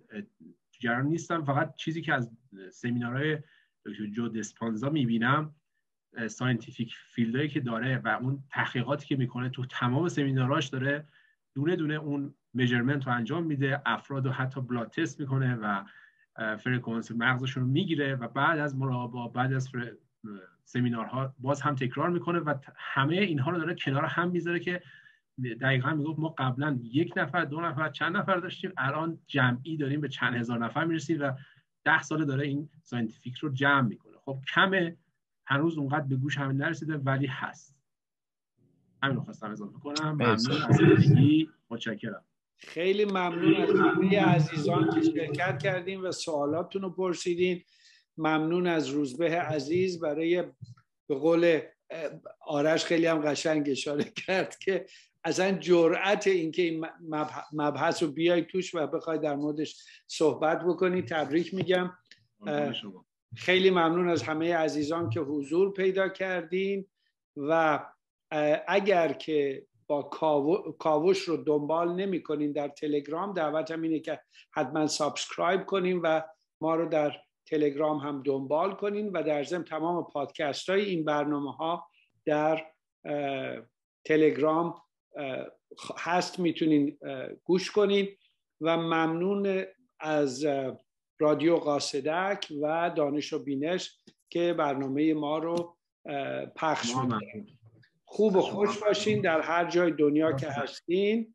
جریان نیستم. فقط چیزی که از سمینارهای دکتر جو دیسپنزا می‌بینم scientific field هایی که داره و اون تحقیقاتی که می‌کنه تو تمام سمیناراش داره دونه دونه اون measurement رو انجام میده افراد رو حتی blood test می‌کنه و فرکانس مغزشون رو می‌گیره و بعد از مراقبه بعد از سمینارها باز هم تکرار می‌کنه و همه اینها رو داره کنار هم می‌ذاره که دقیقا می‌گفت ما قبلا یک نفر دو نفر چند نفر داشتیم الان جمعی داریم به چند هزار نفر می‌رسیم و ده سال داره این scientific رو جمع می‌کنه. خب کمه هنوز اونقدر به گوش همین نرسیده ولی هست. همین رو خواستم اضافه کنم. ممنون از متشکرم. خیلی ممنون از همه عزیزان که شرکت کردین و سوالاتتون رو پرسیدین. ممنون از روزبه عزیز برای به قول آرش خیلی هم قشنگ اشاره کرد که اصلا جرأت اینکه این مبحث رو بیای توش و بخوای در موردش صحبت بکنی تبریک میگم. خیلی ممنون از همه عزیزان که حضور پیدا کردین و اگر که با کاوش رو دنبال نمی کنین در تلگرام دعوتم اینه که حتما subscribe کنین و ما رو در تلگرام هم دنبال کنین و در ضمن تمام پادکست های این برنامه ها در تلگرام هست. می‌تونین گوش کنین و ممنون از رادیو قاصدک و دانش و بینش که برنامه ما رو پخش می‌کنه. خوب و خوش باشین در هر جای دنیا که هستین.